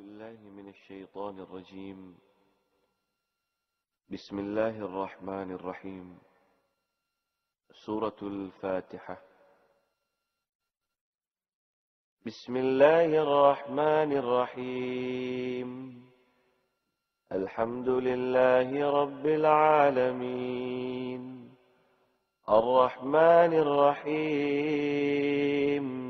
بالله من الشيطان الرجيم. بسم الله الرحمن الرحيم. سورة الفاتحة. بسم الله الرحمن الرحيم. الحمد لله رب العالمين. الرحمن الرحيم.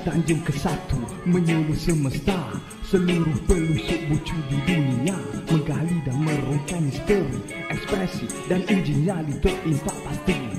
Tanjung ke satu Menyuruh semesta. Seluruh pelusuk bucu di dunia Menggali dan merungkai misteri Ekspresi dan uji nyali terimpak pasti.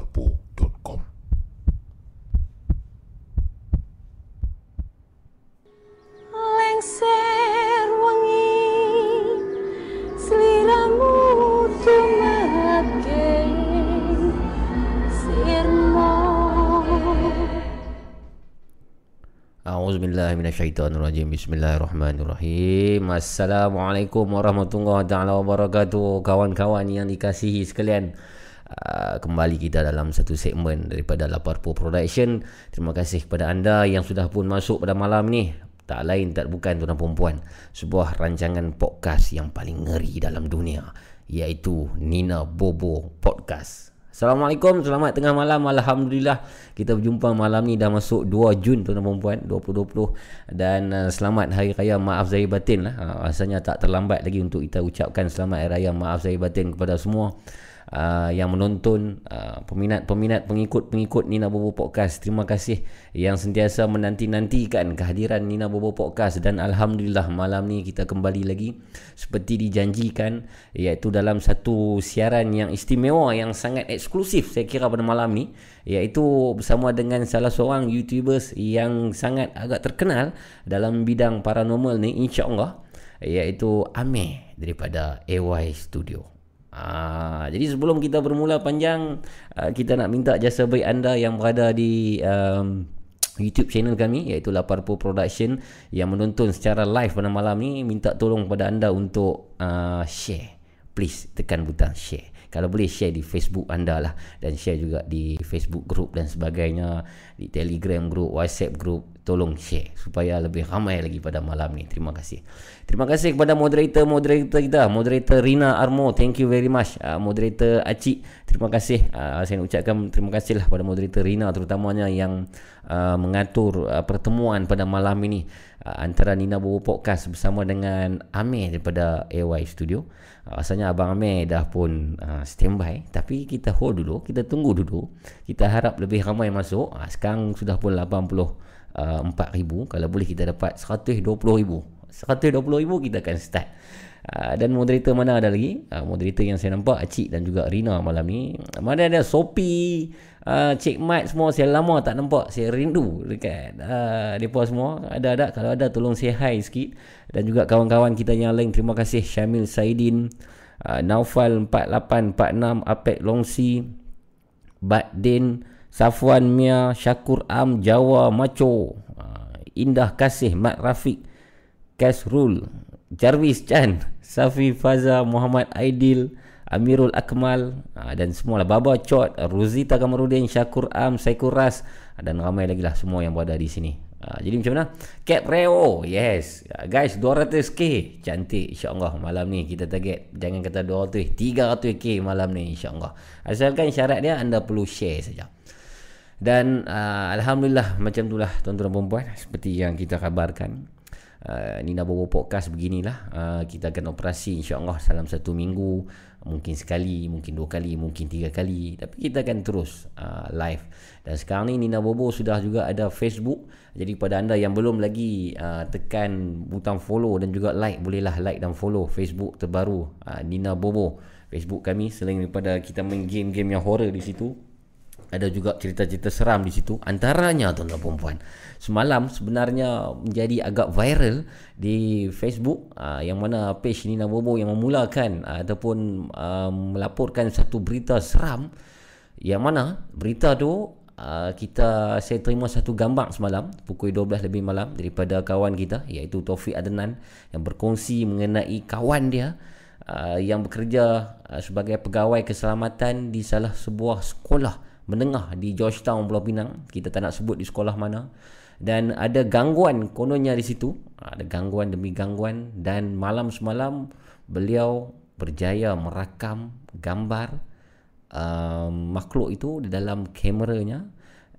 laparpo.com lengser wangi seliramu tumake sirmo A'udzubillahiminasyaitonirrajim Bismillahirrahmanirrahim. Assalamualaikum warahmatullahi taala wabarakatuh. Kawan-kawan yang dikasihi sekalian Uh, kembali kita dalam satu segmen daripada Laparpo Production. Terima kasih kepada anda yang sudah pun masuk pada malam ni. Tak lain tak bukan tuan perempuan Sebuah rancangan podcast yang paling ngeri dalam dunia Iaitu Nina Bobo Podcast. Assalamualaikum, selamat tengah malam. Alhamdulillah kita berjumpa malam ni dah masuk 2 Jun tuan perempuan 2020 Dan uh, selamat Hari Raya Maaf Zahir Batin lah. Uh, Rasanya tak terlambat lagi untuk kita ucapkan selamat Hari Raya Maaf Zahir Batin kepada semua uh, yang menonton uh, peminat-peminat pengikut-pengikut Nina Bobo Podcast terima kasih yang sentiasa menanti-nantikan kehadiran Nina Bobo Podcast dan alhamdulillah malam ni kita kembali lagi seperti dijanjikan iaitu dalam satu siaran yang istimewa yang sangat eksklusif saya kira pada malam ni iaitu bersama dengan salah seorang YouTubers yang sangat agak terkenal dalam bidang paranormal ni insya-Allah iaitu Amir daripada AY Studio. Ah, jadi sebelum kita bermula panjang, uh, kita nak minta jasa baik anda yang berada di um, YouTube channel kami iaitu Laparpo Production yang menonton secara live pada malam ni minta tolong pada anda untuk uh, share. Please tekan butang share. Kalau boleh share di Facebook anda lah dan share juga di Facebook group dan sebagainya, di Telegram group, WhatsApp group, tolong share supaya lebih ramai lagi pada malam ni. Terima kasih. Terima kasih kepada moderator-moderator kita, moderator Rina Armo, thank you very much. Uh, moderator Acik, terima kasih. Uh, saya nak ucapkan terima kasihlah kepada moderator Rina terutamanya yang uh, mengatur uh, pertemuan pada malam ini uh, antara Nina Bobo Podcast bersama dengan Amir daripada AY Studio. Rasanya Abang Amir dah pun uh, standby tapi kita hold dulu, kita tunggu dulu. Kita harap lebih ramai masuk. Uh, sekarang sudah pun 80 uh, 4,000 kalau boleh kita dapat 120,000 120,000 kita akan start. Uh, dan moderator mana ada lagi? Uh, moderator yang saya nampak Acik dan juga Rina malam ni. Mana ada Sopi uh, Cik Mat semua saya lama tak nampak saya rindu dekat uh, mereka semua. Ada-ada kalau ada tolong say hi sikit. Dan juga kawan-kawan kita yang lain terima kasih. Syamil Saidin uh, Naufal 4846 Apek Longsi Badin Safwan Mia Syakur Am Jawa Macho uh, Indah Kasih Mat Rafiq Kasrul Jarvis Chan Safi Faza Muhammad Aidil Amirul Akmal uh, dan semualah. Baba Chot Ruzita Kamarudin Syakur Am Saikur Ras uh, dan ramai lagi lah semua yang berada di sini. Jadi macam mana? Cat Reo yes. Guys 200k cantik insyaAllah malam ni kita target. Jangan kata 200 300k malam ni insyaAllah. Asalkan syarat dia anda perlu share saja dan uh, Alhamdulillah macam itulah tuan-tuan perempuan Seperti yang kita kabarkan. Uh, Nina Bobo Podcast beginilah. Uh, Kita akan operasi insyaAllah dalam satu minggu Mungkin sekali, mungkin dua kali, mungkin tiga kali. Tapi kita akan terus uh, live. Dan sekarang ni Nina Bobo sudah juga ada Facebook. Jadi pada anda yang belum lagi uh, tekan butang follow dan juga like Bolehlah like dan follow Facebook terbaru uh, Nina Bobo. Facebook kami Selain daripada kita main game-game yang horror di situ ada juga cerita-cerita seram di situ. Antaranya tuan-tuan perempuan semalam sebenarnya menjadi agak viral di Facebook uh, yang mana page Nina Bobo yang memulakan uh, ataupun uh, melaporkan satu berita seram. Yang mana berita tu uh, kita saya terima satu gambar semalam pukul 12 lebih malam daripada kawan kita iaitu Taufik Adnan yang berkongsi mengenai kawan dia uh, yang bekerja uh, sebagai pegawai keselamatan di salah sebuah sekolah menengah di Georgetown Pulau Pinang. Kita tak nak sebut di sekolah mana. Dan ada gangguan kononnya di situ. Ada gangguan demi gangguan. Dan malam semalam beliau berjaya merakam gambar um, makhluk itu di dalam kameranya.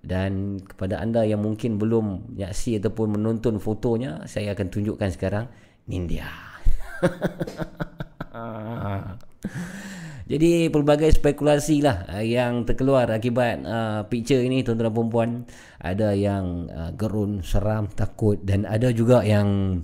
Dan kepada anda yang mungkin belum nyaksi ataupun menonton fotonya saya akan tunjukkan sekarang Nindia Jadi pelbagai spekulasi lah uh, yang terkeluar akibat uh, picture ini tuan-tuan dan puan Ada yang uh, gerun, seram, takut dan ada juga yang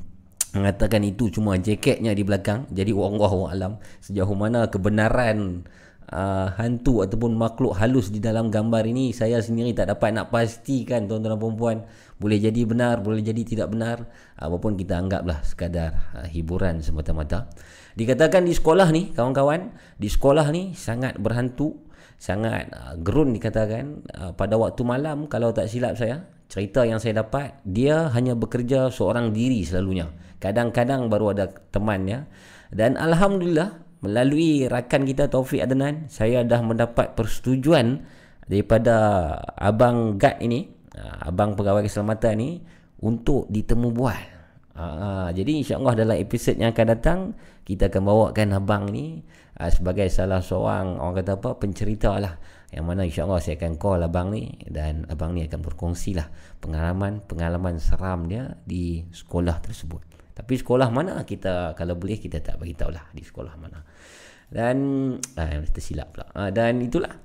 mengatakan itu cuma jaketnya di belakang. Jadi wallahu alam sejauh mana kebenaran uh, hantu ataupun makhluk halus di dalam gambar ini saya sendiri tak dapat nak pastikan tuan-tuan dan puan boleh jadi benar, boleh jadi tidak benar apapun kita anggaplah sekadar uh, hiburan semata-mata. Dikatakan di sekolah ni kawan-kawan, di sekolah ni sangat berhantu, sangat uh, gerun dikatakan uh, pada waktu malam kalau tak silap saya, cerita yang saya dapat, dia hanya bekerja seorang diri selalunya. Kadang-kadang baru ada temannya dan alhamdulillah melalui rakan kita Taufik Adnan, saya dah mendapat persetujuan daripada abang Gad ini, uh, abang pegawai keselamatan ni untuk ditemu bual. Uh, jadi insya-Allah dalam episod yang akan datang kita akan bawakan abang ni uh, sebagai salah seorang orang kata apa pencerita lah. Yang mana insyaAllah saya akan call abang ni dan abang ni akan berkongsi lah pengalaman-pengalaman seram dia di sekolah tersebut. Tapi sekolah mana kita kalau boleh kita tak beritahu lah di sekolah mana. Dan ah, tersilap pula. Ah, dan itulah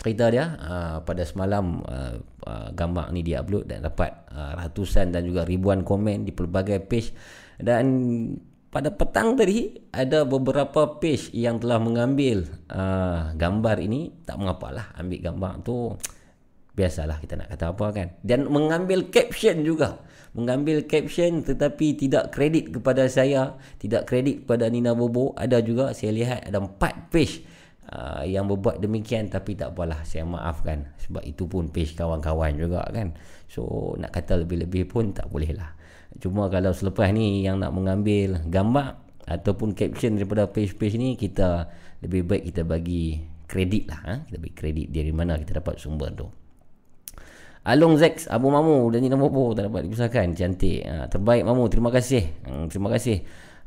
cerita dia uh, pada semalam uh, uh, gambar ni dia upload dan dapat uh, ratusan dan juga ribuan komen di pelbagai page. Dan pada petang tadi ada beberapa page yang telah mengambil uh, gambar ini. Tak mengapalah ambil gambar tu. Biasalah kita nak kata apa kan. Dan mengambil caption juga. Mengambil caption tetapi tidak kredit kepada saya tidak kredit kepada Nina Bobo. Ada juga saya lihat ada empat page uh, yang berbuat demikian tapi tak apalah saya maafkan. Sebab itu pun page kawan-kawan juga kan. So nak kata lebih-lebih pun tak boleh lah. Cuma kalau selepas ni yang nak mengambil gambar ataupun caption daripada page-page ni kita lebih baik kita bagi kredit lah ha? kita bagi kredit dari mana kita dapat sumber tu. Along Zex Abu Mamu dan Nina Bobo tak dapat dipisahkan cantik. Ha, terbaik Mamu. Terima kasih. Hmm, terima kasih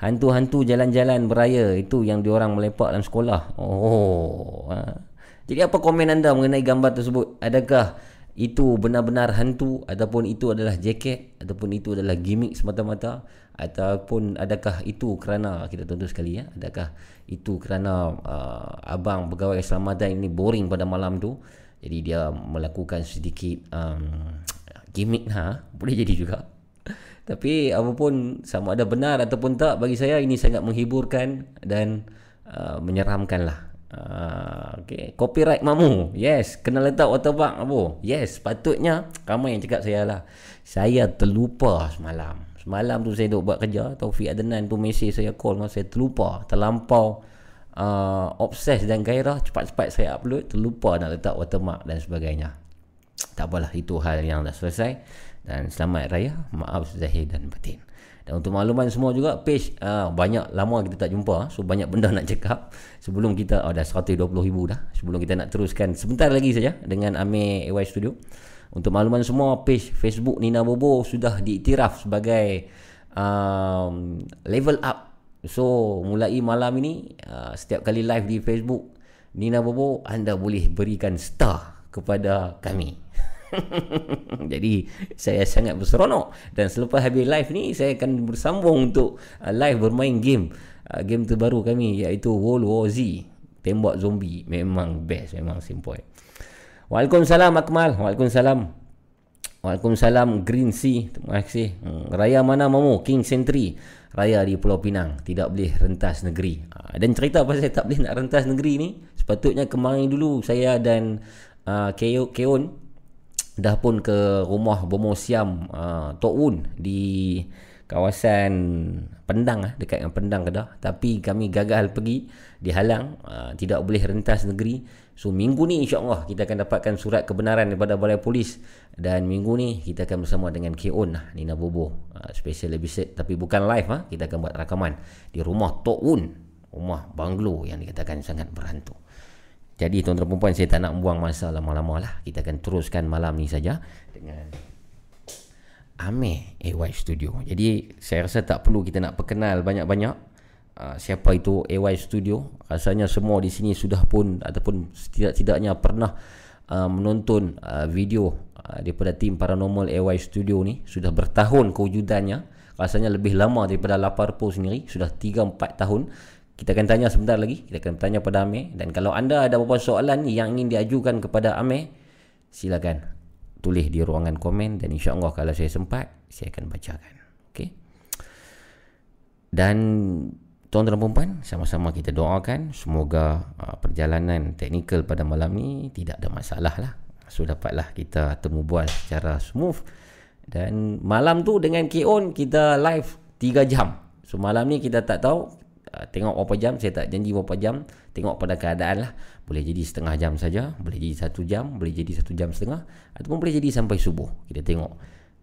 hantu-hantu jalan-jalan beraya itu yang diorang melepak dalam sekolah. Oh ha. jadi apa komen anda mengenai gambar tersebut? Adakah itu benar-benar hantu ataupun itu adalah jaket ataupun itu adalah gimmick semata-mata? Ataupun adakah itu kerana kita tentu sekali ya adakah itu kerana uh, abang pegawai keselamatan ini boring pada malam tu? Jadi dia melakukan sedikit um, gimmick ha. Boleh jadi juga tapi apapun sama ada benar ataupun tak bagi saya ini sangat menghiburkan dan uh, menyeramkan lah Uh, okay. Copyright mamu Yes. Kena letak watermark apa Yes. Patutnya Ramai yang cakap saya lah. Saya terlupa semalam. Semalam tu saya duduk buat kerja Taufik Adnan tu mesej saya call Saya terlupa Terlampau uh, Obses dan gairah Cepat-cepat saya upload Terlupa nak letak watermark Dan sebagainya. Tak apalah Itu hal yang dah selesai Dan selamat raya. Maaf Zahir dan Batin. Dan untuk makluman semua juga page uh, banyak lama kita tak jumpa so banyak benda nak cakap. Sebelum kita oh, dah 120 ribu dah. Sebelum kita nak teruskan sebentar lagi saja dengan Amir AY Studio. Untuk makluman semua page Facebook Nina Bobo sudah diiktiraf sebagai um, level up. So mulai malam ini uh, setiap kali live di Facebook Nina Bobo anda boleh berikan star kepada kami Jadi saya sangat berseronok dan selepas habis live ni saya akan bersambung untuk uh, live bermain game. Uh, game terbaru kami iaitu World War Z. Tembak zombie memang best memang simple. Waalaikumsalam Akmal. Waalaikumsalam. Waalaikumsalam Green Sea. Terima kasih. Hmm, raya mana mamu? King Sentry. Raya di Pulau Pinang. Tidak boleh rentas negeri. Uh, dan cerita pasal tak boleh nak rentas negeri ni. Sepatutnya kemarin dulu saya dan uh, Keon dah pun ke rumah Bomo Siam uh, Tok Un di kawasan Pendang uh, dekat dengan Pendang Kedah tapi kami gagal pergi dihalang uh, tidak boleh rentas negeri. So minggu ni insyaAllah kita akan dapatkan surat kebenaran daripada balai polis. Dan minggu ni kita akan bersama dengan K.O.N uh, Nina Bobo. Uh, special episode. Tapi bukan live uh, kita akan buat rakaman di rumah Tok Un rumah banglo yang dikatakan sangat berhantu jadi tuan-tuan dan puan saya tak nak buang masa lama-lama lah. Kita akan teruskan malam ni saja dengan Amir AY Studio. Jadi saya rasa tak perlu kita nak perkenal banyak-banyak uh, siapa itu AY Studio. Rasanya semua di sini sudah pun ataupun setidak-tidaknya pernah uh, menonton uh, video uh, daripada tim Paranormal AY Studio ni. Sudah bertahun kewujudannya. Rasanya lebih lama daripada Laparpo sendiri. Sudah 3-4 tahun Kita akan tanya sebentar lagi. Kita akan tanya pada Amir. Dan kalau anda ada beberapa soalan yang ingin diajukan kepada Amir, silakan tulis di ruangan komen dan insya-Allah kalau saya sempat, saya akan bacakan. Okey. Dan tuan dan perempuan, sama-sama kita doakan semoga uh, perjalanan teknikal pada malam ni tidak ada masalah lah. So dapatlah kita temu bual secara smooth. Dan malam tu dengan K-On kita live 3 jam. So malam ni kita tak tahu uh, tengok berapa jam saya tak janji berapa jam tengok pada keadaan lah. Boleh jadi setengah jam saja boleh jadi satu jam boleh jadi satu jam setengah ataupun boleh jadi sampai subuh. Kita tengok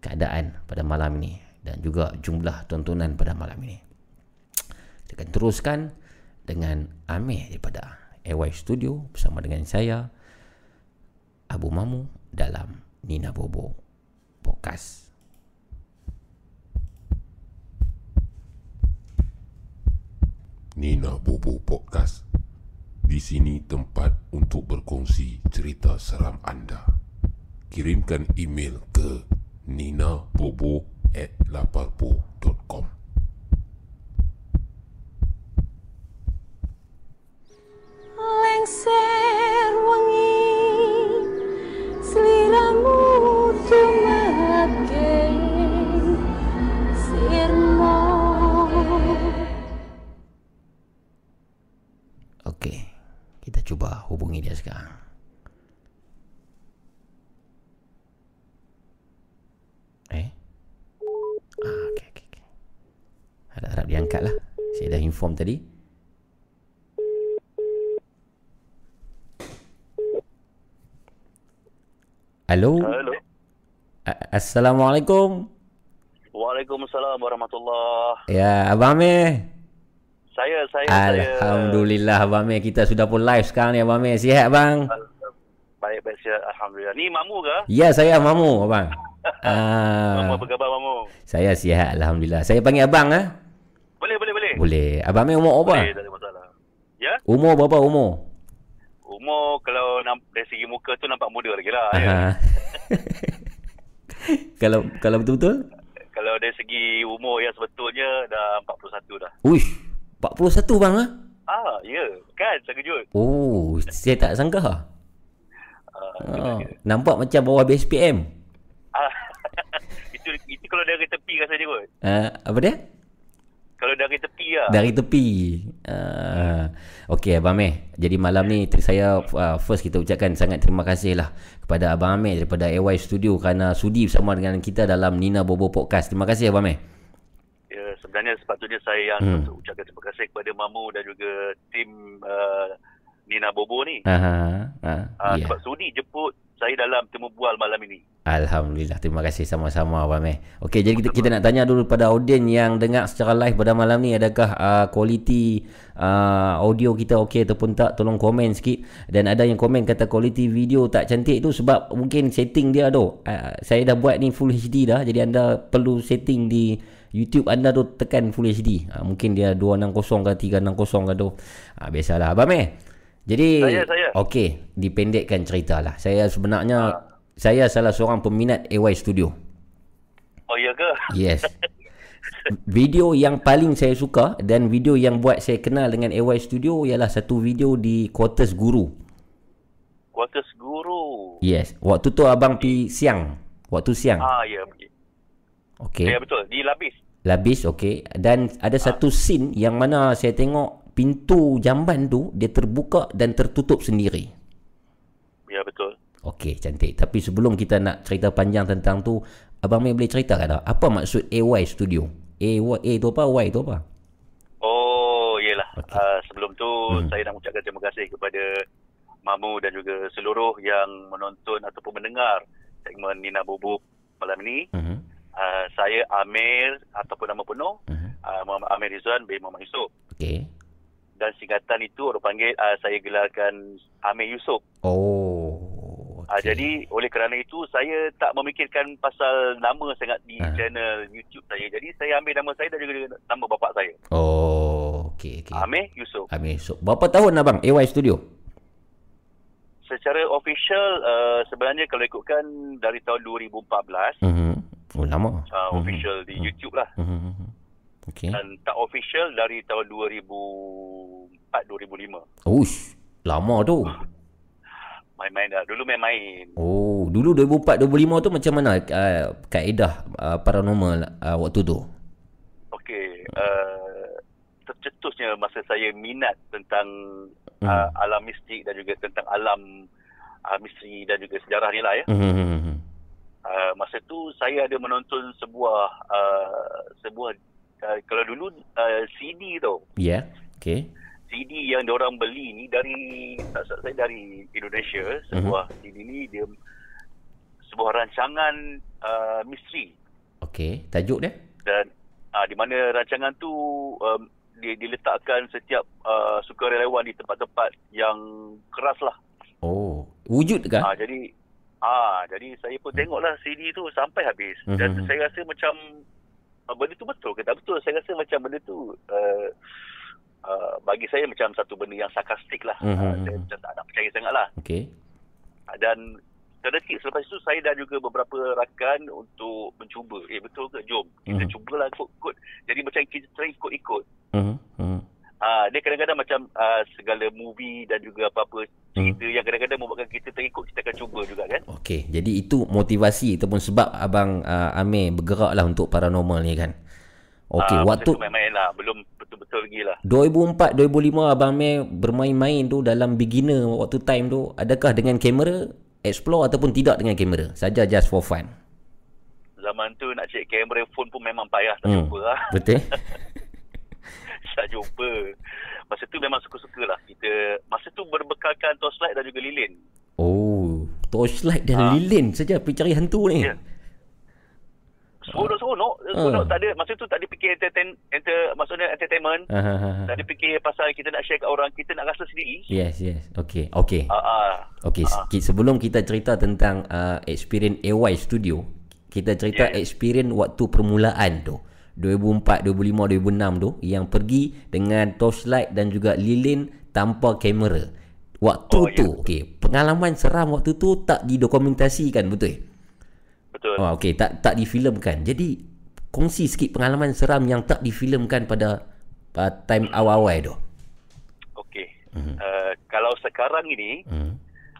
keadaan pada malam ini dan juga jumlah tontonan pada malam ini. Kita akan teruskan dengan Amir daripada AY Studio bersama dengan saya Abu Mamu dalam Nina Bobo Podcast Nina Bobo Podcast. Di sini tempat untuk berkongsi cerita seram anda. Kirimkan email ke ninabobo at laparpo.com lengser wangi seliramu tumageng sirmo Okey, kita cuba hubungi dia sekarang. Eh? Ah, okey, okey, okey. Harap-harap dia angkat lah. Saya dah inform tadi. Halo. A- Assalamualaikum. Waalaikumsalam warahmatullahi. Ya, Abang Amir. Saya saya Alhamdulillah Abang Amir. Kita sudah pun live sekarang ni Abang Amir. Sihat bang? baik baik sihat alhamdulillah. Ni mamu ke? Ya, saya Mamu abang. Ah, Mamu apa khabar mamu? saya sihat Alhamdulillah. Saya panggil abang ah. Boleh boleh boleh. Boleh. Abang Amir umur Boleh, apa? tak ada masalah. Ya? Umur berapa umur? Umur kalau dari segi muka tu nampak muda lagi lah. Ya. Kalau kalau betul-betul? Kalau dari segi umur yang sebetulnya dah 41 dah. Uish, 41 bang ah. Ah, ya. Kan terkejut. Oh, saya tak sangka. Ah, Oh, nampak macam bawah BSPM. ah. itu itu kalau dari tepi rasanya kot. Ah, apa dia? Kalau dari tepi lah. Dari tepi. Uh, Okey Abang Amir. Jadi malam ni saya uh, first kita ucapkan sangat terima kasih lah kepada Abang Amir daripada AY Studio kerana sudi bersama dengan kita dalam Nina Bobo Podcast. Terima kasih Abang Amir. Ya, sebenarnya sepatutnya saya yang Hmm. ucapkan terima kasih kepada Mamu dan juga tim uh, Nina Bobo ni. Aha, ha, Uh, ya. Sebab sudi jemput saya dalam temu bual malam ini. Alhamdulillah. Terima kasih sama-sama Abang Amir. Okey, jadi kita, kita nak tanya dulu pada audien yang dengar secara live pada malam ni adakah uh, kualiti uh, audio kita okey ataupun tak tolong komen sikit dan ada yang komen kata kualiti video tak cantik tu sebab mungkin setting dia tu uh, saya dah buat ni full HD dah jadi anda perlu setting di YouTube anda tu tekan full HD uh, mungkin dia 260 ke 360 ke tu uh, biasalah Abang Amir jadi Saya, saya. okey dipendekkan cerita lah saya sebenarnya saya salah seorang peminat AY Studio Oh ya ke? Yes. Video yang paling saya suka dan video yang buat saya kenal dengan AY Studio ialah satu video di Quarters Guru. Kuartus guru. Yes. Waktu tu abang pi siang. Waktu siang. Ah ya. Okey. Ya betul. Di Labis. Labis okey. Dan ada satu scene yang mana saya tengok pintu jamban tu dia terbuka dan tertutup sendiri. Ya betul. Okey, cantik. Tapi sebelum kita nak cerita panjang tentang tu, abang Mei boleh cerita tak apa maksud AY Studio? A, A tu apa? Y tu apa? Oh. Okey. Okay. Uh, sebelum tu Hmm. hmm. saya nak mengucapkan terima kasih kepada Mamu dan juga seluruh yang menonton ataupun mendengar segmen Nina Bobo malam ini. Uh-huh. Uh, saya Amir ataupun nama penuh Uh-huh. uh, Muhammad Amir Rizwan bin Muhammad Yusof. Okey. Dan singkatan itu orang panggil uh, saya gelarkan Amir Yusof. Oh. Ah, okey. jadi oleh kerana itu saya tak memikirkan pasal nama sangat di Ah. channel YouTube saya. Jadi saya ambil nama saya dan juga nama bapa saya. Oh, okey okey. Amir Yusof. Amir. So, berapa tahun abang AY Studio? Secara official uh, sebenarnya kalau ikutkan dari tahun 2014 Mhm. Oh, lama. uh, Mhm. official di Mhm. YouTube lah. Mhm. Okey. dan tak official dari tahun 2004-2005. Uish, lama tu. Main-main dah. Dulu main-main. Oh, dulu 2004 2005 tu macam mana uh, kaedah uh, paranormal uh, waktu tu? Okey. Uh, tercetusnya masa saya minat tentang Hmm. uh, alam mistik dan juga tentang alam uh, misteri dan juga sejarah ni lah ya. Hmm. Uh, masa tu saya ada menonton sebuah uh, sebuah uh, kalau dulu uh, CD tau. Ya. Yeah. Okey. CD yang diorang beli ni dari tak saya dari Indonesia sebuah Mhm. CD ni dia sebuah rancangan uh, misteri Okey, tajuk dia? dan uh, di mana rancangan tu um, dia diletakkan setiap uh, sukarelawan di tempat-tempat yang keras lah. Oh, wujud ke? Ah jadi ah jadi saya pun tengoklah CD tu sampai habis dan Mhm. saya rasa macam uh, benda tu betul ke tak betul saya rasa macam benda tu uh, uh, bagi saya macam satu benda yang sarkastik lah. Mhm. Uh, saya macam tak nak percaya sangat lah. Okey. Ah, Dan terdetik selepas itu saya dan juga beberapa rakan untuk mencuba. Eh betul ke? Jom kita Mhm. cubalah ikut-ikut. Jadi macam kita try ikut-ikut. Mhm. Ah, dia kadang-kadang macam ah, segala movie dan juga apa-apa Hmm. cerita yang kadang-kadang membuatkan kita terikut kita akan cuba juga kan. Okey, jadi itu motivasi ataupun sebab abang uh, Amir bergeraklah untuk paranormal ni kan. Okey, Ah, waktu tu main-main lah, belum betul-betul lagi lah. 2004 2005 abang Amir bermain-main tu dalam beginner waktu time tu, adakah dengan kamera explore ataupun tidak dengan kamera? Saja just for fun. Zaman tu nak cek kamera phone pun memang payah tak Hmm. jumpa lah. Betul? tak jumpa. Masa tu memang suka-suka lah. Kita, masa tu berbekalkan torchlight dan juga lilin. Oh, torchlight dan Ah. lilin saja pergi cari hantu ni. Ya. Seronok-seronok. Seronok tak ada, masa tu tak ada fikir entertain, enter, maksudnya entertainment. Ha ha ha. ha. Tak ada fikir pasal kita nak share kat orang, kita nak rasa sendiri. Yes, yes. Okey. Ah, ah. Okey, Ah. sikit sebelum kita cerita tentang uh, experience AY Studio, kita cerita Yeah. experience waktu permulaan tu. 2004, 2005, 2006 tu yang pergi dengan torchlight dan juga lilin tanpa kamera. Waktu Oh, tu, okey, pengalaman seram waktu tu tak didokumentasikan betul? Betul. Oh, okey, tak tak difilmkan. Jadi kongsi sikit pengalaman seram yang tak difilmkan pada uh, time awal-awal tu. Okey. Mhm. Uh, kalau sekarang ini, Hmm.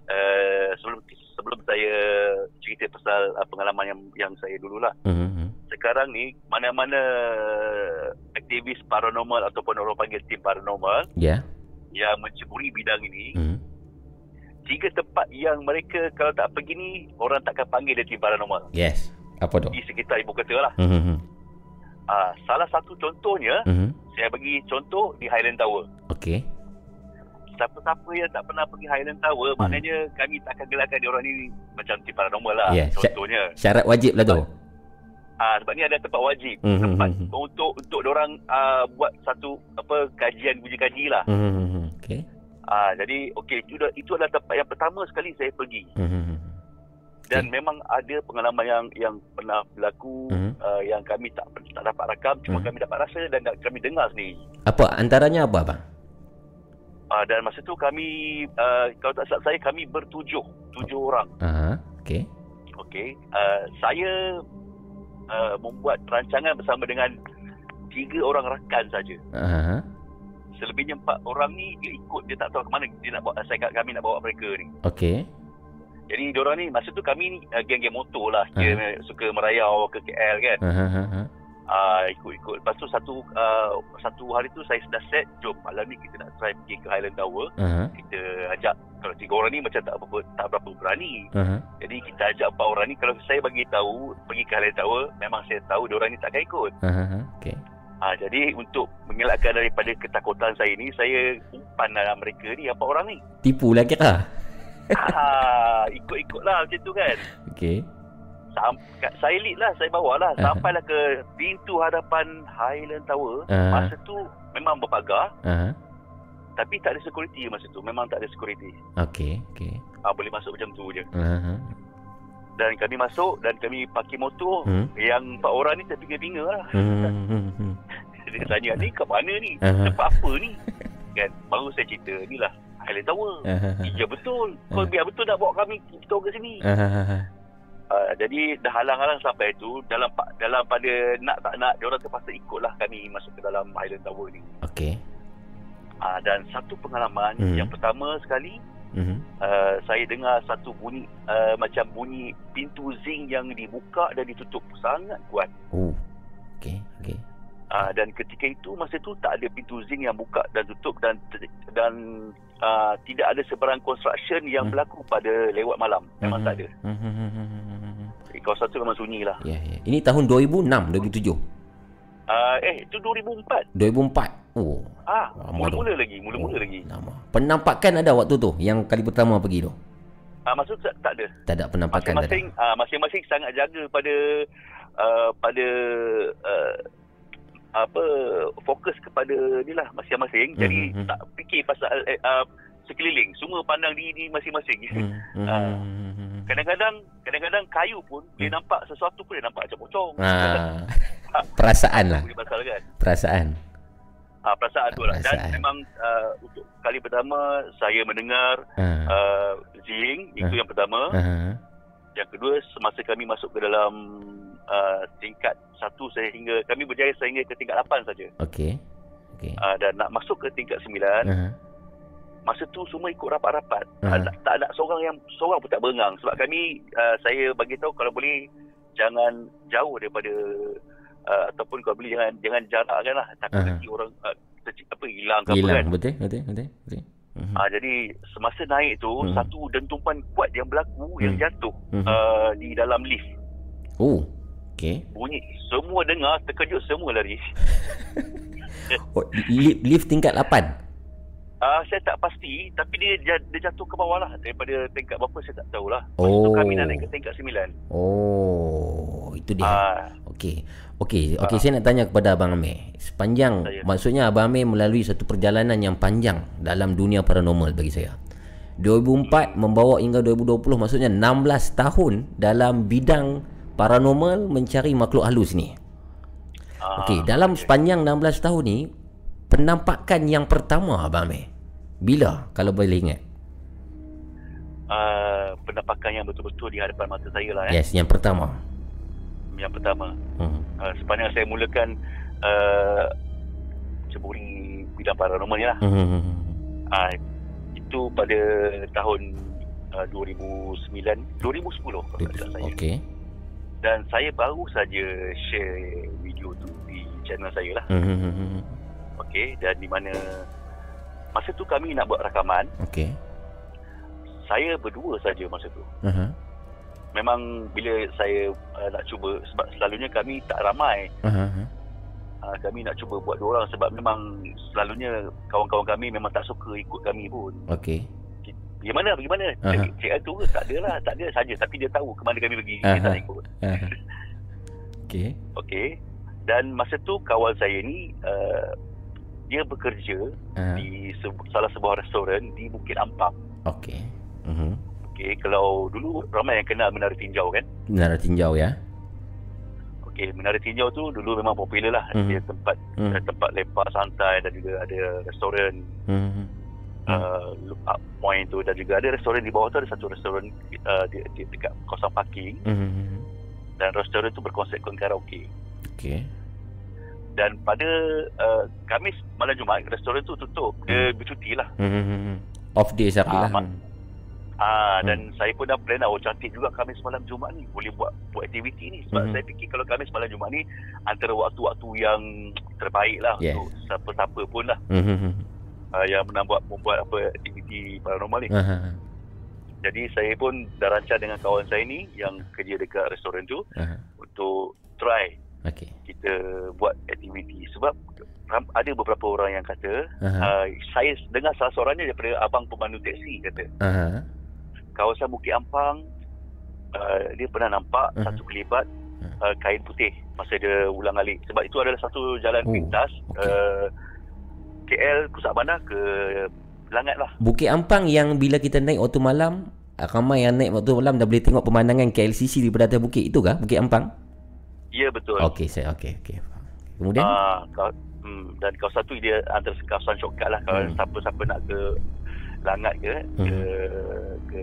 uh, sebelum sebelum saya cerita pasal uh, pengalaman yang yang saya dululah. Hmm. Hmm. Sekarang ni mana-mana aktivis paranormal ataupun orang panggil tim paranormal Ya. yang menceburi bidang ini, Hmm. tiga tempat yang mereka kalau tak pergi ni orang takkan panggil dia tim paranormal. Yes. Apa tu? Di sekitar ibu kota lah. Hmm. hmm, hmm. Uh, salah satu contohnya, Hmm. saya bagi contoh di Highland Tower. Okey. Siapa-siapa yang tak pernah pergi Highland Tower, Hmm. maknanya kami takkan gelarkan dia orang ni macam tim paranormal lah. Sya- contohnya. Syarat wajib lah tu. Ah sebab ni ada tempat wajib. Hmm, hmm, Tempat hmm, untuk untuk orang uh, buat satu apa kajian uji kaji lah. Hmm. hmm, hmm. Okey. Ah jadi okey itu dah- itu adalah tempat yang pertama sekali saya pergi Hmm. hmm, hmm. dan Okey. memang ada pengalaman yang yang pernah berlaku Hmm. uh, yang kami tak tak dapat rakam cuma Hmm. kami dapat rasa dan da- kami dengar sendiri. Apa antaranya apa bang? Ah dan masa tu kami uh, kalau tak silap saya kami bertujuh, tujuh orang. Aha. Okey. Okey. Uh, saya uh, membuat rancangan bersama dengan tiga orang rakan saja. Aha. Selebihnya empat orang ni dia ikut dia tak tahu ke mana dia nak bawa saya kami nak bawa mereka ni. Okey. Jadi diorang ni masa tu kami ni uh, geng-geng motor lah. Dia suka merayau ke KL kan. Aha. Uh, ikut-ikut. Lepas tu satu uh, satu hari tu saya dah set jom malam ni kita nak try pergi ke Highland Tower. Aha. Kita ajak kalau tiga orang ni macam tak berapa tak berapa berani. Aha. Jadi kita ajak empat orang ni kalau saya bagi tahu pergi ke Highland Tower memang saya tahu diorang ni takkan ikut. Aha. Okey. Ah jadi untuk mengelakkan daripada ketakutan saya ni saya umpan dalam mereka ni empat orang ni. Tipu lah kira. ah ikut-ikutlah macam tu kan. Okey. Sam, kat- saya lead lah, saya bawa lah. Ah. Sampailah ke pintu hadapan Highland Tower. Ah. Masa tu memang berpagar, Aha. tapi tak ada security masa tu. Memang tak ada security. Okey. Okey. Ah, boleh masuk macam tu je. Aha. Dan kami masuk dan kami parkir motor. Hmm. Yang empat orang ni terpinga-pinga lah. Hmm. hmm. Dia tanya, ni kat mana ni? Tempat apa ni? Kan, baru saya cerita, ni lah Highland Tower. Aha. Ya betul. Kau Ah. biar betul nak bawa kami kita ke sini. Aha. Uh, jadi dah halang-halang sampai tu dalam dalam pada nak tak nak dia orang terpaksa ikutlah kami masuk ke dalam Highland Tower ni. Okey. Uh, dan satu pengalaman Mhm. yang pertama sekali Mhm. uh, saya dengar satu bunyi uh, macam bunyi pintu zinc yang dibuka dan ditutup sangat kuat. Oh. Okey, okey. Uh, dan ketika itu masa tu tak ada pintu zinc yang buka dan tutup dan dan uh, tidak ada sebarang construction yang Hmm. berlaku pada lewat malam. Memang Mhm. tak ada. Mhm. Eh, Kawasan tu memang sunyi lah. Ya, ya. Ini tahun 2006, 2007. Uh, eh, itu 2004. 2004. Oh, Ah, tu. mula-mula lagi, mula-mula oh, lagi. Lama. Penampakan ada waktu tu yang kali pertama pergi tu. Ah, maksud tak, tak ada. Tak ada penampakan tak ada. Masing-masing ah, masing-masing sangat jaga pada uh, pada uh, apa fokus kepada ni lah masing-masing. Jadi Mhm. tak fikir pasal eh, uh, sekeliling. Semua pandang diri masing-masing. Hmm. Ah. Hmm. Kadang-kadang kadang-kadang kayu pun boleh Hmm. nampak sesuatu pun dia nampak macam pocong. Ah. Perasaan lah. Pasal kan. Perasaan. Ah, perasaan tu lah. Dan memang uh, untuk kali pertama saya mendengar Ah. uh, zing itu Ah. yang pertama. Ah. Yang kedua semasa kami masuk ke dalam uh, tingkat satu sehingga kami berjaya sehingga ke tingkat 8 saja. Okey. Okey. Uh, dan nak masuk ke tingkat 9 Ah. masa tu semua ikut rapat-rapat. Ah. Uh, tak, tak ada seorang yang seorang pun tak berengang sebab kami uh, saya bagi tahu kalau boleh jangan jauh daripada uh, ataupun kalau boleh jangan jangan jarakkan lah takut Ah. nanti orang uh, terci- apa hilang ke apa Hilang kan. betul betul betul. betul. Mhm. Ah jadi semasa naik tu Hmm. satu dentuman kuat yang berlaku yang Hmm. jatuh Mhm. uh, di dalam lift. Oh. Okey. Bunyi semua dengar terkejut semua lari. Oh, lift, lift tingkat 8. Ah uh, saya tak pasti tapi dia dia jatuh ke bawah lah daripada tingkat berapa saya tak tahulah. Lepas tu Oh. kami nak naik ke tingkat 9. Oh, itu dia. Ah Okey. Okey, okey saya nak tanya kepada Abang Amir. Sepanjang Saya. maksudnya Abang Amir melalui satu perjalanan yang panjang dalam dunia paranormal bagi saya. 2004 membawa hingga 2020 maksudnya 16 tahun dalam bidang paranormal mencari makhluk halus ni. ah, Okey, dalam sepanjang 16 tahun ni penampakan yang pertama Abang Amir. Bila kalau boleh ingat? ah, penampakan yang betul-betul di hadapan mata saya lah eh. Yes, yang pertama. Yang pertama. Hmm. Uh, sepanjang saya mulakan uh, ceburi bidang paranormal ni lah. Hmm. Ah itu pada tahun uh, 2009, 2010 kalau tak saya. Okey. Dan saya baru saja share video tu di channel saya lah. Hmm. Okey, dan di mana masa tu kami nak buat rakaman, Okey. saya berdua saja masa tu. Aha. Memang bila saya uh, nak cuba sebab selalunya kami tak ramai. Aha. Uh, kami nak cuba buat dua orang sebab memang selalunya kawan-kawan kami memang tak suka ikut kami pun. Okey. Pergi mana? Pergi mana? Aha. Cik, cik tu ke? Tak ada lah. Tak ada saja. Tapi dia tahu ke mana kami pergi. Dia Aha. tak ikut. Aha. Okey. Okey. Dan masa tu kawan saya ni uh, dia bekerja Aha. di se- salah sebuah restoran di Bukit Ampang. Okey. Mhm. Okey, kalau dulu ramai yang kenal Menara Tinjau kan? Menara tinjau ya. Okey, Menara Tinjau tu dulu memang popular lah. Mhm. Dia tempat eh, tempat lepak santai dan juga ada restoran Hmm. Uh, look up point tu dan juga ada restoran di bawah tu ada satu restoran uh, di, di dekat kawasan parking Hmm. dan restoran tu berkonsepkan karaoke. Okey. Dan pada uh, Khamis malam Jumaat restoran tu tutup. Dia bercuti lah. Hmm. Off day sekali Ah, lah. mak- Ah dan saya pun dah plan lah oh cantik juga Khamis malam Jumaat ni boleh buat buat aktiviti ni sebab Mhm. saya fikir kalau Khamis malam Jumaat ni antara waktu-waktu yang terbaik lah Yes. untuk siapa-siapa pun lah Hmm. Uh, yang membuat membuat apa aktiviti paranormal ni. Aha. Jadi saya pun dah rancang dengan kawan saya ni yang kerja dekat restoran tu Aha. untuk try Okey. kita buat aktiviti sebab ada beberapa orang yang kata Aha. uh, saya dengar salah seorangnya daripada abang pemandu teksi kata Aha. kawasan Bukit Ampang uh, dia pernah nampak Mhm. satu kelibat uh, kain putih masa dia ulang alik sebab itu adalah satu jalan Oh, pintas okey. uh, KL Pusat Bandar ke Langat lah Bukit Ampang yang bila kita naik waktu malam ah, ramai yang naik waktu malam dah boleh tengok pemandangan KLCC daripada atas bukit itu kah Bukit Ampang? ya betul Okey saya okey okey. Kemudian Ah, kau, hmm, dan kawasan tu dia antara kawasan shortcut lah kalau Hmm. siapa-siapa nak ke Langat ke ke, Hmm. ke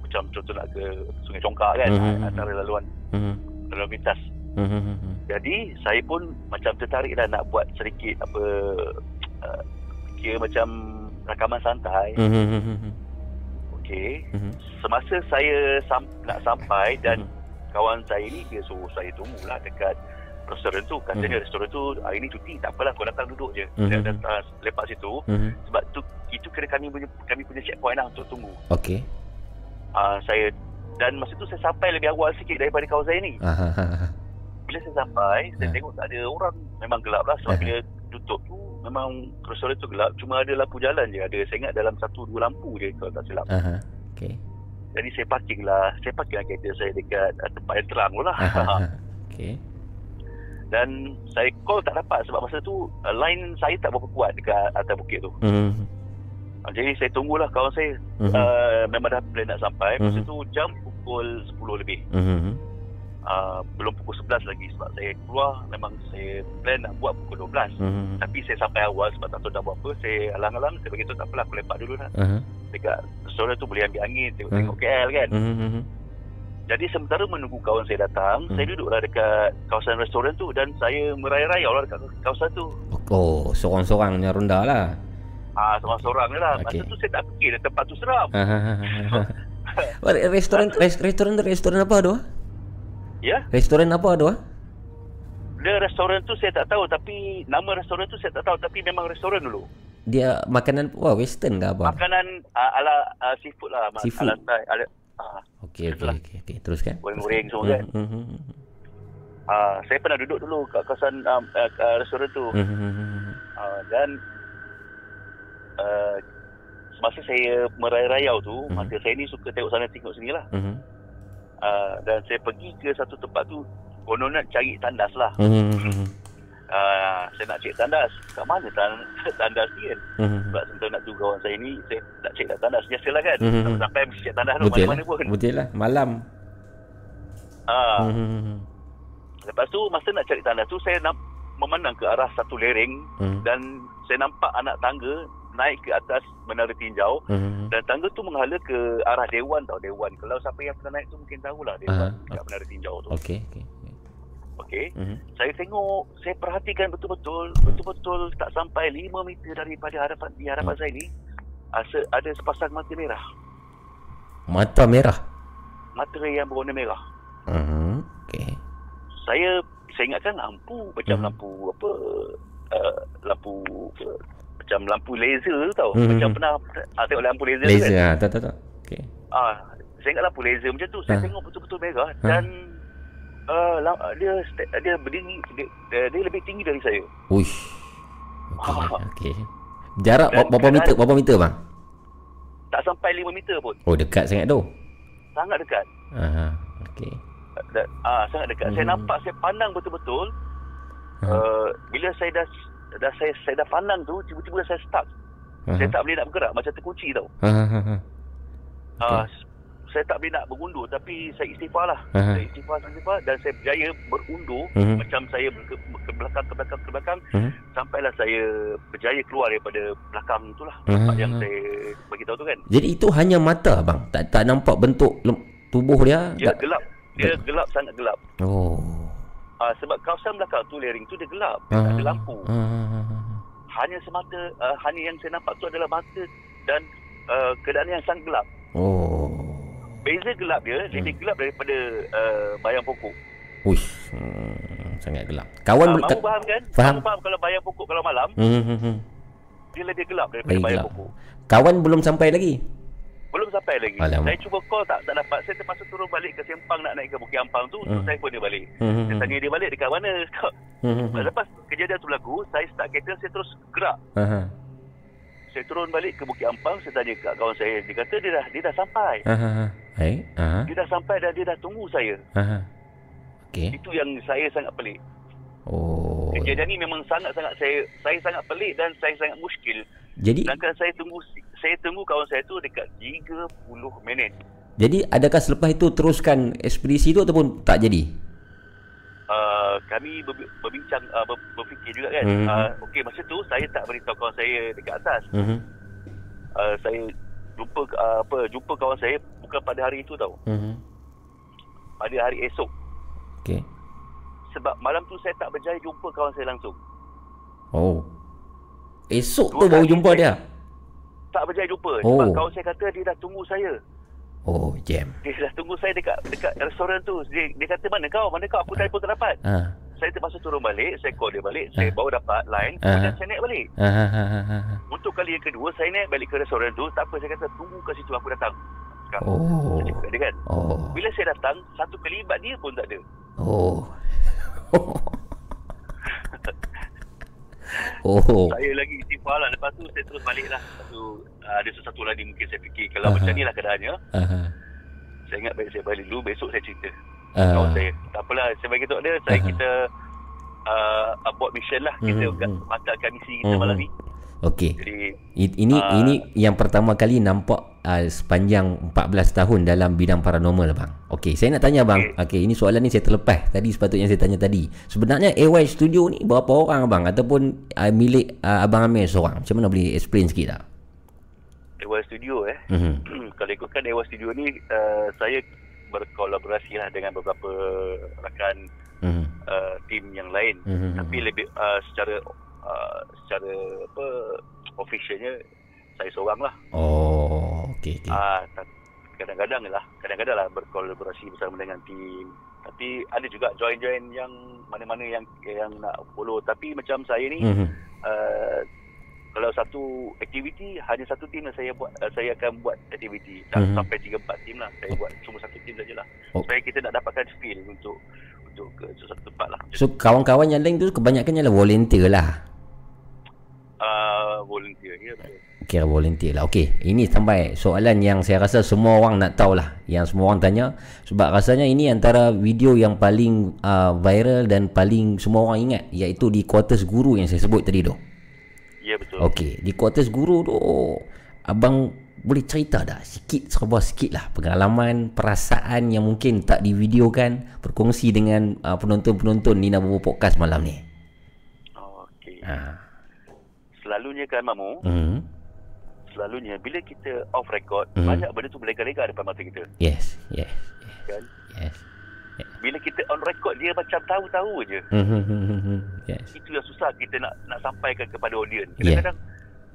macam contoh nak ke Sungai Congkak kan Mhm. antara laluan Mhm. laluan lintas Mhm. jadi saya pun macam tertarik lah nak buat sedikit apa uh, kira macam rakaman santai Mhm. okey Mhm. semasa saya sam- nak sampai dan Mhm. kawan saya ni dia suruh saya tunggulah dekat restoran tu katanya Mhm. restoran tu hari ni cuti tak apalah kau datang duduk je Mhm. saya datang lepas situ Mhm. sebab tu itu kira kami punya kami punya checkpoint lah untuk tunggu Okey. uh, saya dan masa tu saya sampai lebih awal sikit daripada kawan saya ni Aha. bila saya sampai saya Ha. tengok tak ada orang memang gelap lah sebab Ha. bila tutup tu memang restoran tu gelap cuma ada lampu jalan je ada saya ingat dalam satu dua lampu je kalau tak silap Aha. Okey. jadi saya parking lah saya parking lah kereta saya dekat uh, tempat yang terang tu lah Aha. Okey. dan saya call tak dapat sebab masa tu uh, line saya tak berapa kuat dekat atas bukit tu Mhm. uh, jadi saya tunggulah kawan saya Mhm. uh, memang dah plan nak sampai masa Mhm. tu jam pukul 10 lebih Mhm. Uh, belum pukul 11 lagi sebab saya keluar memang saya plan nak buat pukul 12 Mhm. tapi saya sampai awal sebab tak tahu dah buat apa saya alang-alang saya beritahu tak apalah aku lepak dulu lah Aha. dekat restoran tu boleh ambil angin tengok-tengok KL kan Mhm. jadi sementara menunggu kawan saya datang Hmm. saya duduklah dekat kawasan restoran tu dan saya merayau-rayau lah dekat kawasan tu Oh, seorang-seorang punya ronda lah. ah seorang-seorang lah masa Okey. tu saya tak fikir tempat tu seram restoran res- restoran restoran apa tu? Ya Restoran apa tu? ah? dia restoran tu saya tak tahu tapi nama restoran tu saya tak tahu tapi memang restoran dulu Dia makanan wah western ke apa? makanan uh, ala uh, seafood lah Seafood. ala Thai ala uh, Okey okey okey okey teruskan. goreng-goreng semua kan uh, saya pernah duduk dulu kat kawasan um, uh, uh, restoran tu Mhm. uh, dan uh, semasa saya merayau-rayau tu Mhm. mata saya ni suka tengok sana tengok sini lah Mhm. Uh, dan saya pergi ke satu tempat tu konon nak cari tandas lah Mhm. uh, saya nak cek tandas kat mana tan- tandas ni kan Mhm. sebab sementara nak tunggu kawan saya ni saya nak cek tandas biasalah kan Mhm. sampai mesti cek tandas tu Betul lah. mana-mana pun Betul lah malam. uh, Mhm. lepas tu masa nak cari tandas tu saya nak memandang ke arah satu lereng Mhm. dan saya nampak anak tangga naik ke atas menara tinjau Mhm. dan tangga tu menghala ke arah dewan tau dewan kalau siapa yang pernah naik tu mungkin tahulah dewan Aha, dekat menara tinjau tu Okey okey. okey Mhm. saya tengok saya perhatikan betul-betul betul-betul tak sampai 5 meter daripada hadapan di hadapan Hmm. saya ni ada, ada sepasang mata merah Mata merah. mata yang berwarna merah Mhm. Okey. saya saya ingatkan lampu macam Hmm. lampu apa uh, lampu uh, macam lampu laser tu tau Hmm. macam pernah ah, tengok lampu laser, tu Laser kan ah, tak tak tak. Okey. ah saya ingat lampu laser macam tu saya Ha. tengok betul-betul merah Ha. dan uh, dia dia berdiri dia, dia, lebih tinggi dari saya Uish. Okey Ah. okey. Jarak Dan berapa meter? Berapa meter bang? tak sampai 5 meter pun Oh dekat sangat tu. sangat dekat Aha. Okey. Da, ah sangat dekat saya Hmm. nampak saya pandang betul-betul Ha. uh, bila saya dah dah saya saya dah pandang tu tiba-tiba saya stuck Aha. saya tak boleh nak bergerak macam terkunci tau ha ha. Ah, saya tak boleh nak berundur tapi saya istighfar lah. Aha. Saya istighfar, istighfar dan saya berjaya berundur Mhm. macam saya ke, ke belakang ke belakang ke belakang Mhm. sampailah saya berjaya keluar daripada belakang itulah tempat yang saya bagi tahu tu kan. Jadi itu hanya mata bang. Tak tak nampak bentuk tubuh dia. Dia Tak- gelap. Dia gelap sangat gelap. Oh. Ah, sebab kawasan belakang tu lereng tu dia gelap. Dia tak ada lampu. Ah. Hanya semata uh, hanya yang saya nampak tu adalah mata dan uh, keadaan yang sangat gelap. Oh. Beza gelap dia Hmm. lebih gelap daripada uh, bayang pokok. Uish. Hmm, sangat gelap. Kawan bel- mahu faham kan? Faham. Mahu faham kalau bayang pokok kalau malam Hmm, hmm, hmm. dia lebih gelap daripada bayang gelap. pokok. Kawan belum sampai lagi. Belum sampai lagi. Alamak. Saya cuba call tak tak dapat. Saya terpaksa turun balik ke Sempang nak naik ke Bukit Ampang tu. Hmm. Hmm. Saya pun dia balik. Hmm, hmm, Saya hmm. tanya dia balik dekat mana. Hmm. Lepas kejadian tu berlaku, saya start kereta, saya terus gerak. Aha. Saya turun balik ke Bukit Ampang, saya tanya kat kawan saya. Dia kata dia dah dia dah sampai. Aha. Hai. Aha. Dia dah sampai dan dia dah tunggu saya. Aha. Okey. Itu yang saya sangat pelik. Oh. Kejadian ni memang sangat-sangat saya saya sangat pelik dan saya sangat muskil. Jadi Sedangkan saya tunggu saya tunggu kawan saya tu dekat 30 minit. jadi adakah selepas itu teruskan ekspedisi itu ataupun tak jadi? uh, kami ber- berbincang uh, ber- berfikir juga kan Mhm. uh, okey masa tu saya tak beritahu kawan saya dekat atas Mhm. uh, saya jumpa uh, apa jumpa kawan saya bukan pada hari itu tau. Mhm. Pada hari esok. Okey. Sebab malam tu saya tak berjaya jumpa kawan saya langsung. Oh. Esok tu baru jumpa dia. Tak berjaya jumpa Oh. sebab kawan saya kata dia dah tunggu saya. Oh, jam. Dia dah tunggu saya dekat dekat restoran tu. Dia, dia kata mana kau? Mana kau? Aku telefon tak dapat. Ah. Saya terpaksa turun balik, saya call dia balik, saya baru dapat line, Ah. kemudian saya naik balik. Ah. Untuk kali yang kedua, saya naik balik ke restoran tu, tak apa, saya kata tunggu kat situ, aku datang. Sekarang. Oh. Saya cakap dia kan. Oh. Bila saya datang, satu kelibat dia pun tak ada. Oh. oh. Saya lagi istighfar lah. Lepas tu, saya terus balik lah. Lepas tu, uh, ada sesuatu lagi mungkin saya fikir, kalau Aha. macam ni lah keadaannya, Aha. saya ingat baik saya balik dulu, besok saya cerita. Kawan saya. Tak apalah, saya bagi tahu dia, saya Aha. kita uh, abort mission lah. Kita Mhm, mhm. batalkan misi kita Mhm. malam ni. Okey. Jadi, I- Ini Ah. ini yang pertama kali nampak uh, sepanjang 14 tahun dalam bidang paranormal bang. Okey, saya nak tanya bang. Okey, ini soalan ni saya terlepas. Tadi sepatutnya saya tanya tadi. Sebenarnya AY Studio ni berapa orang bang ataupun uh, milik uh, abang Amir seorang? Macam mana boleh explain sikit tak? Dewa Studio eh. Mhm. Kalau ikutkan Dewa Studio ni, uh, saya berkolaborasi lah dengan beberapa rakan Mhm. uh, tim yang lain. Mhm. Tapi lebih uh, secara uh, secara apa officialnya saya seorang lah. Oh, okey okey. Ah, kadang-kadang lah, kadang-kadang lah berkolaborasi bersama dengan tim. Tapi ada juga join-join yang mana-mana yang yang nak follow. Tapi macam saya ni, Mhm. uh, kalau satu aktiviti hanya satu tim yang saya buat uh, saya akan buat aktiviti tak Mhm. sampai 3 4 tim lah saya buat cuma satu tim sajalah Oh. supaya kita nak dapatkan feel untuk untuk ke sesuatu tempat lah So kawan-kawan yang lain tu kebanyakannya lah volunteer lah. uh, volunteer ya betul Kira volunteer lah. Okey Ini sampai soalan yang saya rasa semua orang nak tahu lah Yang semua orang tanya. Sebab rasanya ini antara video yang paling uh, viral Dan paling semua orang ingat Iaitu di quarters guru yang saya sebut tadi tu. Ya betul. Okey Di quarters guru tu Abang boleh cerita dah Sikit serba sikit lah Pengalaman Perasaan yang mungkin tak divideokan Berkongsi dengan uh, penonton-penonton Nina Bobo Podcast malam ni. Okey. Ha. selalunya kan mamu hmm. Selalunya bila kita off record Mhm. banyak benda tu berlega-lega depan mata kita Yes Yes kan Yes bila kita on record dia macam tahu-tahu je Hmm, Yes itu yang susah kita nak nak sampaikan kepada audience. Yeah. Kadang-kadang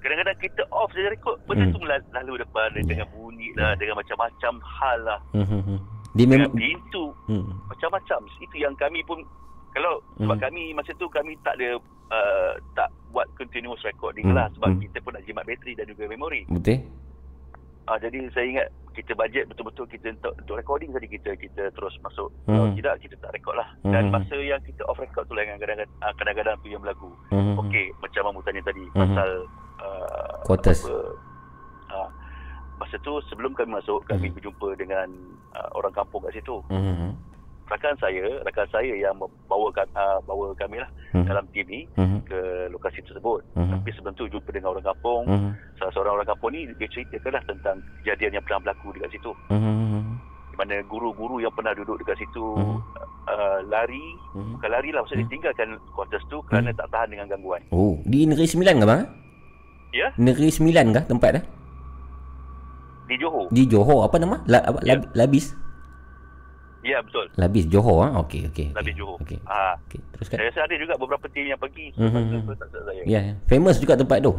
kadang-kadang kita off saja rekod benda Mm. tu lalu depan Yeah. dengan bunyi lah dengan macam-macam hal lah. Hmm. Dia memang pintu hmm. macam-macam. Itu yang kami pun kalau sebab Mm. kami masa tu kami tak ada uh, tak buat continuous recording Mm. lah sebab Mm. kita pun nak jimat bateri dan juga memori. Betul? Ah jadi saya ingat kita bajet betul-betul kita untuk, untuk recording tadi kita kita terus masuk. Mm. Kalau tidak kita tak record lah. Dan Mm. masa yang kita off record tu lah yang kadang-kadang ah, kadang-kadang tu yang berlaku. Hmm. Okey, macam Mamu tanya tadi Mhm. pasal uh, Quarters. Apa, uh, masa tu sebelum kami masuk, kami Mhm. berjumpa dengan uh, orang kampung kat situ. Hmm. Rakan saya, rakan saya yang bawa uh, bawa kami lah Hmm. dalam ni Hmm. ke lokasi tersebut. Mhm. Tapi sebelum tu jumpa dengan orang kampung. Hmm. Salah seorang orang kampung ni dia ceritakanlah tentang kejadian yang pernah berlaku dekat situ. Hmm. Di mana guru-guru yang pernah duduk dekat situ Mhm. uh, lari, Hmm. bukan lari lah, maksudnya Mhm. tinggalkan quarters tu kerana tak tahan dengan gangguan. Oh, di Negeri Sembilan ke bang? Ya, Negeri Sembilan ke tempat dah? di Johor. Di Johor apa nama? La, apa, Ya. Lab, Labis. Ya, betul. Labis Johor ah. Okey okey. Labis okey. Johor. Okey. Ah, Okey, teruskan. Saya rasa ada juga beberapa tim yang pergi Mhm, mhm. saya. Ya, ya. famous juga tempat tu.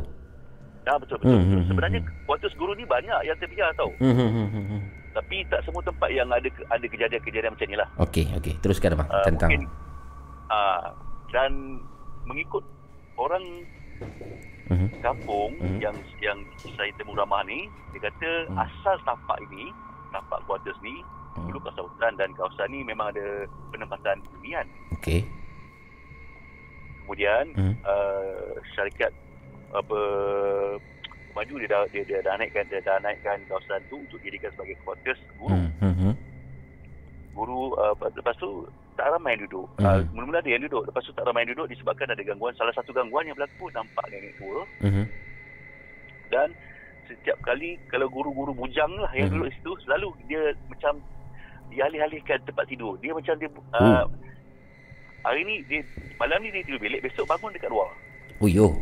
Ah, betul betul. Hmm, betul. hmm, Sebenarnya kuartus guru ni banyak yang terbiar tau. Hmm. hmm, hmm, hmm, hmm. Tapi tak semua tempat yang ada ada kejadian-kejadian macam ni lah. Okey okey. Teruskan bang Ah, tentang Mungkin ah, dan mengikut orang Mhm. kampung Mhm. yang yang saya temu ramah ni, dia kata Hmm. asal tapak ini, tapak kuartus ni. Dulu kawasan hutan dan kawasan ni memang ada penempatan hunian. okey. Kemudian Hmm. uh, syarikat apa maju dia dah dia, dia dah naikkan dia dah naikkan kawasan tu untuk dijadikan sebagai quarters guru. Hmm. Hmm. hmm. Guru uh, lepas- tu tak ramai yang duduk. Mhm. Uh, mula-mula ada yang duduk. Lepas tu tak ramai yang duduk disebabkan ada gangguan. Salah satu gangguan yang berlaku nampak nenek tua Hmm. dan setiap kali kalau guru-guru bujang lah yang Mhm. duduk di situ selalu dia macam dialih-alihkan tempat tidur. Dia macam dia uh, hari ni dia malam ni dia tidur bilik, besok bangun dekat luar. Oh yo.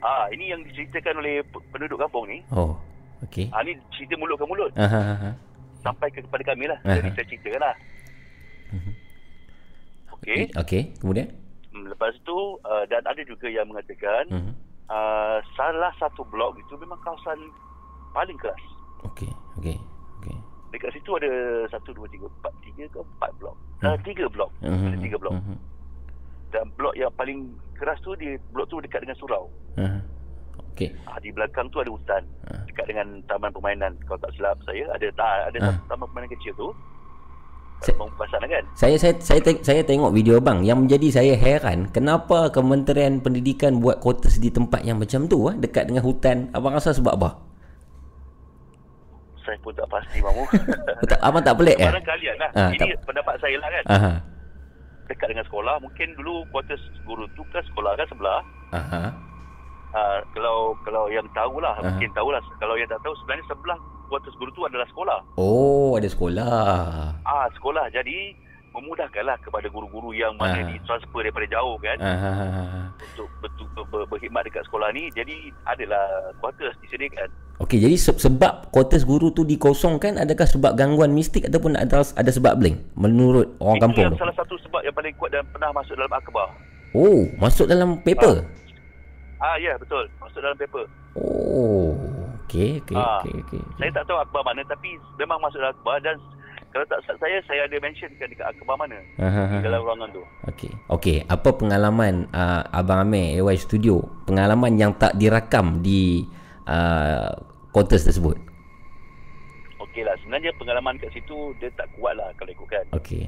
Ah, ini yang diceritakan oleh pe- penduduk kampung ni. Oh. Okey. Ha, ni cerita mulut ke mulut. Aha, aha. Sampai ke kepada kami lah. Aha. Jadi saya ceritakan lah. Okey. Okey, kemudian? Hmm, lepas tu uh, dan ada juga yang mengatakan Mhm. uh, salah satu blok itu memang kawasan paling keras. Okey, okey. Dekat situ ada satu, dua, tiga, empat, tiga ke empat blok. Uh, tiga blok. Mhm, Ada tiga blok. mhm. Dan blok yang paling keras tu di blok tu dekat dengan surau. Aha. Okey. Ah, di belakang tu ada hutan. Ah. Dekat dengan taman permainan. Kalau tak silap saya ada ta, ada Ah. satu taman permainan kecil tu. Bangun pasal kan. Saya saya saya saya tengok video bang yang menjadi saya heran kenapa Kementerian Pendidikan buat quarters di tempat yang macam tu ah dekat dengan hutan. Abang rasa sebab apa? Saya pun tak pasti mamu. Tak, abang tak pelik eh? Barangkali lah. Ah, Ini tak- pendapat saya lah kan. Aha. Dekat dengan sekolah. Mungkin dulu kuartus guru tu kan sekolah kan sebelah. Aha. Uh, kalau kalau yang tahulah Aha. mungkin tahulah kalau yang tak tahu sebenarnya sebelah kuartus guru tu adalah sekolah. Oh, ada sekolah. Ah sekolah jadi memudahkanlah kepada guru-guru yang mana Ah. ditransfer daripada jauh kan Aha. untuk betul ber, ber, berkhidmat dekat sekolah ni jadi adalah kuartus disediakan. Okey, jadi se- sebab quarters guru tu dikosongkan adakah sebab gangguan mistik ataupun ada ada sebab blank menurut orang Itu kampung yang tu? salah satu sebab yang paling kuat dan pernah masuk dalam akhbar. Oh, masuk dalam paper. Ah ya betul masuk dalam paper. Oh, okey, okey, Ah. okey, okey. Saya tak tahu akhbar mana tapi memang masuk dalam akhbar dan kalau tak salah saya saya ada mentionkan dekat akhbar mana Aha. di dalam ruangan tu. Okey. Okey, apa pengalaman uh, Abang Amir AY Studio? Pengalaman yang tak dirakam di uh, quarters tersebut. Okey lah sebenarnya pengalaman kat situ dia tak kuat lah kalau ikutkan. Okey.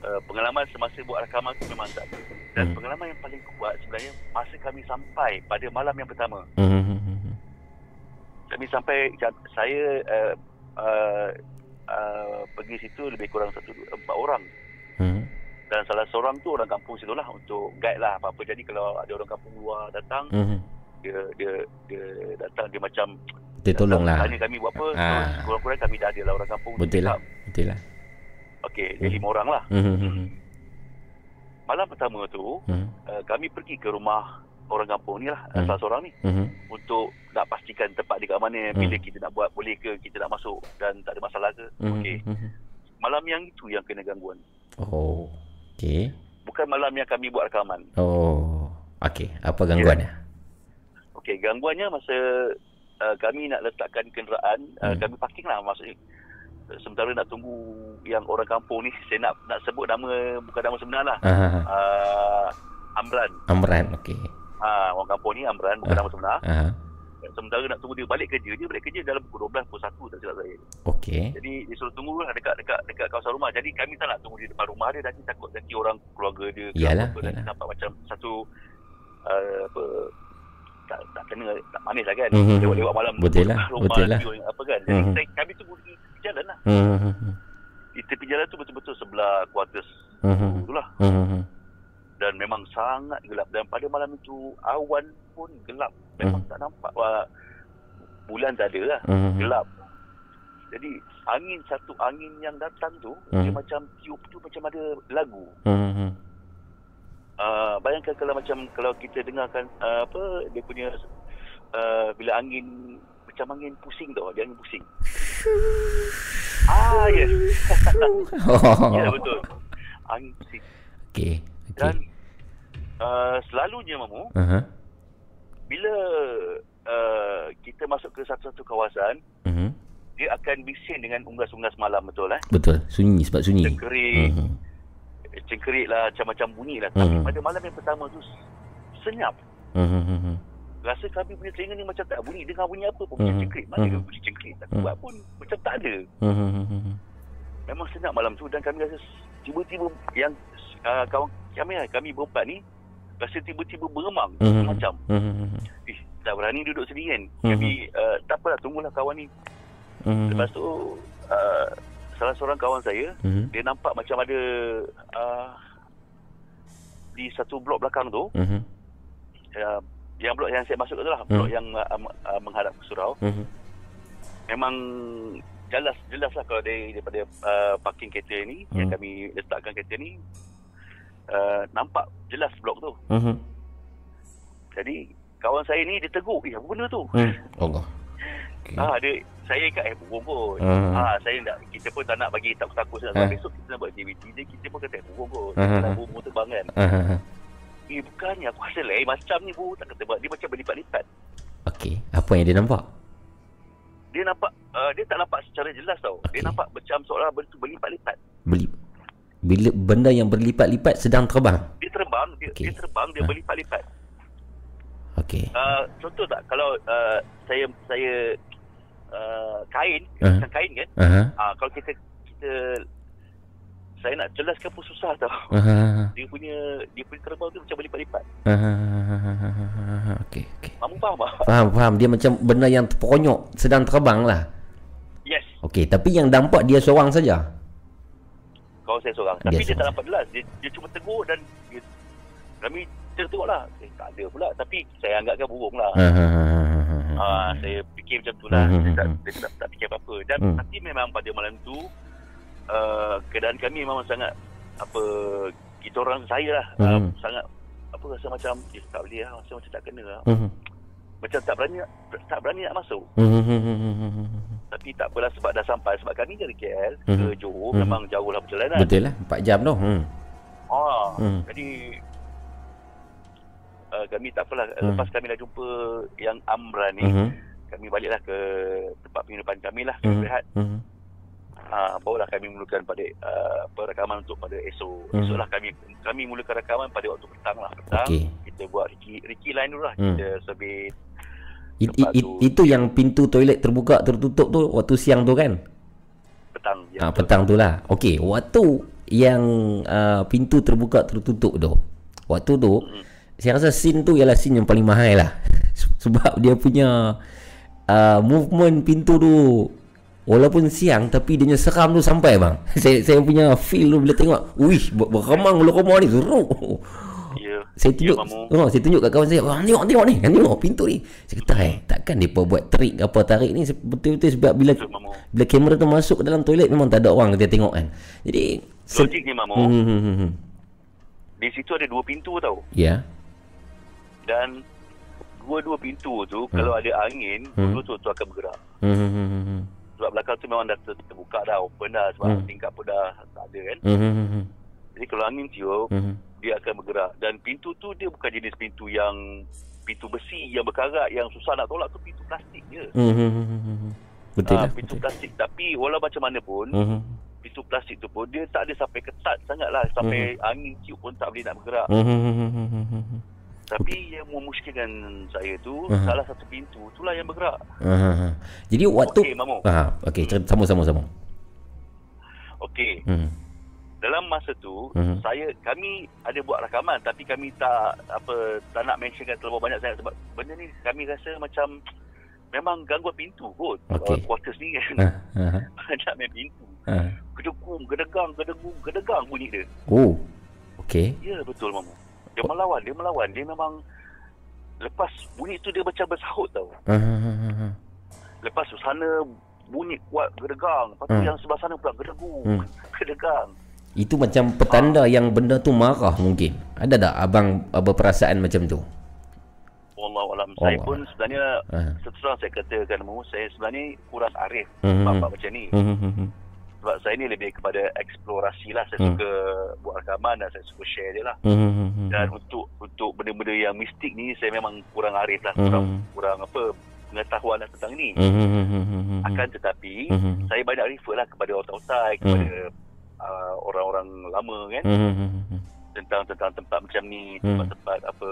Uh, pengalaman semasa buat rakaman tu memang tak. Dan Hmm. pengalaman yang paling kuat sebenarnya masa kami sampai pada malam yang pertama. Mhm. Kami sampai saya uh, uh, uh, pergi situ lebih kurang satu empat orang. Mhm. Dan salah seorang tu orang kampung situ lah untuk guide lah apa-apa. Jadi kalau ada orang kampung luar datang, Mhm. dia dia dia datang dia macam Dia tolonglah. Tanya kami buat apa. Ah. Terus kurang-kurang kami dah ada lah orang kampung. Betul lah. Betul lah. Okey, dia lima orang lah. Mhm. Malam pertama tu, Mhm. uh, kami pergi ke rumah orang kampung ni lah. Hmm. Salah seorang ni. Mhm. Untuk nak pastikan tempat dia kat mana. Hmm. Bila kita nak buat, boleh ke kita nak masuk dan tak ada masalah ke. Mhm. Okey. Mhm. Malam yang itu yang kena gangguan. Oh. Okey. Bukan malam yang kami buat rakaman. Oh. Okey, apa gangguannya? Okey, gangguannya masa uh, kami nak letakkan kenderaan, uh, Hmm. kami parking lah maksudnya. Sementara nak tunggu yang orang kampung ni, saya nak nak sebut nama, bukan nama sebenar lah. Uh, Amran. Amran, okey. Ha, orang kampung ni Amran, bukan Ah. nama sebenar. Aha. Sementara nak tunggu dia balik kerja, dia balik kerja dalam pukul 12, pukul 1 tak silap saya. Okey. Jadi dia suruh tunggu lah dekat dekat dekat kawasan rumah. Jadi kami tak nak tunggu di depan rumah dia nanti takut nanti orang keluarga dia Yalah, apa, yalah. nampak macam satu uh, apa tak tak kena tak manis lah kan. Mhm. Lewat-lewat malam Betul lah, rumah betul lah. apa kan. Jadi Mhm. saya, kami tunggu di jalan lah. Mhm. Di tepi jalan tu betul-betul sebelah quarters Mhm. tu lah. Mhm. Dan memang sangat gelap dan pada malam itu awan pun gelap. Memang Mhm. tak nampak wah, bulan tak ada lah. Mhm. gelap. Jadi angin satu angin yang datang tu dia Hmm. macam tiup tu macam ada lagu. Mhm. Uh, bayangkan kalau macam kalau kita dengarkan uh, apa dia punya uh, bila angin macam angin pusing tau, dia angin pusing. ah yes. Oh. ya betul. Angin pusing. Okey. Dan Okey. uh, selalunya mamu Aha. bila uh, kita masuk ke satu-satu kawasan Mhm. dia akan bising dengan unggas-unggas malam betul eh. Betul. Sunyi sebab sunyi. Cengkerik, Mhm. cengkerik lah macam-macam bunyi lah tapi Mhm. pada malam yang pertama tu senyap Mhm. rasa kami punya telinga ni macam tak bunyi dengar bunyi apa pun Mhm. cengkerik mana mm bunyi cengkerik tak Mhm. buat pun macam tak ada Mhm. memang senyap malam tu dan kami rasa tiba-tiba yang uh, kawan kami lah, kami berempat ni rasa tiba-tiba beremang Mhm. macam Mhm. eh, tak berani duduk sendiri kan Mhm. kami uh, tak apalah tunggulah kawan ni Mhm. lepas tu uh, salah seorang kawan saya Mhm. dia nampak macam ada uh, di satu blok belakang tu Mhm. uh, yang blok yang saya masuk tu lah blok Hmm. yang uh, uh, menghadap ke surau Mhm. memang jelas jelas lah kalau dari daripada uh, parking kereta ni Hmm. yang kami letakkan kereta ni uh, nampak jelas blok tu Mhm. jadi kawan saya ni dia tegur eh apa benda tu Hmm. Allah. Okey. Ah, dia saya kat eh burung kot. Ah. Ah, saya tak kita pun tak nak bagi takut-takut sangat. Sebab besok kita nak buat aktiviti dia kita pun kata eh burung kot. Ah. Kita burung terbang kan. Uh, Eh bukannya aku rasa lain macam ni burung tak kata dia macam berlipat-lipat. Okey. Apa yang dia nampak? Dia nampak uh, dia tak nampak secara jelas tau. Okey. Dia nampak macam seolah bentuk berlipat-lipat. Beli bila benda yang berlipat-lipat sedang terbang. Dia terbang, dia, Okey. dia terbang, dia Ah. berlipat-lipat. Okey. Uh, contoh tak kalau uh, saya saya uh, kain, Ah. uh. kain kan? Aha. Ah, kalau kita kita saya nak jelaskan pun susah tau. Aha. Dia punya dia punya terbang tu macam berlipat-lipat. Aha. Okey, okey. Kamu faham tak? Faham, faham. Dia macam benda yang terponyok sedang terbang lah. Yes. Okey, tapi yang nampak dia seorang saja. Kalau saya seorang. Tapi Dia dia, tak nampak jelas. Dia, dia cuma tegur dan dia, kami tengok lah. Eh, tak ada pula. Tapi saya anggapkan burung lah. Aha. Ah, saya fikir macam tu lah. Hmm, Saya tak, hmm, saya tak, tak fikir apa-apa. Dan Hmm. tapi memang pada malam tu, uh, keadaan kami memang sangat, apa, kita orang saya lah, uh, Hmm. sangat, apa rasa macam, eh tak boleh lah, rasa macam tak kena lah. Macam tak berani, tak berani nak masuk. Mhm. Tapi tak apalah sebab dah sampai. Sebab kami dari KL ke Mhm. Johor, Mhm. memang jauh lah perjalanan. Betul lah, 4 jam tu. Hmm. Ah, Hmm. Jadi uh, kami tak apalah Hmm. lepas kami dah jumpa yang Amran ni Mhm. kami baliklah ke tempat penginapan kami lah kami rehat Mhm. uh, barulah kami mulakan pada uh, perekaman untuk pada esok Hmm. esoklah kami kami mulakan rakaman pada waktu petang lah petang Okey. kita buat Ricky, Ricky line dulu lah Hmm. kita sebit It, Tempat it, tu. itu yang pintu toilet terbuka tertutup tu waktu siang tu kan? petang Ah, petang tu lah. Okey, waktu yang uh, pintu terbuka tertutup tu. Waktu tu Hmm. saya rasa scene tu ialah scene yang paling mahal lah. Sebab dia punya uh, movement pintu tu walaupun siang tapi dia punya seram tu sampai bang. saya saya punya feel tu bila tengok, wih ber- berkemang bulu rumah ni seru. ya Saya tunjuk oh, Saya tunjuk kat kawan saya Wah tengok tengok ni Tengok pintu ni Saya kata eh Takkan dia buat trik apa tarik ni Betul-betul sebab bila Mamu. Bila kamera tu masuk ke dalam toilet Memang tak ada orang kita tengok kan Jadi logik ni Mamu hmm, hmm, hmm, hmm. di situ ada dua pintu tau Ya dan dua-dua pintu tu kalau ada angin Hmm. tu, tu akan bergerak Hmm, hmm, hmm, hmm, hmm. sebab belakang tu memang dah ter- terbuka dah open dah sebab Hmm. tingkap pun dah tak ada kan Hmm, hmm, hmm, hmm. jadi kalau angin tiup Hmm, hmm. Dia akan bergerak dan pintu tu dia bukan jenis pintu yang pintu besi yang berkarat yang susah nak tolak tu pintu plastik je Hmm, hmm, hmm, hmm, hmm. Betul Ah, lah pintu betul. plastik tapi walau macam mana pun Hmm, hmm. pintu plastik tu pun dia tak ada sampai ketat sangat lah sampai angin tiup pun tak boleh nak bergerak Hmm, hmm, hmm, hmm, hmm, hmm, hmm. tapi yang memuskilkan saya tu Hmm. salah satu pintu itulah yang bergerak ah. Jadi waktu Okey, Mamu. ah, Okey cerita sama-sama sama okey hmm. Dalam masa tu Mhm. saya kami ada buat rakaman tapi kami tak apa tak nak mentionkan terlalu banyak sangat sebab benda ni kami rasa macam memang gangguan pintu kot Okey. uh, quarters ni kan ah, ah, banyak main pintu ah. gedegung gedegang gedegung gedegang bunyi dia Oh Okey ya betul mamu dia melawan dia melawan dia memang lepas bunyi tu dia macam bersahut tau ah, ah, ah, ah. lepas sana bunyi kuat gedegang lepas tu Hmm. yang sebelah sana pula gedegung Hmm. gedegang Itu macam petanda yang benda tu marah mungkin. Ada tak abang abang perasaan macam tu? Wallahu alam. Saya Allah. pun sebenarnya Ah. seterusnya saya katakan mu saya sebenarnya kurang arif Hmm. bab-bab macam ni. Hmm, hmm, hmm. Sebab saya ni lebih kepada eksplorasi lah. Saya Hmm. suka buat rakaman dan saya suka share dia lah. Hmm, hmm, hmm, Dan untuk untuk benda-benda yang mistik ni saya memang kurang arif lah. Hmm. Kurang, kurang apa pengetahuan lah tentang ni. Hmm, hmm, hmm, hmm, hmm, hmm. Akan tetapi Hmm, hmm, saya banyak refer lah kepada otak-otak, kepada uh, orang-orang lama kan. hmm, hmm, hmm, tentang tentang tempat macam ni, Hmm. tempat-tempat apa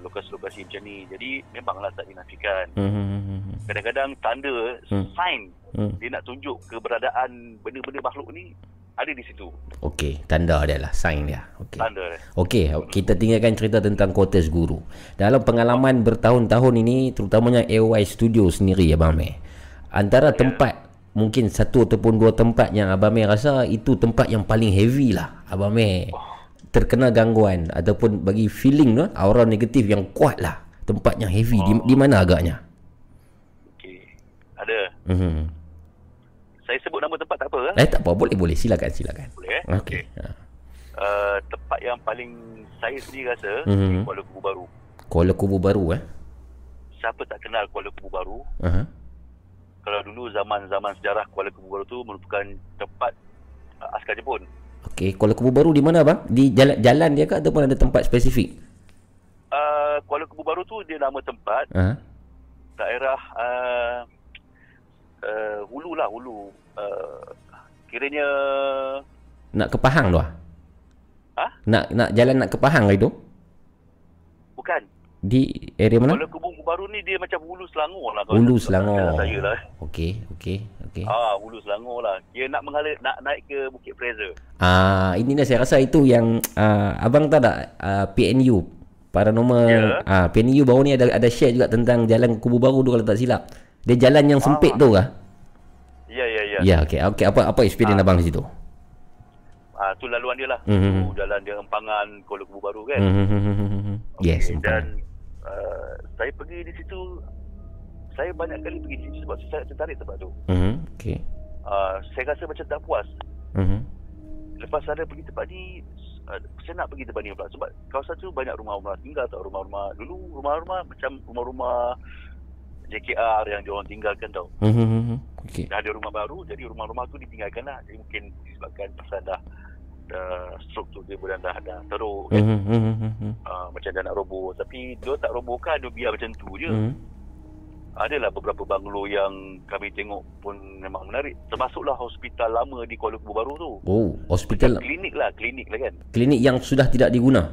lokasi-lokasi macam ni. Jadi memanglah tak dinafikan. Hmm, hmm, hmm, hmm. Kadang-kadang tanda Hmm. sign Hmm. dia nak tunjuk keberadaan benda-benda makhluk ni ada di situ. Okey, tanda dia lah, sign dia. Okey. Tanda dia. Okey, kita tinggalkan cerita tentang quarters guru. Dalam pengalaman bertahun-tahun ini, terutamanya AOI Studio sendiri, Abang Meh. Antara tempat, mungkin satu ataupun dua tempat yang Abang Meh rasa itu tempat yang paling heavy lah. Abang Meh terkena gangguan ataupun bagi feeling tu, aura negatif yang kuat lah. Tempat yang heavy, di, di mana agaknya? Okey. Ada. Hmm. Saya sebut nama tempat tak apa eh? Eh, tak apa. Boleh, boleh. Silakan, silakan. Boleh eh? Okey. Ha. Uh, tempat yang paling saya sendiri rasa Mhm. di Kuala Kubu Baru. Kuala Kubu Baru, eh? Siapa tak kenal Kuala Kubu Baru? Uh-huh. Kalau dulu zaman-zaman sejarah Kuala Kubu Baru tu merupakan tempat uh, askar Jepun. Okey, Kuala Kubu Baru di mana bang? Di jalan jalan dia ke ataupun ada tempat spesifik? Uh, Kuala Kubu Baru tu dia nama tempat Ha? daerah uh, uh, hulu lah hulu. Uh, kiranya Nak ke Pahang tu ah? Ha? Nak nak jalan nak ke Pahang ke itu? bukan. Di area mana? Kuala Kubu Baru ni dia macam hulu Selangor lah. Hulu tak- Selangor. Saya lah. Okey, okey, okey. Ah, hulu Selangor lah. Dia nak menghala nak naik ke Bukit Fraser. Ah, ini dah saya rasa itu yang ah, abang tahu tak ah, PNU paranormal Ya. ah PNU baru ni ada ada share juga tentang jalan Kubu Baru tu kalau tak silap. Dia jalan yang sempit tu kah? Ya, ya, ya. Ya, okey. Okey, apa apa experience abang di situ? Ah, tu laluan dia lah. Mhm. Tu jalan dia empangan Kuala Kubu Baru kan. Hmm. Yes, Okey, okay, dan uh, saya pergi di situ saya banyak kali pergi di situ sebab saya tertarik tempat tu. Hmm. Okey. Uh, saya rasa macam tak puas. Hmm. Lepas saya pergi tempat ni uh, saya nak pergi tempat ni pula sebab kawasan tu banyak rumah-rumah tinggal tau rumah-rumah dulu rumah-rumah macam rumah-rumah JKR yang diorang tinggalkan tau. Hmm. Okey. Dah ada rumah baru jadi rumah-rumah tu ditinggalkan lah. Jadi mungkin disebabkan pasal dah dah struktur dia pun dah dah teruk kan. Hmm. Hmm. Uh, macam dah nak roboh tapi dia tak robohkan dia biar macam tu je. Hmm. Adalah beberapa banglo yang kami tengok pun memang menarik. Termasuklah hospital lama di Kuala Lumpur Baru tu. Oh, hospital Klinik lah, klinik lah kan. klinik yang sudah tidak diguna.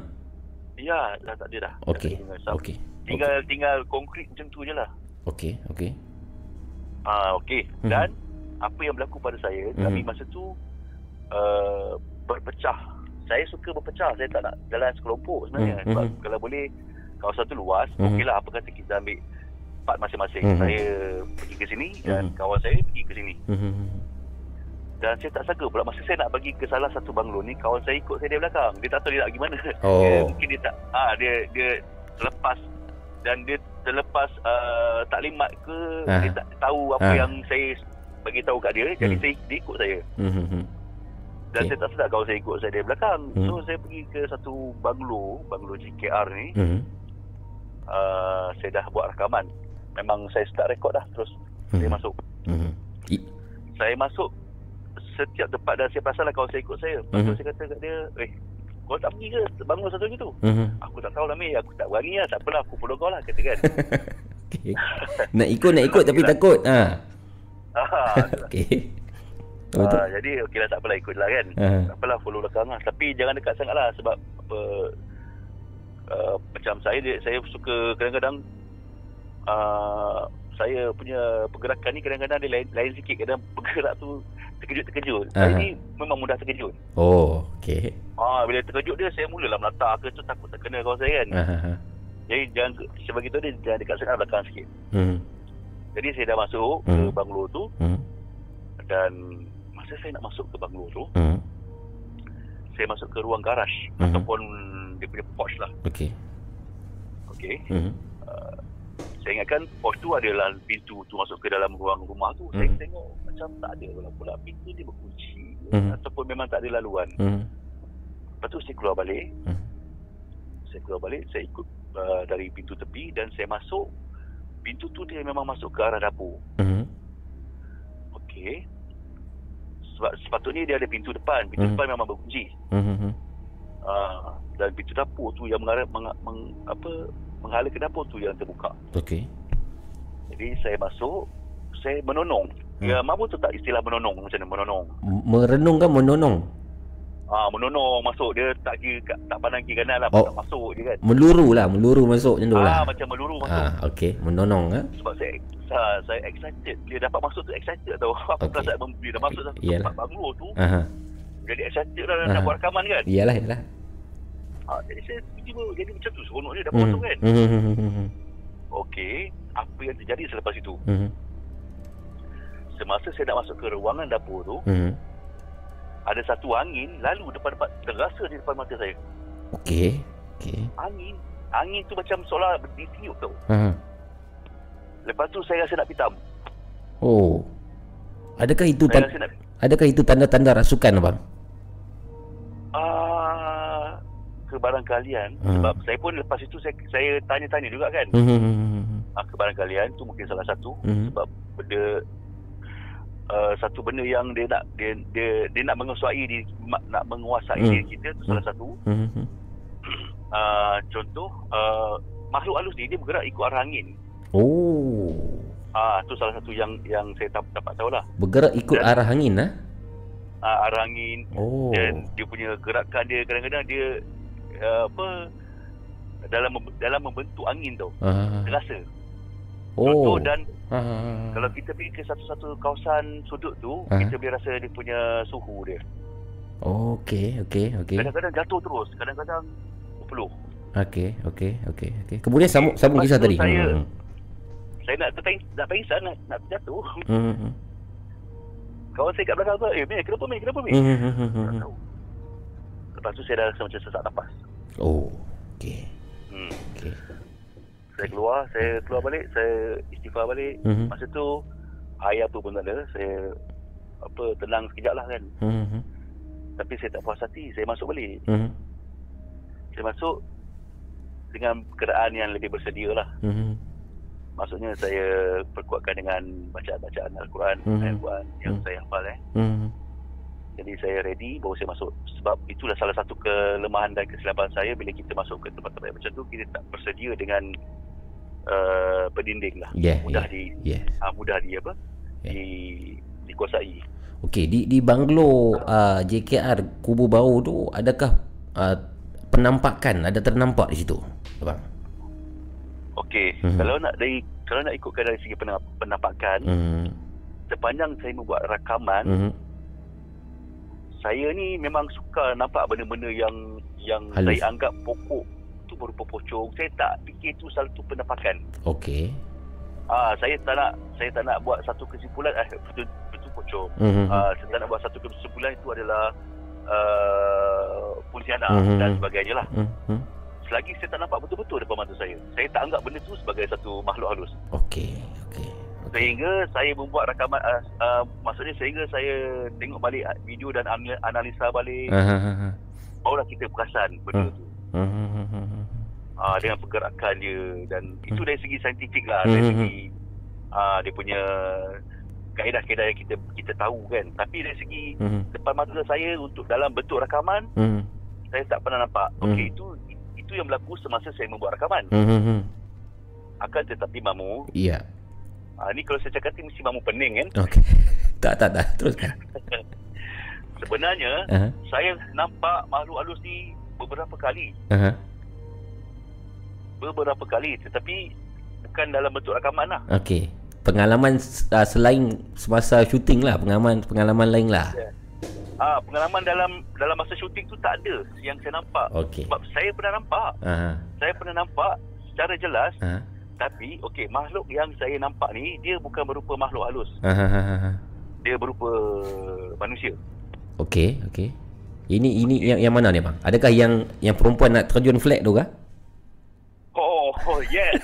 Ya, dah tak ada dah. Okey. Okey. Tinggal tinggal konkrit macam tu je lah. Okey, okey. Ah, okey. Mhm. Dan apa yang berlaku pada saya, Mhm. kami masa tu uh, berpecah. Saya suka berpecah. Saya tak nak jalan sekelompok sebenarnya. Mhm. Sebab Mhm. kalau boleh kawasan tu luas, Mhm. okeylah apa kata kita ambil part masing-masing. Mhm. Saya pergi ke sini dan Mhm. kawan saya pergi ke sini. Hmm. Dan saya tak sangka pula masa saya nak bagi ke salah satu banglo ni kawan saya ikut saya dari belakang. Dia tak tahu dia nak pergi mana. Oh. Dia, mungkin dia tak ah dia dia terlepas dan dia terlepas uh, taklimat ke Ah. dia tak tahu apa Ah. yang saya bagi tahu kat dia. Jadi Hmm. saya dia ikut saya. Hmm. Dan Okey. saya tak sedar kawan saya ikut saya dari belakang. Hmm. So saya pergi ke satu banglo, banglo JKR ni. Hmm. Uh, saya dah buat rakaman. Memang saya start rekod dah terus Hmm. saya masuk. Hmm. I- Saya masuk setiap tempat dan saya perasan lah kawan saya ikut saya. Lepas Mhm. saya kata kat dia, eh, kau tak pergi ke banglo satu lagi tu? Hmm. Aku tak tahu lah Mei, aku tak berani lah. Tak apalah, aku follow kau lah, kata kan. Okey. Nak ikut nak ikut tapi takut. Ha. ah, Betul. ah, jadi okey lah, tak apalah ikut lah kan. Ah. Tak apalah, follow belakang lah. Tapi jangan dekat sangat lah sebab apa, uh, macam saya saya suka kadang-kadang uh, saya punya pergerakan ni kadang-kadang dia lain, lain sikit. Kadang bergerak tu terkejut-terkejut. Saya Aha. ni memang mudah terkejut. Oh, okey. Ah, bila terkejut dia, saya mulalah melatar ke tu takut tak kena kawan saya kan. Ha. Jadi jangan, sebab itu dia jangan dekat sangat belakang sikit. Hmm. Jadi saya dah masuk ke Hmm. banglo tu Hmm. dan masa saya nak masuk ke banglo tu, Hmm. saya masuk ke ruang garaj Mhm. ataupun dia punya porch lah. Okey. Okey. Hmm. Saya ingatkan porch tu adalah pintu tu masuk ke dalam ruang rumah tu. Saya Mhm. tengok macam tak ada pula pula pintu dia berkunci Mhm. ataupun memang tak ada laluan. Hmm. Lepas tu saya keluar balik. Mhm. Saya keluar balik, saya ikut uh, dari pintu tepi dan saya masuk pintu tu dia memang masuk ke arah dapur. Hmm. Okey. Sebab sepatutnya dia ada pintu depan. Pintu Mhm. depan memang berkunci. Hmm. Ah, dan pintu dapur tu yang mengarah meng, meng, apa menghala ke dapur tu yang terbuka. Okey. Jadi saya masuk, saya menonong. Ya, Hmm. apa tu tak istilah menonong macam mana menonong? Merenung kan menonong? Ah, menonong masuk dia tak kira tak pandang kiri kanan lah, Oh. oh. masuk je kan. Meluru lah, meluru masuk macam tu Ah, lah. macam meluru masuk. Ah, okey, menonong ah. Sebab saya saya, saya excited. Dia dapat masuk tu excited tau. Apa perasaan okay. bila dah masuk satu Iyalah. tempat banglo tu, Aha. jadi excited lah Aha. nak buat rakaman kan. Iyalah, iyalah. Ah, jadi saya tiba-tiba jadi macam tu seronok dia dapat masuk kan. Hmm. Okey, apa yang terjadi selepas itu? Hmm. Semasa saya nak masuk ke ruangan dapur tu, Hmm. Ada satu angin lalu depan-depan terasa di depan mata saya. Okey. Okey. Angin, angin tu macam seolah ditiup tau. Ha. Lepas tu saya rasa nak pitam. Oh. Adakah itu Saya tan- rasa nak adakah itu tanda-tanda rasukan abang? ah kebarangkalian Hmm. sebab saya pun lepas itu saya saya tanya-tanya juga kan. Hmm. Ah kebarangkalian tu mungkin salah satu Hmm. sebab benda uh, satu benda yang dia nak dia dia, dia nak menguasai di nak menguasai Hmm. diri kita tu salah satu. Mhm. Uh, contoh uh, makhluk halus ni dia bergerak ikut arah angin. Oh. Ah tu salah satu yang yang saya dapat, dapat tahu lah. Bergerak ikut Dan- arah angin ah. Uh, arah angin Oh. dan dia punya gerakan dia kadang-kadang dia uh, apa dalam dalam membentuk angin tau. Ah. Terasa. Oh. Contoh dan Ah. kalau kita pergi ke satu-satu kawasan sudut tu, Ah. kita boleh rasa dia punya suhu dia. Okey, okey, okey. Kadang-kadang jatuh terus, kadang-kadang berpeluh. Okey, okey, okey, okey. Kemudian sambung sambung Lepas kisah tadi. saya- Hmm. Saya nak terpeng, nak pengsan, nak, nak jatuh. Hmm. hmm, Kawan saya kat belakang tu, eh Mei, kenapa Mei, kenapa Mei? hmm, hmm, hmm, hmm, Tak hmm. tahu. Lepas tu saya dah rasa macam sesak nafas. Oh, okey. Hmm. Okey. Saya keluar, saya keluar balik, saya istighfar balik. Mhm. Masa tu, air apa pun tak ada. Saya apa tenang sekejap lah kan. Hmm. hmm, Tapi saya tak puas hati, saya masuk balik. Hmm. Saya masuk dengan keadaan yang lebih bersedia lah. Hmm. Maksudnya saya perkuatkan dengan bacaan-bacaan Al-Quran, Mhm. Al-Quran yang Mhm. saya hafal eh. Hmm. Jadi saya ready baru saya masuk. Sebab itulah salah satu kelemahan dan kesilapan saya bila kita masuk ke tempat-tempat macam tu kita tak bersedia dengan uh, pendinding lah. Yeah, mudah yeah. di Yeah. ah, mudah di apa? Yeah. Di dikuasai. Okey, di di banglo uh, JKR Kubu Bau tu adakah uh, penampakan ada ternampak di situ? Abang. Okey, Mhm. kalau nak dari kalau nak ikutkan dari segi penam- penampakan, Hmm. sepanjang saya membuat rakaman, Hmm. saya ni memang suka nampak benda-benda yang yang Halus. saya anggap pokok berupa pocong. Saya tak fikir tu satu penampakan. Okey. Ah, saya tak nak saya tak nak buat satu kesimpulan eh betul betul pocong. Hmm. Ah, saya tak nak buat satu kesimpulan itu adalah uh, Pontianak Mhm. dan sebagainya lah. Hmm. hmm. Selagi saya tak nampak betul-betul depan mata saya. Saya tak anggap benda tu sebagai satu makhluk halus. Okey. Sehingga saya membuat rakaman uh, uh, maksudnya sehingga saya tengok balik video dan anal- analisa balik ah. barulah kita perasan benda Hmm. tu. Hmm, hmm, hmm, hmm, hmm. uh, dengan pergerakan dia dan itu dari segi saintifik lah Hmm, dari hmm, segi uh, dia punya kaedah-kaedah yang kita kita tahu kan tapi dari segi Hmm, depan mata saya untuk dalam bentuk rakaman hmm, saya tak pernah nampak Hmm. okey itu itu yang berlaku semasa saya membuat rakaman hmm, hmm, hmm. akan tetapi mamu Ya. uh, ni kalau saya cakap ni mesti mamu pening kan Okey. tak, tak, tak. Teruskan. sebenarnya Aha. saya nampak makhluk halus ni beberapa kali Aha. beberapa kali tetapi bukan dalam bentuk rakaman lah Okey. Pengalaman uh, selain semasa syuting lah, pengalaman pengalaman lain lah. Ah, pengalaman dalam dalam masa syuting tu tak ada yang saya nampak. Okey. Sebab saya pernah nampak. Aha. Saya pernah nampak secara jelas Aha. tapi okey makhluk yang saya nampak ni dia bukan berupa makhluk halus. Aha. Dia berupa manusia. Okey, okey. Ini ini yang yang mana ni bang? Adakah yang yang perempuan nak terjun flag tu kah? Oh, oh yes.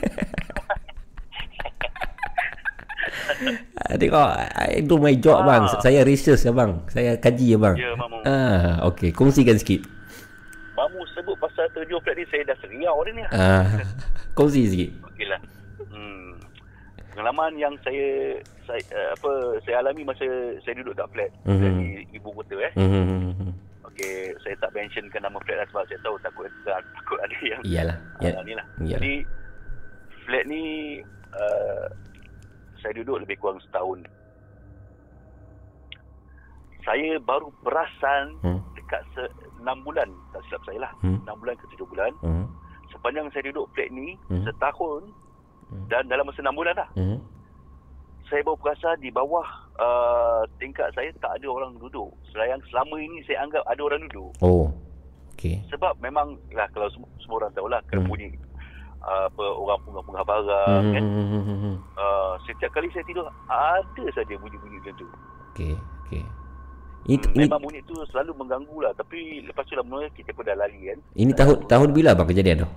Tengok I do my job Ah. bang. Saya research ya bang. Saya kaji ya bang. ya, mamu. Ah, okey. Kongsikan sikit. Mamu sebut pasal terjun flat ni saya dah seriau dah ni. Ah, kongsi sikit. Okeylah. Hmm. Pengalaman yang saya saya uh, apa saya alami masa saya duduk kat flat Mhm. di ibu kota eh. Hmm. Okey, saya tak mentionkan nama flat lah sebab saya tahu takut takut ada yang Iyalah. Ya. Ni lah. Iyalah. Jadi flat ni uh, saya duduk lebih kurang setahun. Saya baru perasan Hmm. dekat se- 6 bulan tak silap saya lah. Hmm. 6 bulan ke 7 bulan. Hmm. Sepanjang saya duduk flat ni Hmm. setahun Hmm. dan dalam masa 6 bulan lah. Hmm. Saya baru perasan di bawah uh, tingkat saya tak ada orang duduk. Selain selama ini saya anggap ada orang duduk. Oh. Okey. Sebab memang lah kalau semua, semua orang tahulah kena Hmm. bunyi uh, apa orang punggah-punggah barang Hmm. kan. hmm, hmm, hmm. Uh, setiap kali saya tidur ada saja bunyi-bunyi macam tu. Okey, okey. Ini Hmm, ini memang bunyi tu selalu mengganggu lah tapi lepas tu lama kita pun dah lari kan. ini tahun tahun bila bang kejadian tu?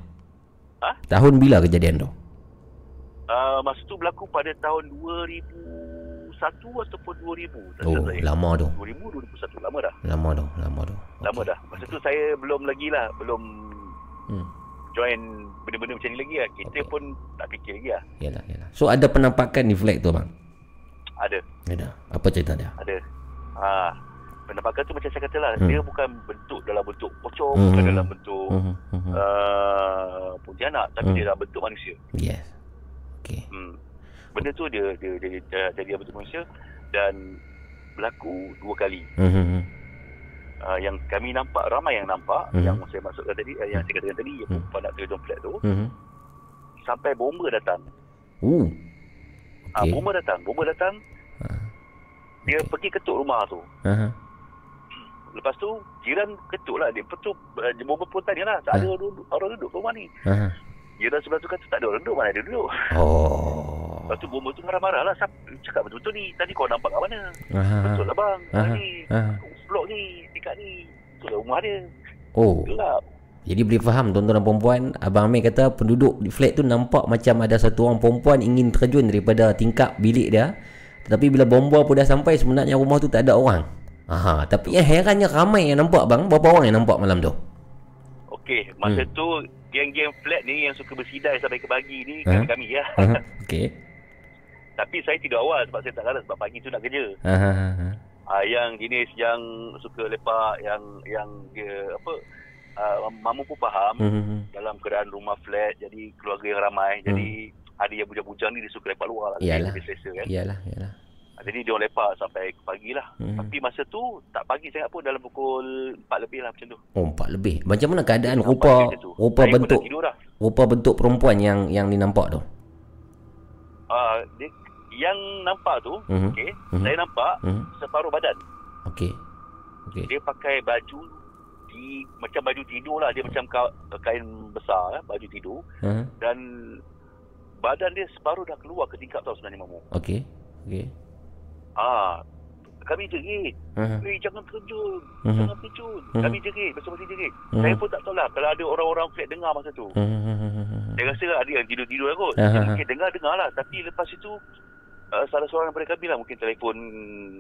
Ha? Tahun bila kejadian tu? Uh, masa tu berlaku pada tahun 2001 ataupun 2000 tak Oh, saya. lama tu. 2000 2001 lama dah. Lama tu, lama tu. Lama dah. Masa tu saya belum lagi lah belum Hmm. join benda-benda macam ni lagi lah. Kita Okey. pun tak fikir lagi lah. Yalah, yalah. So ada penampakan di flag tu bang. ada. Ada. Apa cerita dia? Ada. Ah, penampakan tu macam saya kata lah, Hmm. dia bukan bentuk dalam bentuk pocong, Hmm. bukan dalam bentuk mhm. uh, pontianak, tapi Hmm. dia dalam bentuk manusia. Yes. Okey. Hmm. Benda tu dia dia dia, jadi dalam bentuk manusia dan berlaku dua kali. Mhm. Uh, yang kami nampak ramai yang nampak Hmm. yang saya maksudkan tadi uh, yang saya katakan tadi yang Hmm. perempuan nak terjun flat tu Mhm. sampai bomba datang. Uh. Ah Okey. bomba datang, bomba datang. Ah. Dia Okey. pergi ketuk rumah tu. Aha. Lepas tu jiran ketuk lah dia betul uh, bomba pun tanya lah tak Hmm. ada duduk, orang duduk rumah ni. Jiran sebelah tu kata tak ada orang duduk mana ada duduk. Oh. Lepas tu bomba tu marah-marah lah Cakap betul-betul ni Tadi kau nampak kat mana Aha. Betul lah bang Aha. Tadi Aha. Blok ni Dekat ni Betul lah rumah dia Oh. Gelap Jadi boleh faham tuan-tuan dan perempuan Abang Amir kata penduduk di flat tu nampak macam ada satu orang perempuan ingin terjun daripada tingkap bilik dia Tetapi bila bomba pun dah sampai sebenarnya rumah tu tak ada orang Aha, tapi yang herannya ramai yang nampak bang Berapa orang yang nampak malam tu? Okey Masa Hmm. tu Geng-geng flat ni Yang suka bersidai Sampai ke pagi ni Ha? Kami-kami ya Aha, Okey Tapi saya tidur awal Sebab saya tak larat Sebab pagi tu nak kerja aha. uh, Yang jenis Yang suka lepak Yang Yang dia Apa uh, Mamu pun faham Mhm. Dalam keadaan rumah flat Jadi keluarga yang ramai Jadi Ada yang bujang-bujang ni Dia suka lepak luar lah. Iyalah. Dia selesa kan Iyalah, iyalah Ah, Jadi dia orang lepak sampai pagi lah. Hmm. Tapi masa tu tak pagi sangat pun dalam pukul 4 lebih lah macam tu. Oh, empat lebih Macam mana keadaan Nampak rupa macam. Rupa Saya bentuk dah. Rupa bentuk perempuan yang yang dinampak tu Ah, dia, yang nampak tu, Mhm. okey, Mhm. saya nampak Mhm. separuh badan. Okey Okey Dia pakai baju di macam baju tidur lah. Dia macam ka, kain besar, eh, baju tidur. Aha. Dan badan dia separuh dah keluar ke tingkap tau sebenarnya mamu. Okey Okey Ah, kami jerit. Aha. Eh, jangan terjun. Mhm. Jangan terjun. Mhm. Kami jerit. Bersama jerit. Mhm. Saya pun tak tahu lah kalau ada orang-orang flat dengar masa tu. Mhm. Saya rasa ada yang tidur-tidur lah kot. Aha. Dia mungkin dengar-dengar lah. Tapi lepas itu, uh, salah seorang daripada kami lah. Mungkin telefon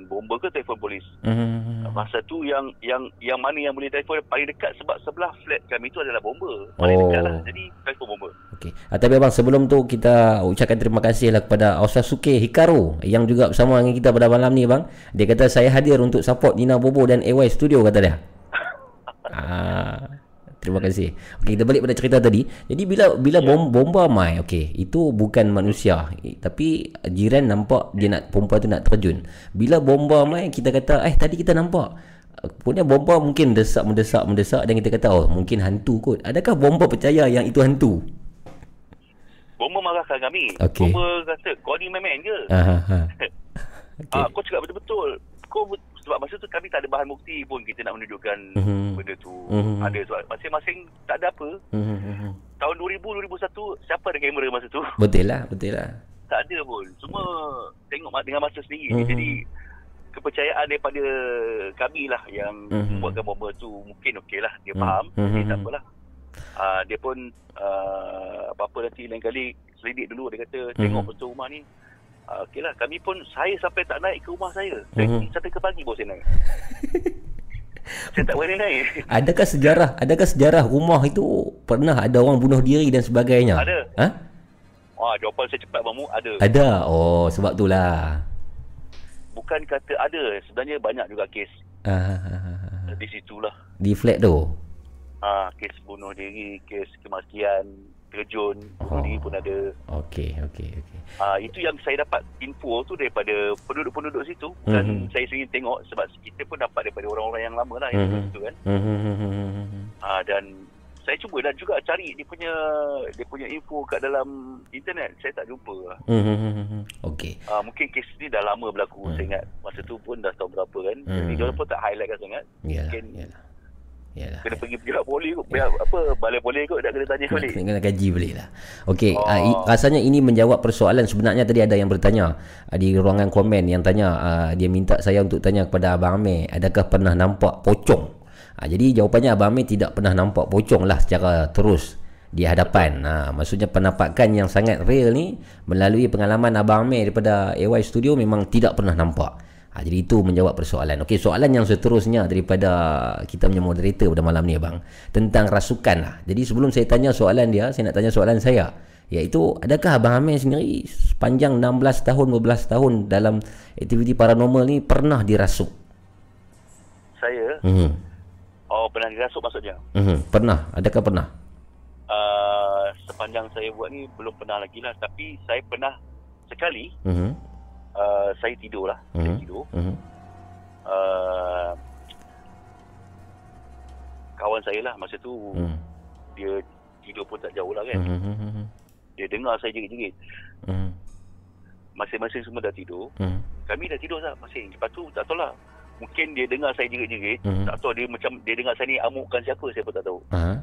bomba ke telefon polis. Mhm. Masa tu yang yang yang mana yang boleh telefon paling dekat sebab sebelah flat kami tu adalah bomba. Paling Oh. dekat lah. Jadi telefon bomba. Okey. Ah, tapi abang sebelum tu kita ucapkan terima kasih lah kepada Osasuke Hikaru yang juga bersama dengan kita pada malam ni bang. Dia kata saya hadir untuk support Nina Bobo dan AY Studio kata dia. ah, terima kasih. Okey, kita balik pada cerita tadi. Jadi bila bila bom, bomba mai, okey, itu bukan manusia, tapi jiran nampak dia nak perempuan tu nak terjun. Bila bomba mai kita kata eh tadi kita nampak Punya bomba mungkin desak mendesak mendesak dan kita kata oh mungkin hantu kot. Adakah bomba percaya yang itu hantu? Bomba marahkan kami. Okey. Bomba kata, kau ni main-main ke? Ah, ha. Okay. Ah, kau cakap betul-betul. Kau sebab masa tu kami tak ada bahan bukti pun kita nak menunjukkan Mhm. benda tu. Mhm. Ada sebab masing-masing tak ada apa. Mhm, mhm. Tahun 2000 2001 siapa ada kamera masa tu? Betul lah, betul lah. Tak ada pun. Cuma tengok ma- dengan mata sendiri. Mhm. Jadi kepercayaan daripada kami lah yang Mhm. buatkan bomba tu mungkin okey lah. Dia Mhm. faham. Mhm. Jadi tak apalah. Uh, dia pun uh, apa-apa nanti lain kali selidik dulu dia kata tengok Mhm. betul rumah ni. Uh, okey lah kami pun saya sampai tak naik ke rumah saya. Mhm. sampai ke pagi baru saya naik. saya tak berani naik. Adakah sejarah, adakah sejarah rumah itu pernah ada orang bunuh diri dan sebagainya? Ada. Ha? Ah, jawapan saya cepat mamu ada. Ada. Oh, sebab itulah. Bukan kata ada, sebenarnya banyak juga kes Ah, di situlah. di flat tu. Ah, kes bunuh diri, kes kematian, terjun, bunuh Oh. diri pun ada. Okey, okey, okey. Ah, itu yang saya dapat info tu daripada penduduk-penduduk situ. Bukan Mhm. saya sendiri tengok sebab kita pun dapat daripada orang-orang yang lama lah yang Mhm. mm situ kan. Mhm. Ah, dan saya cuba dan juga cari dia punya dia punya info kat dalam internet. Saya tak jumpa. lah. Mhm. Okey. Ah, mungkin kes ni dah lama berlaku. Hmm. Saya ingat masa tu pun dah tahun berapa kan. Hmm. Jadi dia pun tak highlight kan sangat. Yalah, Mungkin- yalah. Yalah. Kena pergi pihak boleh kot. Pihak apa balai boleh kot nak kena tanya balik. Kena, kena kaji balik lah Okey Oh. uh, i- Rasanya ini menjawab persoalan Sebenarnya tadi ada yang bertanya uh, Di ruangan komen yang tanya uh, Dia minta saya untuk tanya kepada Abang Amir Adakah pernah nampak pocong uh, Jadi jawapannya Abang Amir tidak pernah nampak pocong lah Secara terus di hadapan ha, Maksudnya penampakan yang sangat real ni Melalui pengalaman Abang Amir daripada AY Studio Memang tidak pernah nampak ha, Jadi itu menjawab persoalan Okey soalan yang seterusnya daripada kita punya moderator pada malam ni abang Tentang rasukan lah Jadi sebelum saya tanya soalan dia Saya nak tanya soalan saya Iaitu adakah Abang Amir sendiri sepanjang 16 tahun 12 tahun dalam aktiviti paranormal ni pernah dirasuk? Saya Mhm. oh pernah dirasuk maksudnya. Mhm. Pernah? Adakah pernah? Uh, sepanjang saya buat ni belum pernah lagi lah tapi saya pernah sekali Mhm. Uh, saya tidur lah. Saya Mhm. tidur. Mhm. Uh, kawan saya lah masa tu Mhm. dia tidur pun tak jauh lah kan. Mhm. Dia dengar saya jerit-jerit. Mhm. Masing-masing semua dah tidur. Mhm. Kami dah tidur tak masing. Lepas tu tak tahu lah. Mungkin dia dengar saya jerit-jerit. Mhm. Tak tahu dia macam dia dengar saya ni amukkan siapa saya pun tak tahu. Aha.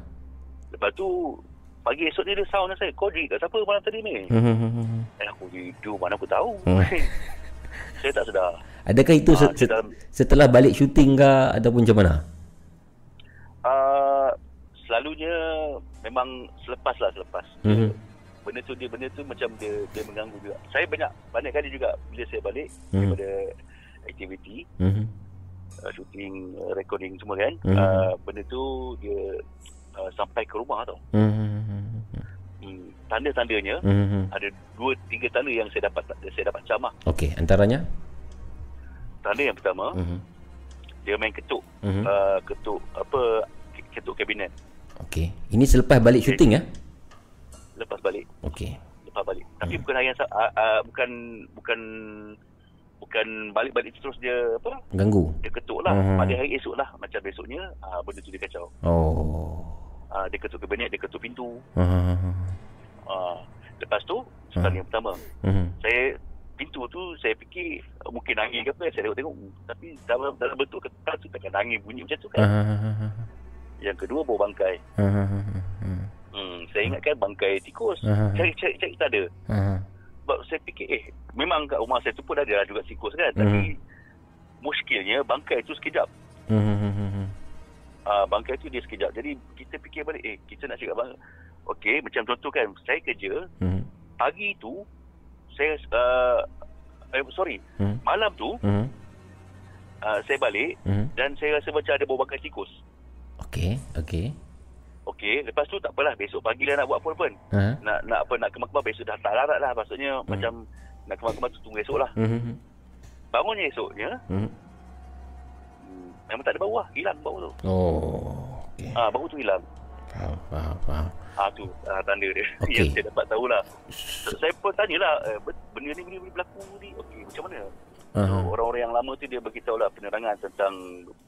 Lepas tu pagi esok ni dia sound saya. Kau jerit kat siapa malam tadi ni? Mhm. Eh aku tidur mana aku tahu. Hmm. saya tak sedar. Adakah itu Ah, se- dalam- setelah balik syuting ke ataupun macam mana? Uh, selalunya memang selepas lah selepas. Mhm. Benda tu dia benda tu macam dia dia mengganggu juga. Saya banyak banyak kali juga bila saya balik Mhm. daripada aktiviti Mhm. uh, shooting, uh, recording semua kan. Mhm. Uh, benda tu dia uh, sampai ke rumah tau. Mhm. Hmm, tanda-tandanya Mhm. ada dua tiga tanda yang saya dapat saya dapat camah. Okey, antaranya? Tanda yang pertama, Mhm. dia main ketuk Mhm. uh, ketuk apa ketuk kabinet Okey. Ini selepas balik Okey. syuting ya? lepas balik Okey. lepas balik. Tapi Hmm. bukan hari yang uh, uh, bukan bukan bukan balik-balik terus dia apa? Ganggu. Dia ketuk lah. Hmm. Pada hari esok lah macam besoknya uh, benda tu dia kacau. Oh. Uh, dia ketuk kabinet, dia ketuk pintu. Ah. Uh, lepas tu sekali yang pertama Mhm. saya pintu tu saya fikir uh, mungkin angin ke apa saya tengok-tengok tapi dalam dalam bentuk kertas tu takkan angin bunyi macam tu kan. Ah. Yang kedua bau bangkai. Ah. Hmm, saya ingatkan bangkai tikus. Ah. Cari-cari cari tak ada. Sebab saya fikir eh memang kat rumah saya tu pun ada lah juga tikus kan tapi muskilnya bangkai tu sekejap. Mhm. Uh, bangkai tu dia sekejap. Jadi kita fikir balik eh kita nak cakap bang Okey, macam contoh kan saya kerja Mhm. pagi tu saya uh, eh, sorry, Mhm. malam tu Mhm. uh, saya balik Mhm. dan saya rasa macam ada bau bangkai tikus. Okey, okey. Okey, lepas tu tak apalah besok pagi lah nak buat apa pun. Ha? Nak nak apa nak kemas-kemas besok dah tak larat lah maksudnya Hmm. macam nak kemas-kemas tu tunggu esok lah. Mhm. Bangunnya esoknya Mhm. Memang tak ada bau lah, hilang bau tu. Oh. Okey. Ah, bau tu hilang. Faham, faham, faham. Ah tu ah, tanda dia Okey. yang saya dapat tahulah. Saya pun tanyalah eh, benda ni benda ni berlaku ni. Okey, macam mana? So, Aha. orang-orang yang lama tu dia beritahu lah penerangan tentang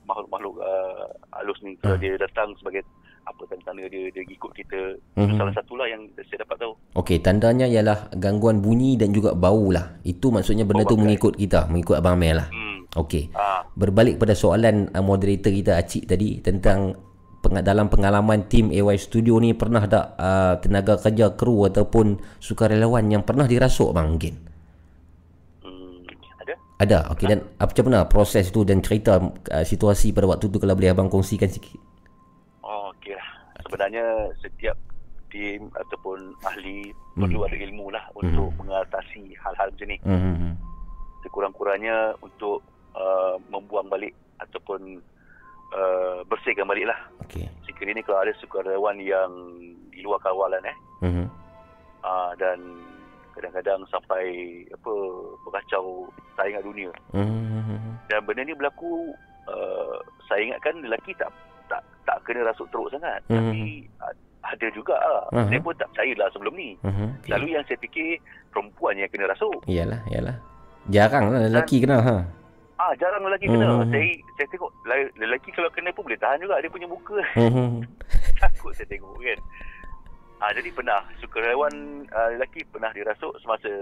makhluk-makhluk uh, halus ni. Ah. dia datang sebagai apa tanda-tanda dia dia ikut kita. Mhm. Salah satulah yang saya dapat tahu. Okey, tandanya ialah gangguan bunyi dan juga bau lah. Itu maksudnya benda Bau tu bangkai. mengikut kita, mengikut Abang Amel lah. Hmm. Okey. Ah, Berbalik pada soalan uh, moderator kita Acik tadi tentang peng- dalam pengalaman tim AY Studio ni pernah tak uh, tenaga kerja kru ataupun sukarelawan yang pernah dirasuk bang mungkin? hmm, ada? Ada. Okey dan apa macam mana proses tu dan cerita uh, situasi pada waktu tu kalau boleh abang kongsikan sikit. Oh, okey lah. Sebenarnya setiap tim ataupun ahli Hmm. perlu ada ilmu lah untuk mengatasi hal-hal macam ni. Hmm. Sekurang-kurangnya untuk uh, membuang balik ataupun uh, bersihkan balik lah. Okey. Sekiranya kalau ada sukarelawan yang di luar kawalan eh Mhm. uh, dan kadang-kadang sampai apa berkacau saingan dunia. Mhm. Dan benda ni berlaku uh, saya ingatkan lelaki tak tak tak kena rasuk teruk sangat Mhm. tapi a- ada juga lah. Mhm. Saya pun tak percayalah sebelum ni. Mhm. Okey. Lalu yang saya fikir perempuan yang kena rasuk. Iyalah, iyalah. Jarang lah lelaki kena ha. Ah jarang lelaki kena. Mhm. Saya saya tengok le- lelaki kalau kena pun boleh tahan juga dia punya muka. Mhm. Takut saya tengok kan. Ah jadi pernah sukarelawan uh, lelaki pernah dirasuk semasa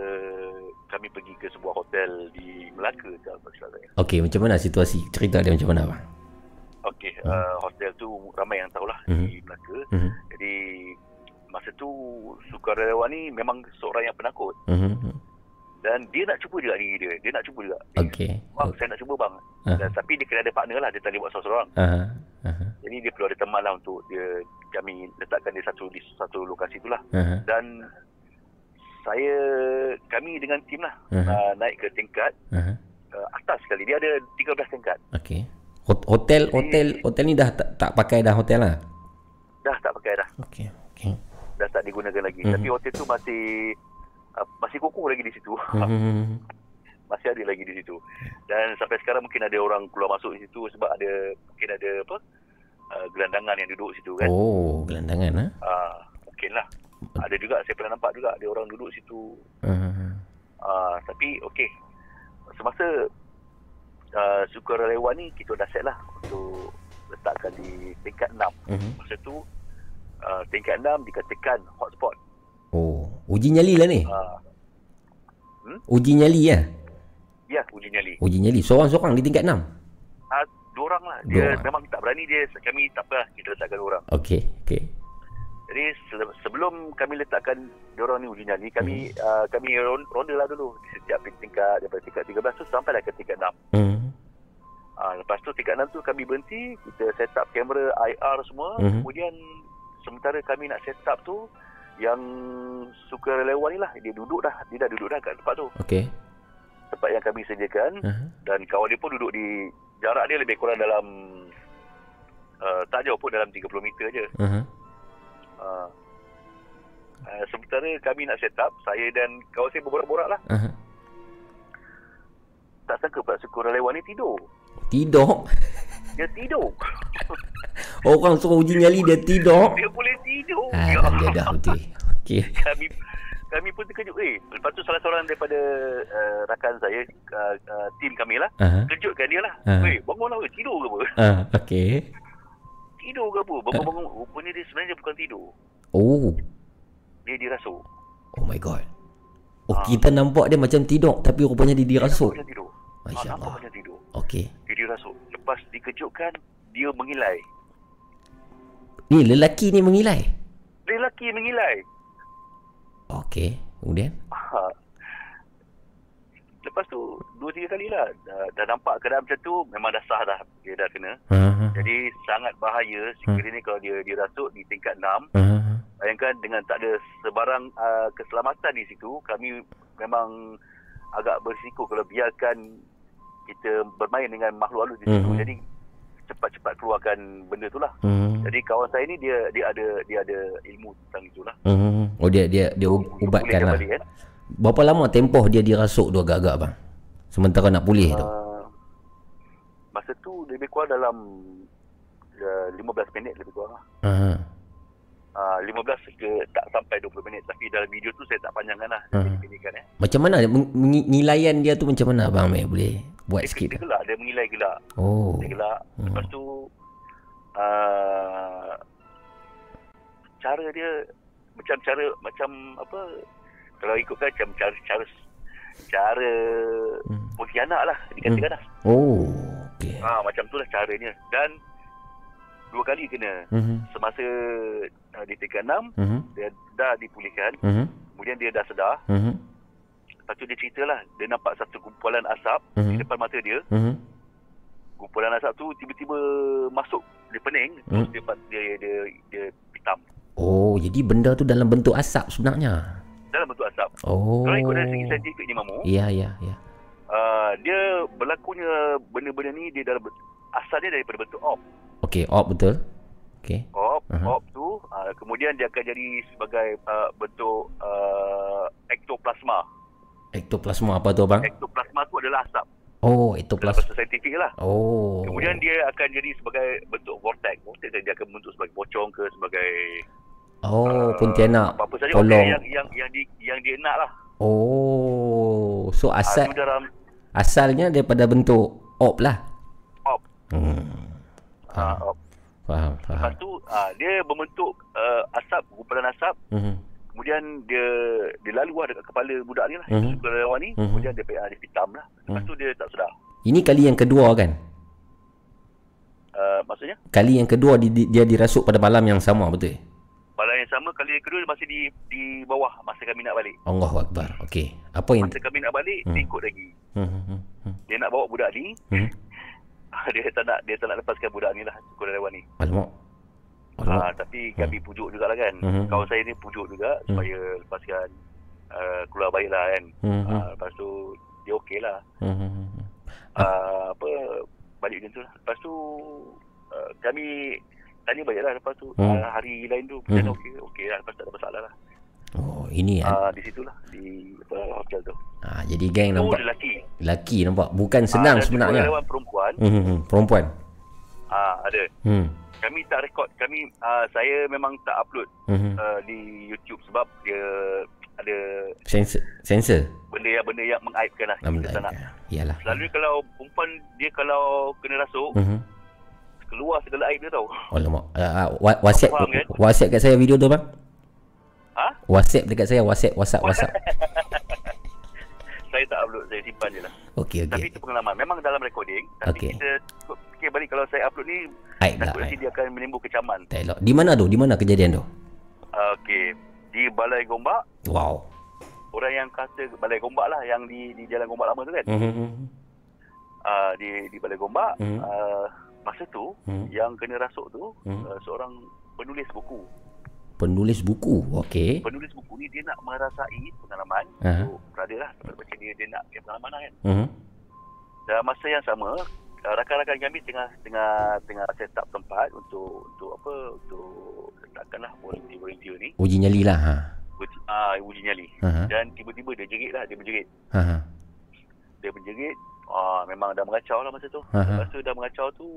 kami pergi ke sebuah hotel di Melaka kalau tak saya. Okey, macam mana situasi? Cerita dia macam mana bang? Okey, uh, hotel tu ramai yang tahulah Mhm. di Melaka. Mhm. Jadi masa tu sukarelawan ni memang seorang yang penakut Mhm. Dan dia nak cuba juga diri dia. Dia nak cuba juga. Okey. Bang, saya nak cuba bang. Ah. Dan, tapi dia kena ada partner lah. Dia tak boleh buat seorang-seorang. Aha. Aha. Jadi dia perlu ada teman lah untuk dia kami letakkan dia satu di satu lokasi tu lah. Aha. Dan saya kami dengan tim lah Mhm. uh, naik ke tingkat Aha. uh, atas sekali. Dia ada 13 tingkat. Okey. Hot- Hotel hotel hotel ni dah tak, tak pakai dah hotel lah. Dah tak pakai dah. Okey. Okey. Dah tak gunakan lagi. Mhm. Tapi hotel tu masih uh, masih kokoh lagi di situ. Hmm. masih ada lagi di situ. Dan sampai sekarang mungkin ada orang keluar masuk di situ sebab ada mungkin ada apa? Uh, gelandangan yang duduk situ kan. Oh, gelandangan ah. Uh, mungkin lah. Ada juga saya pernah nampak juga ada orang duduk situ. Uh, Uh, tapi okey. Semasa uh, sukarelawan ni kita dah set lah untuk letakkan di tingkat 6. uh Masa tu uh, tingkat 6 dikatakan hotspot. Oh, uji nyali lah ni. Uh, Uji nyali ya. ya, uji nyali. Uji nyali seorang-seorang di tingkat 6. Uh, dua orang lah. Dia Dua. memang tak berani dia. Kami tak apa lah. Kita letakkan dua orang. Okey, okey. Jadi se- sebelum kami letakkan diorang ni uji nyali, kami uh, kami ron- ronda lah dulu di setiap tingkat daripada tingkat 13 tu sampailah ke tingkat 6. Hmm. Uh, lepas tu tingkat 6 tu kami berhenti, kita set up kamera IR semua. Mhm. Kemudian sementara kami nak set up tu yang sukarelawan ni lah dia duduk dah, dia dah duduk dah kat tempat tu. Okey. Tempat yang kami sediakan Uh-huh. dan kawan dia pun duduk di jarak dia lebih kurang dalam uh, tak jauh pun dalam 30 meter je. Uh-huh. Uh, uh, sementara kami nak set up, saya dan kawan saya berborak-borak lah. Uh-huh. Tak sangka Pak Sukarelawan ni tidur. Tidur. Dia tidur. Orang suruh uji nyali dia tidur. Dia boleh tidur. Ah, Ya dia dah betul. Okey. kami kami pun terkejut. Eh, lepas tu salah seorang daripada uh, rakan saya, uh, uh, tim kami lah, Uh-huh. kejutkan dia lah. Ah. Weh, bangun lah weh, tidur ke apa? Ah, okey. Tidur ke apa? Bangun-bangun. Rupanya dia sebenarnya bukan tidur. Oh. Dia dirasuk. Oh my god. Oh, Ah. kita nampak dia macam tidur tapi rupanya dia dirasuk. Macam tidur. Masya Ah, Allah. macam tidur. Okey. Dia dirasuk. Lepas dikejutkan, dia mengilai. Ni lelaki ni mengilai. Lelaki mengilai. Okey. Kemudian? Ha. Lepas tu dua tiga kali lah dah, dah nampak keadaan macam tu memang dah sah dah dia dah kena. Uh-huh. Jadi sangat bahaya sekiranya kalau dia dia rasuk di tingkat 6 Uh-huh. bayangkan dengan tak ada sebarang uh, keselamatan di situ kami memang agak berisiko kalau biarkan kita bermain dengan makhluk halus di situ. Mhm. Jadi cepat-cepat keluarkan benda tu lah. Hmm. Jadi kawan saya ni dia dia ada dia ada ilmu tentang itulah. Hmm. Oh dia dia dia Dia ubatkan pulihkan lah. balik, kan? Berapa lama tempoh dia dirasuk tu agak-agak bang? Sementara nak pulih tu. Uh, masa tu lebih kurang dalam uh, 15 minit lebih kurang lah. Uh-huh. Uh, 15 ke tak sampai 20 minit tapi dalam video tu saya tak panjangkan lah pendekkan eh. Macam mana pengilaian dia tu macam mana abang Amir boleh buat Dia, sikit? dia gelak, dia mengilai gelak. Oh. Dia gelak. Hmm. Lepas tu uh, cara dia macam cara macam apa kalau ikutkan macam cara cara cara Hmm. pengkhianat lah dikatakan lah. Oh. Okey. Ha, macam tu lah caranya. Dan dua kali kena. Mhm. Semasa uh, di tingkat 6, Mhm. dia dah dipulihkan. Mhm. Kemudian dia dah sedar. Mhm. Lepas tu dia cerita lah. Dia nampak satu kumpulan asap Mhm. di depan mata dia. Mhm. Kumpulan asap tu tiba-tiba masuk di pening. Terus Hmm. dia, dia, dia, dia hitam. Oh, jadi benda tu dalam bentuk asap sebenarnya. Dalam bentuk asap. Oh. Kalau ikut dari segi saintifik ni Mamu, Ya, ya, ya. uh, dia berlakunya benda-benda ni dia dalam asal dia daripada bentuk op. Okey, op betul. Okey. Op, Aha. op tu uh, kemudian dia akan jadi sebagai uh, bentuk uh, ektoplasma. Ektoplasma apa tu abang? Ektoplasma tu adalah asap. Oh, ektoplasma. bahasa saintifik lah. Oh. Kemudian dia akan jadi sebagai bentuk vortex. Vortex dia akan bentuk sebagai pocong ke sebagai Oh, uh, Pontianak. apa-apa saja Tolong. orang yang yang yang di, yang dia nak lah. Oh, so Ah, asal dalam asalnya daripada bentuk op lah. op. Hmm. Ah, op. faham, Lepas faham. tu ah, dia berbentuk uh, asap, gumpalan asap. Mhm. Kemudian dia dia lalu lah dekat kepala budak ni lah. Mhm. Mm-hmm. Sukarelawan ni. Mhm. Kemudian dia, dia hitam lah. Lepas Mhm. tu dia tak sedar. Ini kali yang kedua kan? Uh, maksudnya Kali yang kedua di, di- dia dirasuk pada malam yang sama betul? Malam yang sama kali yang kedua dia masih di di bawah masa kami nak balik. Allahu akbar. Okey. Apa yang Masa kami nak balik Hmm. dia ikut lagi. Hmm, hmm, hmm, hmm. Dia nak bawa budak ni. Hmm. dia tak nak dia tak nak lepaskan budak ni lah sukarelawan ni. Alamak. Ah, Alamak. tapi kami pujuk juga lah kan. Hmm. Kawan saya ni pujuk juga Hmm. supaya lepaskan uh, keluar baik lah kan. Hmm, hmm, Ah, lepas tu dia okey lah. hmm, hmm, hmm, hmm. Uh, apa balik macam tu lah. Lepas tu uh, kami tanya balik lah lepas tu Hmm. uh, hari lain tu Hmm. macam okey okey lah lepas tak ada masalah lah Oh, ini kan. uh, di situlah di apa, hotel tu Ha, jadi geng tu nampak lelaki lelaki nampak bukan senang Ah, sebenarnya. perempuan Hmm, hmm, hmm, perempuan. ah ada Hmm. Kami tak rekod kami uh, saya memang tak upload Hmm. hmm. uh, di YouTube sebab dia ada Sensor sensor. benda yang benda yang mengaibkan lah kita tak nak Iyalah. selalu kalau perempuan dia kalau kena rasuk Hmm. keluar segala aib dia tau Oh lama. Uh, uh, Faham kan? WhatsApp kat saya video tu bang. ha WhatsApp dekat saya WhatsApp WhatsApp WhatsApp. saya tak upload saya simpan je lah Okey Tapi okey. itu pengalaman. Memang dalam recording. Tapi Okey. kita fikir balik kalau saya upload ni, Aib lah. takut nanti dia akan menimbul kecaman. Tak elok. Di mana tu? Di mana kejadian tu? Okey. Di Balai Gombak, Wow. orang yang kata Balai Gombak lah yang di di Jalan Gombak Lama tu kan. Hmm. hmm, hmm. Uh, di di Balai Gombak, Hmm. uh, masa tu Hmm. yang kena rasuk tu Hmm. uh, seorang penulis buku. Penulis buku. Okey. Penulis buku ni dia nak merasai pengalaman. So, brother lah. Baca dia, dia nak get pengalaman lah kan. Hmm. Dan masa yang sama, uh, rakan-rakan kami tengah tengah tengah set up tempat untuk untuk apa untuk letakkanlah volunteer-volunteer ni Uji nyali lah. Ha. uji, ah, uji nyali. Ha. Dan tiba-tiba dia jerit lah, dia menjerit. Ha. Dia menjerit, ah, memang dah mengacau lah masa tu. Lepas tu dah mengacau tu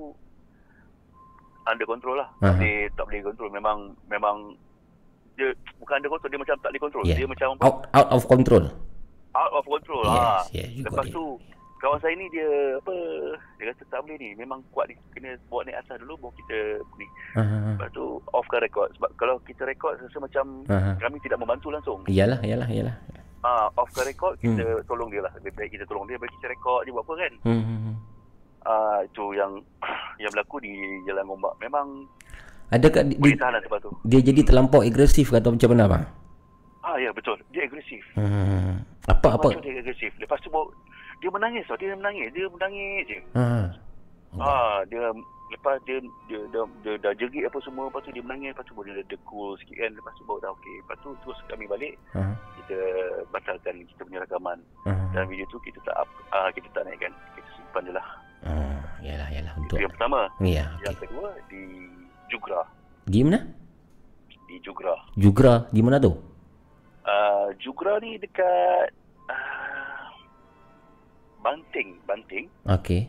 under control lah. Tak boleh, tak boleh control. Memang memang dia bukan under control, dia macam tak boleh control. Yeah. Dia macam Out out of control. out of control. Yes, ah. yes, Lepas got it. tu kawan saya ni dia apa dia kata tak boleh ni memang kuat ni kena bawa naik atas dulu baru kita ni Ha. ha, ha. lepas tu offkan record sebab kalau kita record rasa macam Aha. kami tidak membantu langsung Iyalah, iyalah, iyalah. ah offkan record kita Hmm. tolong dia lah lebih baik kita tolong dia bagi kita record je buat apa kan Hmm. hmm, hmm. ah itu yang yang berlaku di Jalan Gombak memang Adakah di, boleh tahan lah sebab tu dia jadi terlampau agresif atau macam mana bang? ah ya betul dia agresif Hmm. Apa apa? Macam dia agresif lepas tu dia menangis tau dia menangis dia menangis je Ha. Ah, dia lepas dia dia dia, dia, dah jerit apa semua lepas tu dia menangis lepas tu baru dia, dia cool sikit kan lepas tu baru dah okey lepas tu terus kami balik Ha. kita batalkan kita punya rakaman Ha. dan video tu kita tak up, ah, kita tak naikkan kita simpan je lah Ha. Yalah, yalah untuk. itu yang pertama Ya, yang okey. kedua di Jugra Di mana? di Jugra Jugra di mana tu? uh, Jugra ni dekat uh, Banting Banting Okey.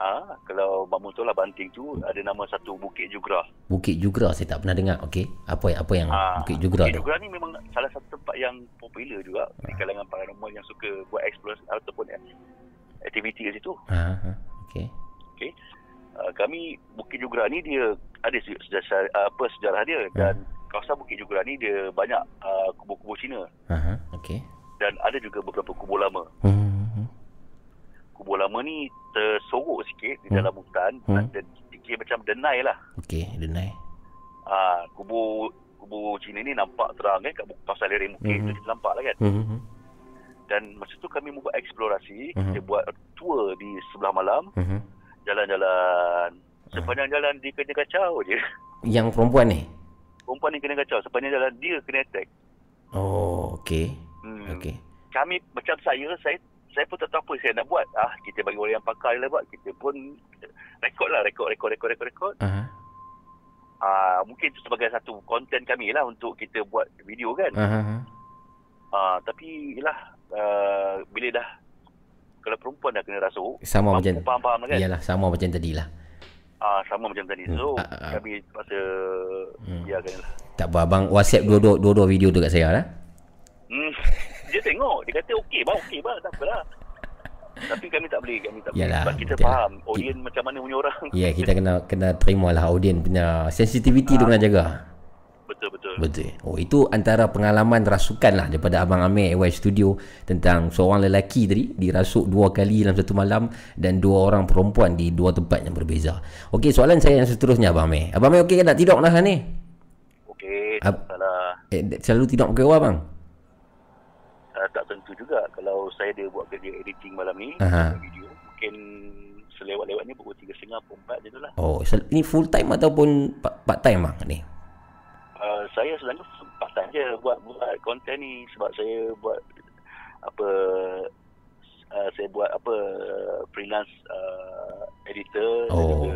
Ah, kalau Mamun tu lah Banting tu ada nama satu Bukit Jugra. Bukit Jugra saya tak pernah dengar. Okey. Apa apa yang Ah, Bukit Jugra Bukit tu? Jugra ni memang salah satu tempat yang popular juga di kalangan paranormal yang suka buat explorasi ataupun aktiviti kat situ. Ha. ha. Okey. Uh, kami Bukit Jugra ni dia ada se- sejarah apa sejarah dia dan kawasan Bukit Jugra ni dia banyak uh, kubur-kubur Cina Ha. ha. Okey. dan ada juga beberapa kubur lama. Hmm. hmm. Kubur lama ni tersorok sikit di Hmm. dalam hutan Hmm. dan dikira macam denai lah. Okey, denai. Ah, kubur kubur Cina ni nampak terang kan kat kawasan lereng bukit Mhm. tu kita nampak lah kan. Hmm. Dan masa tu kami buat eksplorasi, Mhm. kita buat tour di sebelah malam, Hmm. jalan-jalan. Sepanjang jalan dia kena kacau je. Yang perempuan ni. Perempuan ni kena kacau. Sepanjang jalan dia kena attack. Oh, okey. Hmm. Okey. Kami macam saya, saya saya pun tak tahu apa saya nak buat. Ah, kita bagi orang yang pakar lah buat. Kita pun rekod lah, rekod, rekod, rekod, rekod, rekod. Ha. Ah, mungkin itu sebagai satu konten kami lah untuk kita buat video kan. Ha. ha. Ah, tapi yelah uh, bila dah kalau perempuan dah kena rasuk, Sama macam faham-faham lah kan. Iyalah sama macam tadi lah. Ah, sama macam tadi. So, Hmm. Ah, ah, ah. kami rasa Hmm. biarkan lah. Tak apa abang WhatsApp dua-dua dua-dua video tu kat saya lah. Hmm. Dia tengok, dia kata okey bang, okey bang, tak apalah. Tapi kami tak boleh, kami tak boleh. Yalah, Sebab kita betul faham audien macam mana punya orang. Ya, yeah, kita kena kena terima lah audien punya sensitivity tu kena jaga. Betul betul. Betul. Oh, itu antara pengalaman rasukan lah daripada Abang Amir AY Studio tentang seorang lelaki tadi dirasuk dua kali dalam satu malam dan dua orang perempuan di dua tempat yang berbeza. Okey, soalan saya yang seterusnya Abang Amir. Abang Amir okey ke nak tidur lah ni? Okey, Ab- salah. Eh, selalu tidur pakai apa bang? Uh, tak tentu juga kalau saya dia buat kerja editing malam ni, Aha. video, mungkin selewat-lewat ni pukul 3.30 pukul 4 je tu lah. Oh, sel- ni full time ataupun pa- part time bang ni? Uh, saya sebenarnya time je buat buat konten ni sebab saya buat apa uh, saya buat apa freelance uh, editor Oh. juga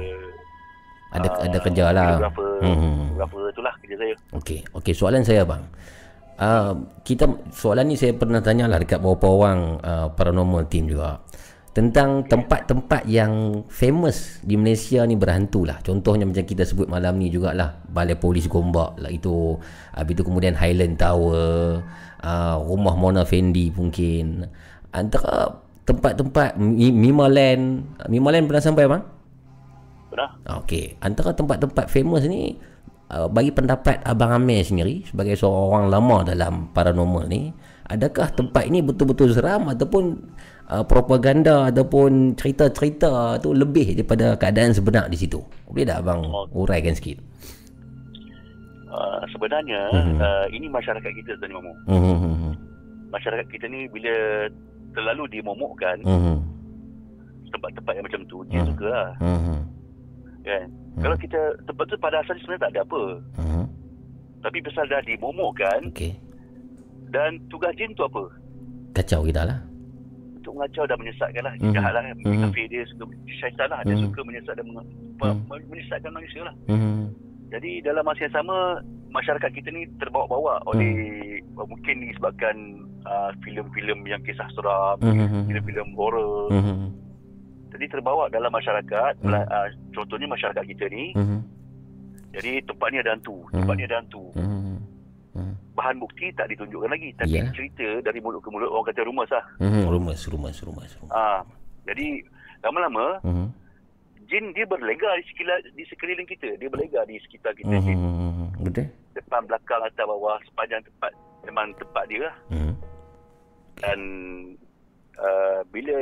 Ada ada ada kerja lah. Fotografer, Hmm. fotografer itulah kerja saya. Okey, okey soalan saya bang. Uh, kita soalan ni saya pernah tanya lah dekat beberapa orang uh, paranormal team juga tentang tempat-tempat yang famous di Malaysia ni berhantu lah. Contohnya macam kita sebut malam ni jugalah Balai Polis Gombak lah itu. Habis itu kemudian Highland Tower, uh, rumah Mona Fendi mungkin. Antara tempat-tempat Mi- Mima Land, Mima Land pernah sampai bang? Pernah? Okey, antara tempat-tempat famous ni uh, bagi pendapat Abang Amir sendiri sebagai seorang orang lama dalam paranormal ni, adakah tempat ini betul-betul seram ataupun uh, propaganda ataupun cerita-cerita tu lebih daripada keadaan sebenar di situ? Boleh tak abang uraikan sikit? Uh, sebenarnya Mhm. uh, ini masyarakat kita Tuan Mamu. Hmm. hmm, Masyarakat kita ni bila terlalu dimomokkan Hmm. tempat-tempat yang macam tu dia Mhm. suka lah Hmm. kan. Kalau kita tempat tu pada asalnya sebenarnya tak ada apa. Hmm. Tapi pasal dah dimomokkan Okey. dan tugas jin tu apa? Kacau kita lah. Untuk mengacau dan menyesatkan lah. Mhm. Jahat lah. Mhm. Kafir dia suka syaitan lah. Dia Mhm. suka menyesat dan Mhm. apa- menyesatkan manusia lah. Hmm. Jadi dalam masa yang sama masyarakat kita ni terbawa-bawa oleh uh, mungkin disebabkan uh, filem-filem yang kisah seram, Hmm. filem-filem horror. Hmm. Jadi terbawa dalam masyarakat, Hmm. mela- uh, contohnya masyarakat kita ni. Hmm. Jadi tempat ni ada hantu, Mhm. tempat ni ada hantu. Hmm. Hmm. Bahan bukti tak ditunjukkan lagi, tapi Ya. cerita dari mulut ke mulut orang kata rumus lah. Hmm. Rumus, rumus, rumus. rumus. Ah, jadi lama-lama Hmm. jin dia berlega di sekitar di sekeliling kita, dia berlega di sekitar kita. Hmm. Betul? Depan, belakang, atas, bawah, sepanjang tempat memang tempat dia lah. Hmm. Dan uh, bila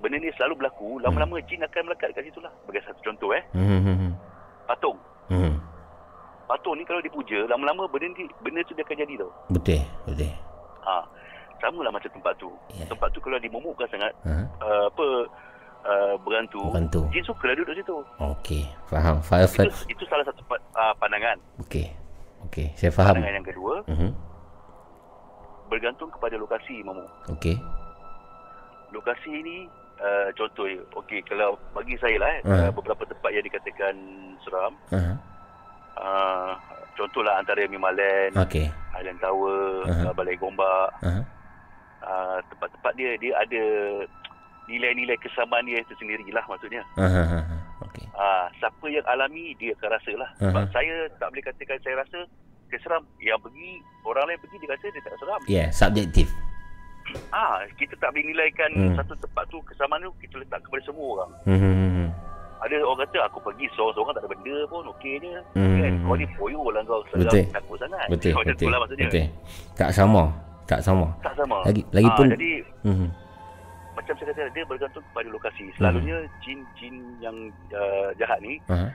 benda ni selalu berlaku, lama-lama jin akan melekat kat situ lah. Bagi satu contoh eh, Hmm. patung. Hmm. Patung ni kalau dipuja, lama-lama benda ni benda tu dia akan jadi tau. Betul, betul. Ha. Sama lah macam tempat tu. Ya. Tempat tu kalau dimomokkan sangat, Ha? uh, apa uh, berantu, Berantu. jin suka lah duduk situ. Okey, faham. Faham. Itu, itu salah satu uh, pandangan. Okey. Okey, saya faham. Pandangan yang kedua, Mhm. bergantung kepada lokasi mamu. Okey. Lokasi ni uh, contoh je. Okey, kalau bagi saya lah eh, Ha. uh, beberapa tempat yang dikatakan seram, Ha. Uh, contohlah antara Mimaland, Okey. Highland Tower, Ha. uh, Balai Gombak, Ha. uh, tempat-tempat dia dia ada nilai-nilai kesamaan dia tersendiri lah maksudnya. Ha, ha. Okey. Ah, siapa yang alami dia akan rasa lah. Sebab Aha. saya tak boleh katakan saya rasa dia seram. Yang pergi orang lain pergi dia rasa dia tak seram. Ya, yeah, subjektif. Ah, kita tak boleh nilaikan Hmm. satu tempat tu kesamaan tu kita letak kepada semua orang. Hmm. Ada orang kata aku pergi seorang-seorang tak ada benda pun okey je. Hmm. Kan? Kau ni poyo lah kau seram Betul. takut sangat. Betul, Macam betul. tu lah maksudnya. Betul. Tak sama. Tak sama. Tak sama. Lagi- lagi Ah, pun- jadi Hmm. macam saya kata dia bergantung kepada lokasi. Selalunya jin-jin yang uh, jahat ni Ha.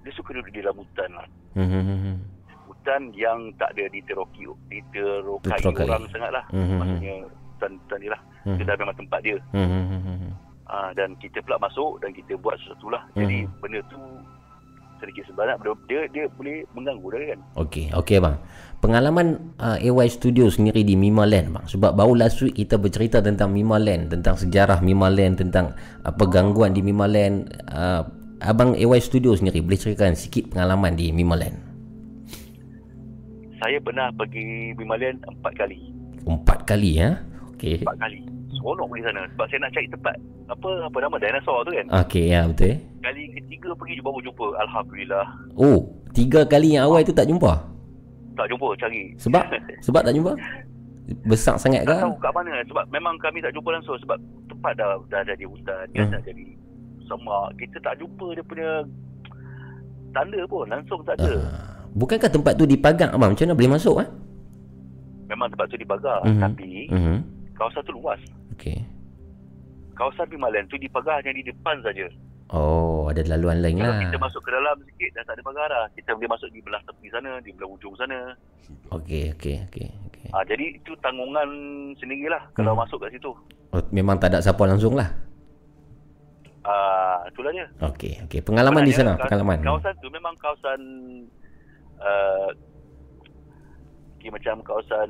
dia suka duduk di dalam hutan lah. Hmm. hutan yang tak ada diteroki diterokai orang sangat lah Mhm. maksudnya hutan-hutan ni lah Mhm. itu dah memang tempat dia Hmm. Ha, dan kita pula masuk dan kita buat sesuatu lah jadi Mhm. benda tu sedikit sebanyak dia dia boleh mengganggu dia kan Okey, okey bang. Pengalaman uh, AY Studio sendiri di Mima Land bang. Sebab baru last week kita bercerita tentang Mima Land, tentang sejarah Mima Land, tentang apa gangguan di Mima Land. Uh, abang AY Studio sendiri boleh ceritakan sikit pengalaman di Mima Land? saya pernah pergi Bimalian empat kali Empat kali ya. Okey. empat kali seronok pergi sana sebab saya nak cari tempat apa apa nama dinosaur tu kan Okey ya betul. kali ketiga pergi baru jumpa Alhamdulillah Oh, tiga kali yang awal itu tak jumpa. tak jumpa cari Sebab sebab tak jumpa. Besar sangat ke? Tak tahu kat mana sebab memang kami tak jumpa langsung sebab tempat dah dah jadi hutan, Hmm. dah jadi semak. Kita tak jumpa dia punya tanda pun langsung tak ada. Ah, bukankah tempat tu dipagar abang? Macam mana boleh masuk ah? Memang tempat tu dipagar Mhm. tapi Mhm. kawasan tu luas. Okey. Kawasan Bimalan tu dipagar hanya di depan saja. Oh, ada laluan lain Kalau lah. kita masuk ke dalam sikit dah tak ada pagar dah. Kita boleh masuk di belah tepi sana, di belah ujung sana. Okey, okey, okey, okey. Ah jadi itu tanggungan sendirilah kalau Hmm. masuk kat situ. Oh, memang tak ada siapa langsung lah. Ah itulah dia. Okey, okey. Pengalaman di sana, Sebenarnya, pengalaman. Kawasan tu memang kawasan uh, okay, macam kawasan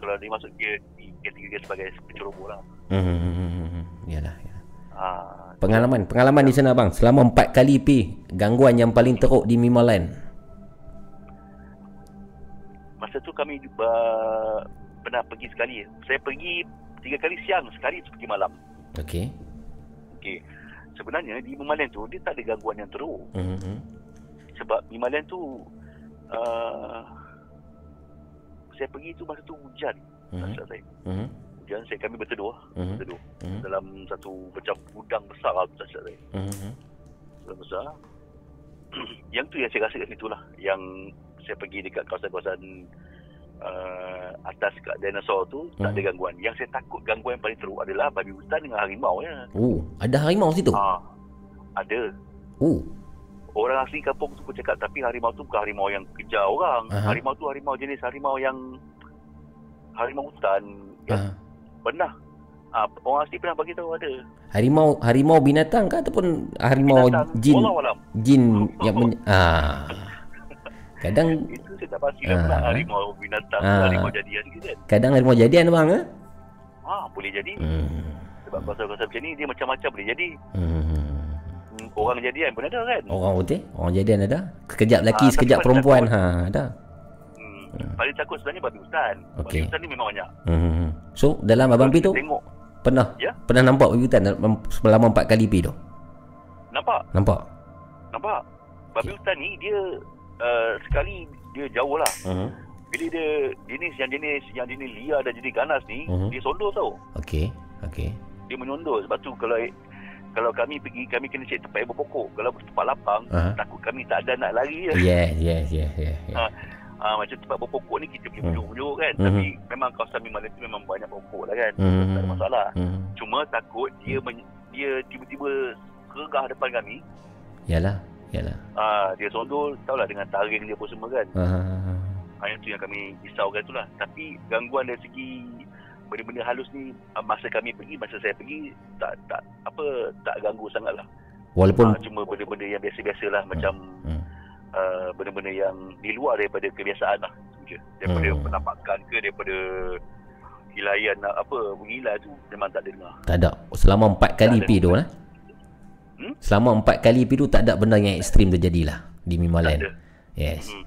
kalau dia di kategori sebagai penceroboh lah. Hmm, hmm, hmm, hmm, hmm. Yalah, yalah. Ah, Pengalaman, pengalaman di sana bang. Selama empat kali pi gangguan yang paling teruk di Mimaland. masa tu kami uh, pernah pergi sekali. Saya pergi tiga kali siang, sekali pergi malam. Okey. Okey. Sebenarnya di Mimalen tu dia tak ada gangguan yang teruk. Mhm. Sebab Mimalen tu uh, saya pergi tu masa tu hujan. Mhm. Mm-hmm. saya. Mhm. Hujan saya kami berteduh, Mhm. berteduh Mhm. dalam satu macam gudang besar lah tak silap saya. Mhm. Gudang besar. yang tu yang saya rasa kat situ lah. Yang saya pergi dekat kawasan-kawasan uh, atas kat dinosaur tu tak ada Mhm. gangguan. Yang saya takut gangguan yang paling teruk adalah babi hutan dengan harimau ya. Oh, ada harimau situ? Ah, ada. Oh. Orang asli kampung tu pun cakap tapi harimau tu bukan harimau yang kejar orang. Aha. Harimau tu harimau jenis harimau yang harimau hutan Ah. pernah ah, orang asli pernah bagi tahu ada. Harimau harimau binatang ke ataupun harimau Binatang. jin Wallahualam. jin yang men- ah. Kadang Itu saya tak pasti Ah. lah pula harimau binatang Ah. ah. harimau jadian ke kan. kadang harimau jadian bang eh? Ah, boleh jadi. Hmm. Sebab kawasan-kawasan macam ni dia macam-macam boleh jadi. Hmm. Hmm, orang jadian pun ada kan. Orang putih, orang jadian ada. Sekejap lelaki, Ah, sekejap perempuan. Ha, ada. Hmm. Paling takut sebenarnya babi hutan. Okey. Babi hutan ni memang banyak. Hmm. So, dalam abang pi tu Tengok. pernah Ya. pernah nampak babi hutan selama empat kali pi tu. Nampak? Nampak? Nampak? Babi hutan ni dia uh, sekali dia jauh lah. Hmm. Bila dia jenis yang jenis yang jenis liar dan jenis ganas ni, Mhm. dia sondor tau. Okey. Okey. Dia menyondor sebab tu kalau kalau kami pergi kami kena cek tempat yang berpokok. Kalau tempat lapang, Aha. takut kami tak ada nak lari je. Yes, yes, yes, yes. yes. Ah, ah, macam tempat berpokok ni kita boleh Hmm. bujuk-bujuk kan. Mhm. Tapi memang kawasan Mimalan tu memang banyak pokok lah kan. Mhm. Tak ada masalah. Hmm. Cuma takut dia men- dia tiba-tiba regah depan kami. Yalah, yalah. Ah, dia sondor tahulah dengan taring dia pun semua kan. Ha, yang tu yang kami risaukan tu lah. Tapi gangguan dari segi benda-benda halus ni ah, masa kami pergi, masa saya pergi tak tak apa tak ganggu sangat lah. Walaupun Ha, cuma benda-benda yang biasa-biasa lah macam hmm. Uh, benda-benda yang di luar daripada kebiasaan lah. Je. Daripada Hmm. penampakan ke daripada hilayan apa menghilai tu memang tak ada dengar. tak ada. Selama empat kali pi tu lah. Hmm? Selama empat kali pi tu tak ada benda yang ekstrim terjadi lah di Mimaland. Yes. Hmm.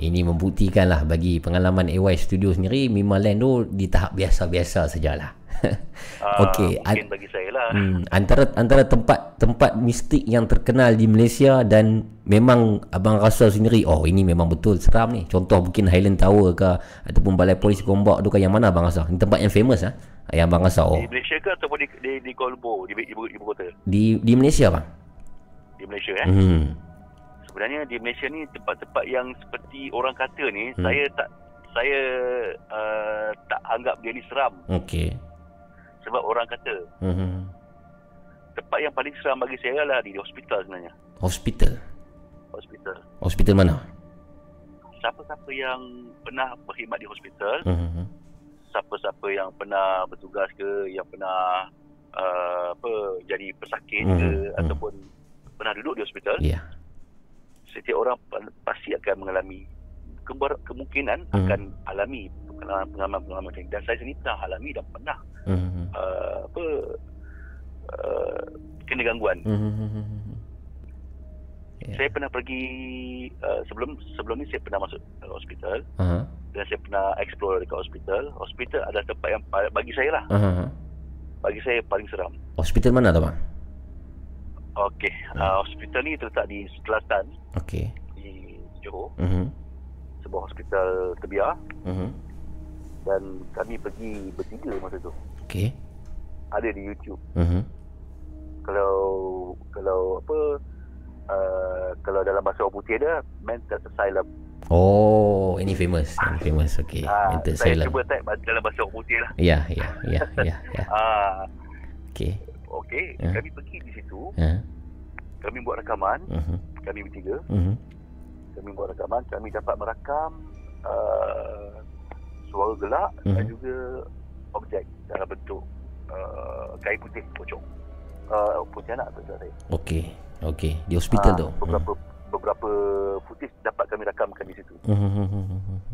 Ini membuktikan lah bagi pengalaman AY Studio sendiri Mimaland tu di tahap biasa-biasa sajalah. Ah, Okey, Mungkin bagi saya lah. Hmm, antara antara tempat tempat mistik yang terkenal di Malaysia dan memang abang rasa sendiri oh ini memang betul seram ni. Contoh mungkin Highland Tower ke ataupun Balai Polis Gombak tu kan yang mana abang rasa? Ini tempat yang famous ah. Yang abang rasa oh Di Malaysia ke ataupun di, di, di Kuala Lumpur, di ibu kota? di di Malaysia bang. Di Malaysia eh. Hmm. Sebenarnya di Malaysia ni tempat-tempat yang seperti orang kata ni, Hmm. saya tak saya uh, tak anggap dia ni seram Okey. Sebab orang kata Hmm. tempat yang paling seram bagi saya adalah di hospital sebenarnya. Hospital. Hospital. Hospital mana? Siapa-siapa yang pernah berkhidmat di hospital, Hmm. siapa-siapa yang pernah bertugas ke, yang pernah uh, apa jadi pesakit Hmm, ke hmm. ataupun pernah duduk di hospital, Ya. Yeah. setiap orang pa- pasti akan mengalami kemungkinan Hmm. akan alami pengalaman-pengalaman macam. Dan saya sendiri pernah alami dan pernah Hmm. uh, apa uh, kena gangguan. Hmm. Ya. Saya pernah pergi uh, sebelum sebelum ni saya pernah masuk ke hospital Aha. dan saya pernah explore dekat hospital. Hospital adalah tempat yang bagi saya lah, Aha. bagi saya paling seram. Hospital mana tu bang? Okey, uh, hospital ni terletak di Selatan Okey. di Johor, Hmm. sebuah hospital terbiar Hmm. Dan kami pergi bertiga masa tu. Okey. Ada di YouTube. Hmm. Kalau kalau apa uh, kalau dalam bahasa orang putih ada mental asylum. Oh, ini famous. Ini famous. Okey. Ah, Mental saya asylum. cuba type dalam bahasa orang putih lah. Ya, ya, ya, ya, ya. Ah, Okey. okey, Ya. kami pergi di situ, Ha. kami buat rakaman, Mhm. kami bertiga, Mhm. kami buat rakaman, kami dapat merakam uh, suara gelak dan Mhm. juga objek dalam bentuk uh, kain putih pocong. Uh, putih anak tu saya. Okey. Okey. Di hospital Ah, tu. Beberapa beberapa footage dapat kami rakamkan di situ. Mhm.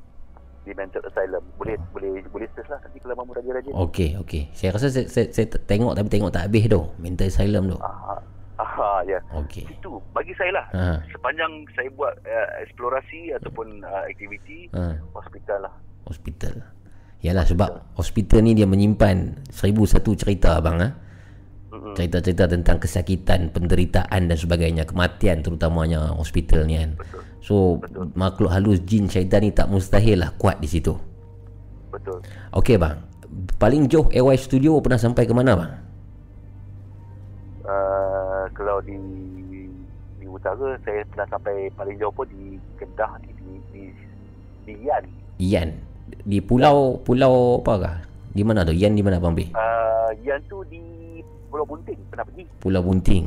di mental asylum. Boleh boleh boleh search lah nanti kalau mamu rajin-rajin. Okey, okey. Saya rasa saya, saya, saya tengok tapi tengok tak habis tu. Mental asylum tu. Ah, ah, ya. Okey. Itu bagi saya lah. Ha. Sepanjang saya buat uh, eksplorasi ataupun uh, aktiviti Ha. hospital lah. Hospital. Yalah sebab hospital ni dia menyimpan seribu satu cerita bang ha. Cerita-cerita tentang kesakitan, penderitaan dan sebagainya, kematian terutamanya hospital ni kan. So Betul. makhluk halus jin syaitan ni tak mustahil lah kuat di situ. Betul. Okey bang. Paling jauh AY Studio pernah sampai ke mana bang? Uh, kalau di di utara saya pernah sampai paling jauh pun di Kedah di di di, di Yan. Ian. Di pulau pulau apa kah? Di mana tu? Ian di mana bang B? Uh, Yan tu di Pulau Bunting pernah pergi. Pulau Bunting.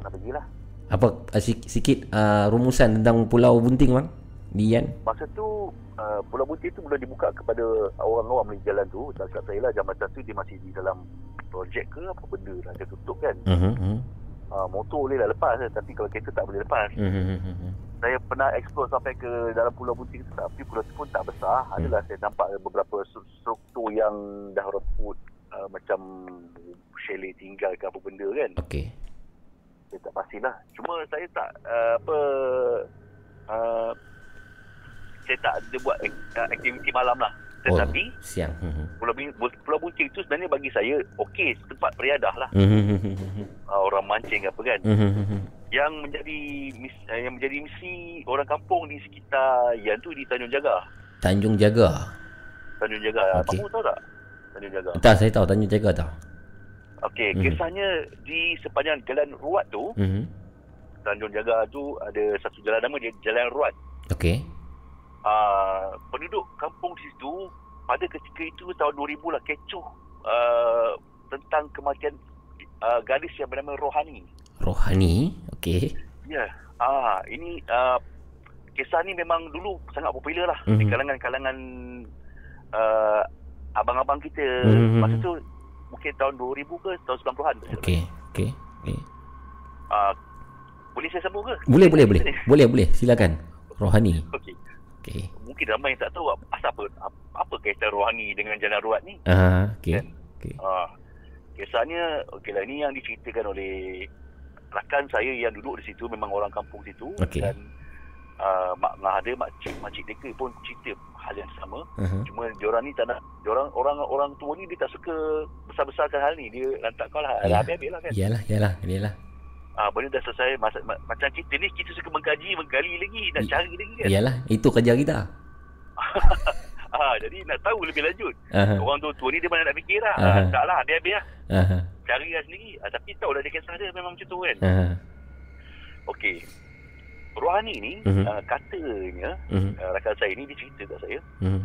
Pernah pergilah. Apa uh, sikit, uh, rumusan tentang Pulau Bunting bang? Di Ian? Masa tu uh, Pulau Bunting tu belum dibuka kepada orang awam di jalan tu. Cakap saya lah zaman tu dia masih di dalam projek ke apa benda lah dia tutup kan. Mhm. Uh, motor boleh lah lepas tapi kalau kereta tak boleh lepas. Mhm, mhm, mhm. Saya pernah explore sampai ke dalam Pulau Bunting tapi pulau tu pun tak besar. Adalah saya nampak beberapa stru- struktur yang dah reput uh, macam chalet tinggal ke apa benda kan. Okey. Saya tak pastilah. Cuma saya tak uh, apa uh, saya tak ada buat ak- aktiviti malam lah. Tetapi oh, siang. Mhm. Pulau, Bin- Pulau Bunting tu sebenarnya bagi saya okey tempat beriadah lah. Uh, orang mancing apa kan. Yang menjadi mis, uh, yang menjadi misi orang kampung di sekitar yang tu di Tanjung Jaga. Tanjung Jaga. Tanjung Jaga. Okey. Kamu tahu tak? Tanjung Jaga. Tak saya tahu Tanjung Jaga tahu. Okey, Mhm. kisahnya di sepanjang jalan Ruat tu, Mhm. Tanjung Jaga tu ada satu jalan nama dia Jalan Ruat. Okey. Uh, penduduk kampung di situ pada ketika itu tahun 2000 lah kecoh uh, tentang kematian uh, gadis yang bernama Rohani. Rohani. Okey. Ya. Ah, ini uh, kisah ni memang dulu sangat popular lah mm-hmm. di Mhm. kalangan-kalangan uh, abang-abang kita Mhm. masa tu mungkin tahun 2000 ke tahun 90-an. Okey. Okey. Okey. Uh, boleh saya sambung ke? Boleh boleh boleh. Boleh boleh. Silakan. Rohani. Okey. Okey. Mungkin ramai yang tak tahu asal apa apa, apa kaitan rohani dengan jalan ruat ni. Ah, okey. Kan? Okey. Ah, kisahnya okeylah ini yang diceritakan oleh rakan saya yang duduk di situ memang orang kampung situ Okey. dan uh, mak ngah ada mak cik mak cik mereka pun cerita hal yang sama Uh-huh. cuma diorang ni tak nak diorang orang orang tua ni dia tak suka besar-besarkan hal ni dia lantak kau lah Ya. habis-habis lah kan Iyalah, iyalah, iyalah. Ah, benda dah selesai masa, ma- macam kita ni kita suka mengkaji menggali lagi nak I- cari lagi kan Iyalah, itu kerja kita. ah, jadi nak tahu lebih lanjut Aha. orang tua-tua ni dia mana nak fikir lah ah, tak lah habis-habis lah Aha. cari lah sendiri ah, tapi tahu lah dia kisah dia memang macam tu kan Aha. Okey. Rohani ni Mhm. uh, katanya Mhm. uh, rakan saya ni dia cerita kat saya Mhm.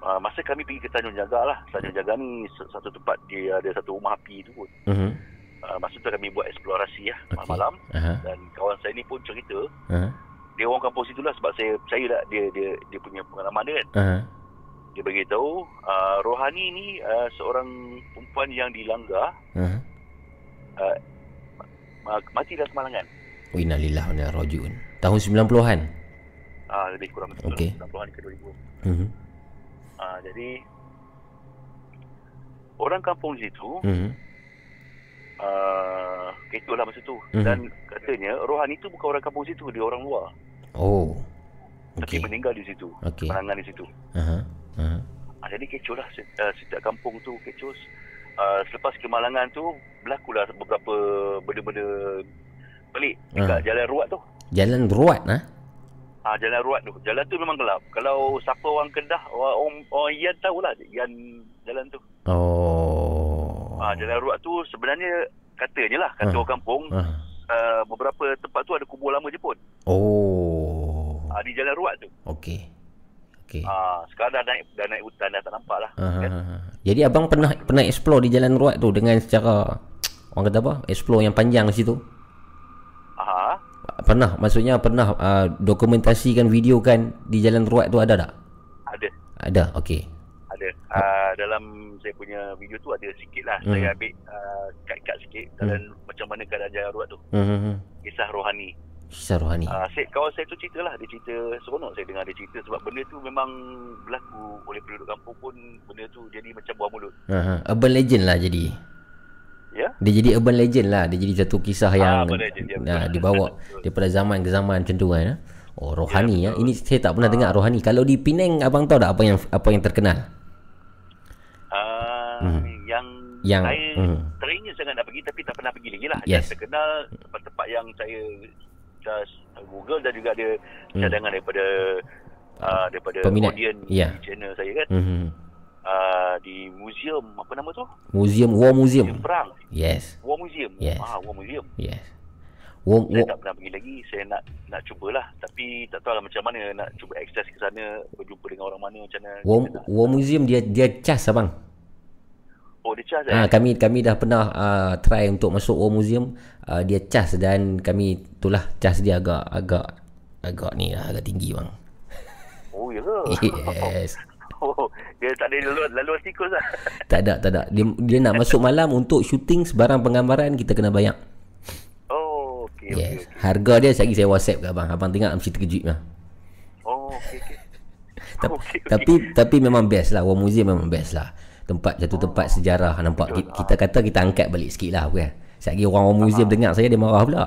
uh, masa kami pergi ke Tanjung Jaga lah. Tanjung Jaga ni satu tempat dia ada satu rumah api tu pun. Mhm. Uh, masa tu kami buat eksplorasi lah Okey. malam-malam Aha. dan kawan saya ni pun cerita Aha. dia orang kampung situ lah sebab saya saya lah dia dia dia punya pengalaman dia kan. Aha. Dia beritahu uh, Rohani ni uh, seorang perempuan yang dilanggar Aha. uh, mati dalam kemalangan. Wa inna lillahi wa inna rajiun. Tahun 90-an. Ah uh, lebih kurang Okey. 90-an ke 2000. Mhm. Ah, jadi orang kampung situ Mhm. Uh, kecoh lah masa tu Mhm. dan katanya Rohani tu bukan orang kampung situ dia orang luar Oh. tapi Okey. meninggal di situ Okey. penangan di situ. Aha. ah, jadi kecoh lah uh, setiap kampung tu kecoh uh, selepas kemalangan tu berlakulah beberapa benda-benda pelik dekat Ah. jalan ruat tu Jalan Ruat ah. Ah jalan ruat tu. Jalan tu memang gelap. Kalau siapa orang Kedah, orang orang, orang Yan tahulah Yan jalan tu. Oh. Ah jalan ruat tu sebenarnya katanya lah kata Ah. orang kampung Ah. uh, beberapa tempat tu ada kubur lama Jepun. Oh. Ah di jalan ruat tu. Okey. Okey. Ah sekarang dah naik dah naik hutan dah tak nampak lah. Aha. Kan? Jadi abang pernah pernah explore di Jalan Ruat tu dengan secara orang kata apa? Explore yang panjang di situ. Aha. Pernah, maksudnya pernah uh, dokumentasikan video kan di Jalan Ruat tu ada tak? Ada. Ada. Okey. Ada. Uh, dalam saya punya video tu ada sikit lah. Hmm. Saya ambil uh, cut-cut sikit dalam macam mana keadaan jalan ruat tu. Mhm. Kisah rohani. Kisah rohani. Uh, saya, kawan saya tu cerita lah Dia cerita Seronok saya dengar dia cerita Sebab benda tu memang Berlaku oleh penduduk kampung pun Benda tu jadi macam buah mulut Ha, urban legend lah jadi. Ya Dia jadi urban legend lah. Dia jadi satu kisah yang legend, ya, betul. nah, dibawa daripada zaman ke zaman macam tu kan. eh. Oh rohani ya. betul. Ini saya tak pernah dengar rohani. Kalau di Penang abang tahu tak apa yang apa yang terkenal? Hmm. Yang, Yang- Saya hmm. teringin sangat nak pergi Tapi tak pernah pergi lagi lah Yes. Terkenal Tempat-tempat yang saya Just Google dan juga ada Hmm. Cadangan daripada uh, Daripada Peminat. audience Ya. Di channel saya kan Mhm. uh, Di museum Apa nama tu? Museum War Museum. Museum Perang Yes. War Museum Yes. ah, War Museum Yes. War, Saya war, tak pernah pergi lagi Saya nak nak cubalah Tapi tak tahu lah macam mana Nak cuba akses ke sana Berjumpa dengan orang mana Macam mana war, war Museum dia dia cas abang. Oh dia charge Ah eh kami kami dah pernah uh, try untuk masuk War Museum. Uh, dia cas dan kami itulah cas dia agak agak agak ni lah agak tinggi bang. Oh ya ke Yes. Oh Dia tak ada laluan, laluan tikus lah Tak ada, tak ada. Dia, dia nak masuk malam untuk syuting sebarang penggambaran kita kena bayar. Oh okay, okay, Yes. okay. Harga dia saya saya WhatsApp ke abang. Abang tengok mesti terkejut lah. Oh okay, okay. Ta- Okey, okey. Tapi tapi memang best lah. War Museum memang best lah. Tempat satu tempat sejarah nampak Betul. kita, kita kata kita angkat balik sikit lah bukan. Sekali orang War Museum dengar saya dia marah pula.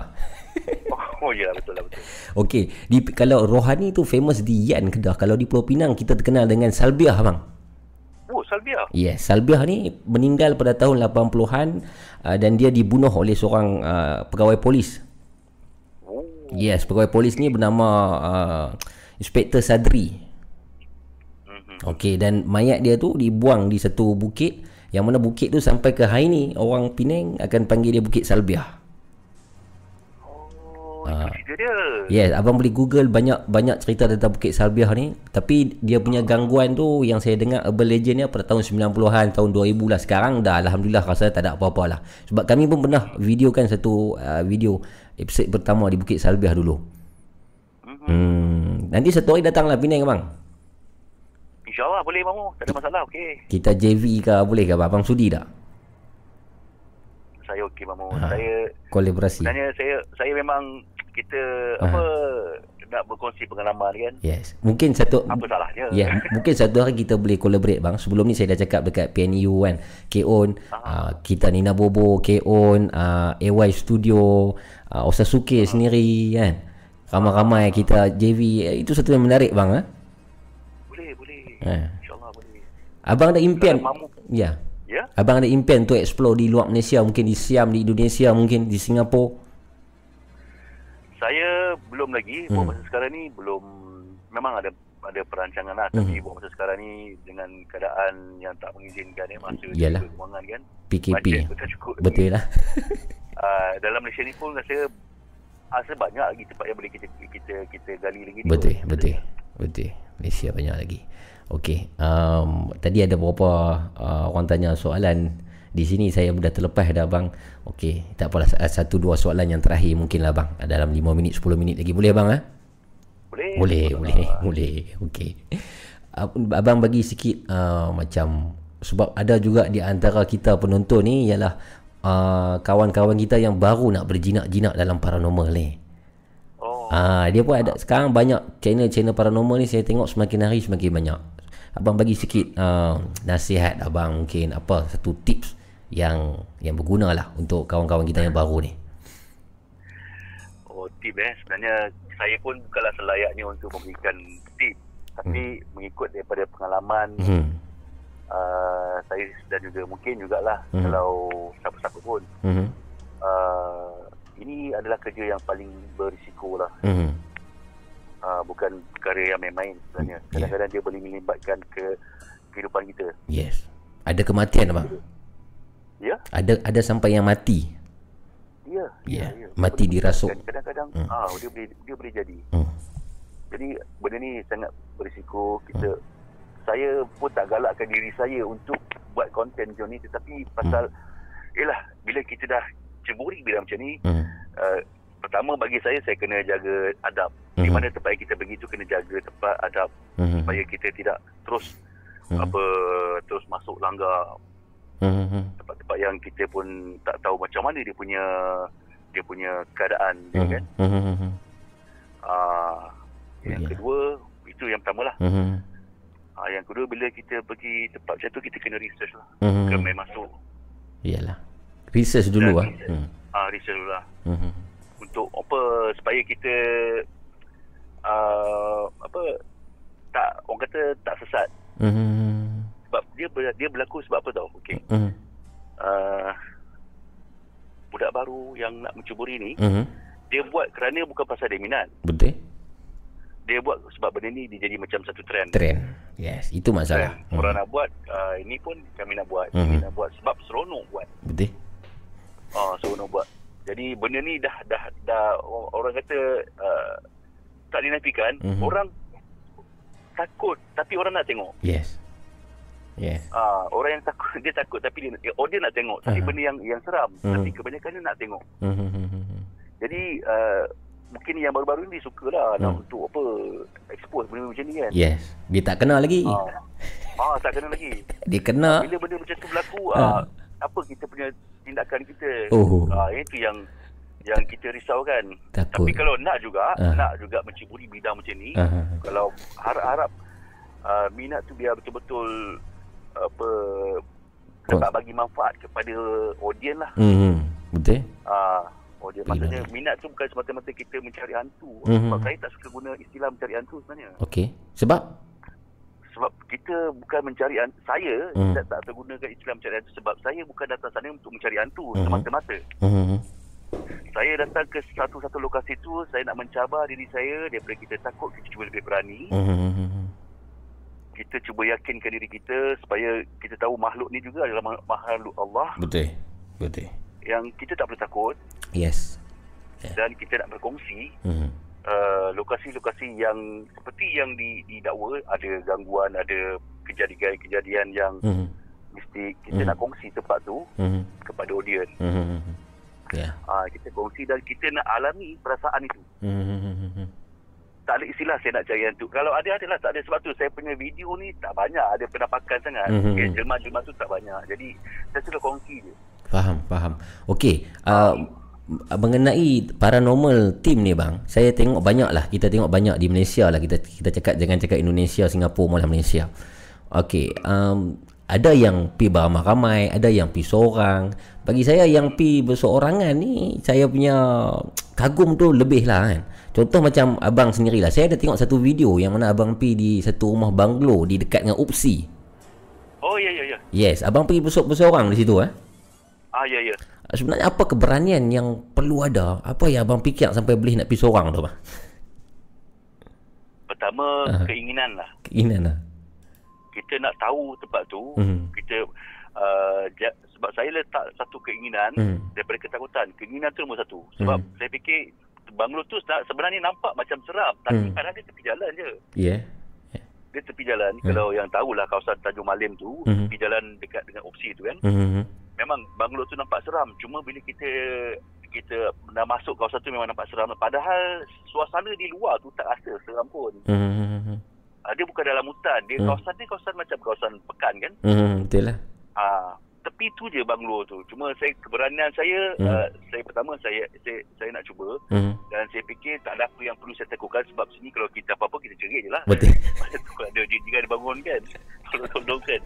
Oh ya betul lah betul Okey, di kalau rohani tu famous di Yan Kedah. Kalau di Pulau Pinang kita terkenal dengan Salbiah bang. Oh Salbia Yes, Salbiah ni meninggal pada tahun 80-an uh, dan dia dibunuh oleh seorang uh, pegawai polis. Oh Yes, pegawai polis ni bernama uh, Inspektor Sadri. Okey dan mayat dia tu dibuang di satu bukit yang mana bukit tu sampai ke hari ni orang Penang akan panggil dia Bukit Salbiah. Oh Ah. cerita dia Yes, abang boleh Google banyak banyak cerita tentang Bukit Salbiah ni. Tapi dia punya gangguan tu yang saya dengar urban legend ni pada tahun 90-an, tahun 2000 lah. Sekarang dah alhamdulillah rasa tak ada apa-apa lah. Sebab kami pun pernah videokan satu uh, video episod pertama di Bukit Salbiah dulu. Mhm. Hmm, nanti satu hari datanglah Penang abang. InsyaAllah boleh mamu Tak ada masalah okey Kita JV ke boleh ke abang? Sudi tak? Saya okey mamu Ha. Saya Kolaborasi. Sebenarnya saya saya memang kita Ah. apa nak berkongsi pengalaman kan. Yes. Mungkin satu Apa salahnya? Ya, yeah, mungkin satu hari kita boleh collaborate bang. Sebelum ni saya dah cakap dekat PNU kan. K-On, uh, kita Nina Bobo, K-On, uh, AY Studio, uh, Osasuke sendiri kan. Ramai-ramai kita JV. Eh, Itu satu yang menarik bang. Eh? Eh. InsyaAllah boleh. Abang ada impian? Ya. Ya? Abang ada impian untuk explore di luar Malaysia. Mungkin di Siam, di Indonesia, mungkin di Singapura. Saya belum lagi Hmm. buat masa sekarang ni belum memang ada ada perancangan lah tapi buat masa sekarang ni dengan keadaan yang tak mengizinkan ya masa Yalah. kewangan kan. PKP. Tak cukup. Betul lah. Uh, dalam Malaysia ni pun rasa rasa banyak lagi tempat yang boleh kita kita kita gali lagi. Betul, betul. Betul. Malaysia banyak lagi. Okey. Um, tadi ada beberapa uh, orang tanya soalan di sini saya dah terlepas dah bang. Okey, tak apalah satu dua soalan yang terakhir mungkin lah bang. Dalam 5 minit 10 minit lagi boleh bang ah? Boleh. Boleh, boleh, boleh. Okey. Ab- Abang bagi sikit uh, macam sebab ada juga di antara kita penonton ni ialah uh, kawan-kawan kita yang baru nak berjinak-jinak dalam paranormal ni. Oh, Ah, dia pun ada sekarang banyak channel-channel paranormal ni saya tengok semakin hari semakin banyak. Abang bagi sikit uh, nasihat abang mungkin apa satu tips yang yang berguna lah untuk kawan-kawan kita yang baru ni. oh tip eh sebenarnya saya pun bukanlah selayaknya untuk memberikan tip tapi mengikut daripada pengalaman Hmm. uh, saya dan juga mungkin jugalah Mhm. kalau siapa-siapa pun Hmm. uh, ini adalah kerja yang paling berisiko lah Hmm. Uh, bukan perkara yang main-main sebenarnya Ya. kadang-kadang dia boleh melibatkan ke kehidupan kita Yes. Ada kematian abang? ya Ada ada sampai yang mati. ya Ya, ya, ya. mati Boleh dirasuk. kadang-kadang Hmm. ah dia boleh dia boleh jadi Hmm. Jadi benda ni sangat berisiko kita saya pun tak galakkan diri saya untuk buat konten macam ni tetapi pasal yalah bila kita dah cemburi bila macam ni Hmm. uh, pertama bagi saya saya kena jaga adab di Mhm. mana tempat yang kita pergi tu kena jaga tempat adab Hmm. supaya kita tidak terus Hmm. apa terus masuk langgar. Hmm. tempat-tempat yang kita pun tak tahu macam mana dia punya dia punya keadaan dia Hmm. kan. Hmm. Ah, yang Ya. kedua itu yang pertama lah. Mhm. Ah, yang kedua bila kita pergi tempat macam tu kita kena research lah. Mhm. Kena masuk. Iyalah. Research dulu ah. Dan- Hmm. Ah, research dulu lah. Untuk apa supaya kita uh, apa tak orang kata tak sesat. Mhm. Sebab dia ber- dia berlaku sebab apa tau? Okey. Mhm. Uh, budak baru yang nak mencuburi ni Mhm. dia buat kerana bukan pasal dia minat. Betul? Dia buat sebab benda ni dia jadi macam satu trend. Trend. Yes, itu masalah. Trend. Orang nak buat uh, ini pun kami nak buat. Mhm. Kami nak buat sebab seronok buat. Betul? Ah, seronok buat. Jadi benda ni dah dah dah orang kata uh, tak dinafikan, Mhm. orang takut tapi orang nak tengok. Yes. Yes. Ah, orang yang takut dia takut tapi dia oh dia nak tengok. Tapi Aha. benda yang yang seram, Mhm. tapi kebanyakan dia nak tengok. Mhm. Jadi uh, mungkin yang baru-baru ni sukalah nak Hmm. untuk apa expose benda macam ni kan. Yes. Dia tak kenal lagi. Ah. ah, tak kena lagi. Dia kena. Bila benda macam tu berlaku, Ah. ah, apa kita punya tindakan kita? Oh. Ah, itu yang yang kita risaukan. Takut. Tapi kalau nak juga, Ah. nak juga menciburi bidang macam ni, Aha. kalau harap-harap uh, minat tu biar betul-betul apa dapat bagi manfaat kepada audien lah. Mhm. Betul? Ah, audien maksudnya minat tu bukan semata-mata kita mencari hantu. Mhm. Sebab saya tak suka guna istilah mencari hantu sebenarnya. Okey. Sebab Sebab kita bukan mencari hantu. Saya Hmm. tak, tak tergunakan istilah mencari hantu sebab saya bukan datang sana untuk mencari hantu Mhm. semata-mata. Mhm. Saya datang ke satu-satu lokasi tu saya nak mencabar diri saya daripada kita takut kita cuba lebih berani. Mhm. Kita cuba yakinkan diri kita supaya kita tahu makhluk ni juga adalah ma- makhluk Allah Betul. Betul. yang kita tak perlu takut Yes. dan kita nak berkongsi Mhm. Uh, lokasi-lokasi yang seperti yang di, didakwa ada gangguan, ada kejadian-kejadian yang Mhm. mistik. Kita Hmm. nak kongsi tempat tu Mhm. kepada audien. Mhm. Ya. Ah, kita kongsi dan kita nak alami perasaan itu. Mhm. Tak ada istilah saya nak cari hantu. Kalau ada adalah tak ada sebab tu saya punya video ni tak banyak ada penampakan sangat. Mhm. Okay, jelma-jelma tu tak banyak. Jadi saya suka kongsi je. Faham, faham. Okey, uh, mengenai paranormal team ni bang, saya tengok banyak lah. Kita tengok banyak di Malaysia lah. Kita kita cakap jangan cakap Indonesia, Singapura malah Malaysia. Okey, um, ada yang pi beramai-ramai, ada yang pi seorang. Bagi saya yang pi berseorangan ni, saya punya kagum tu lebih lah kan. Contoh macam abang sendirilah. Saya ada tengok satu video yang mana abang pi di satu rumah banglo di dekat dengan Upsi. Oh ya ya ya. Yes, abang pergi berseorang di situ eh. Ah ya ya. Sebenarnya apa keberanian yang perlu ada? Apa yang abang fikir sampai boleh nak pergi seorang tu bang? Pertama Ah. keinginan lah. Keinginan lah. Kita nak tahu tempat tu. Mhm. Kita uh, ja- sebab saya letak satu keinginan Mhm. daripada ketakutan. Keinginan tu nombor satu. Sebab Mhm. saya fikir banglo tu se- sebenarnya nampak macam seram tapi Mhm. kadang dia tepi jalan je. Ya. Dia tepi jalan. Hmm. Kalau yang tahulah kawasan Tanjung Malim tu, Mhm. tepi jalan dekat dengan opsi tu kan. Mhm. Memang banglo tu nampak seram. Cuma bila kita kita dah masuk kawasan tu memang nampak seram. Padahal suasana di luar tu tak rasa seram pun. Mhm. Uh, dia bukan dalam hutan. Dia Hmm. kawasan dia kawasan macam kawasan pekan kan. Mhm. Betul lah. Ah, tepi tu je banglo tu. Cuma saya keberanian saya Hmm. uh, saya pertama saya saya saya nak cuba Mhm. dan saya fikir tak ada apa yang perlu saya takutkan sebab sini kalau kita apa-apa kita cerit je lah. Betul. Ada ada bangun kan. Tolong-tolong kan.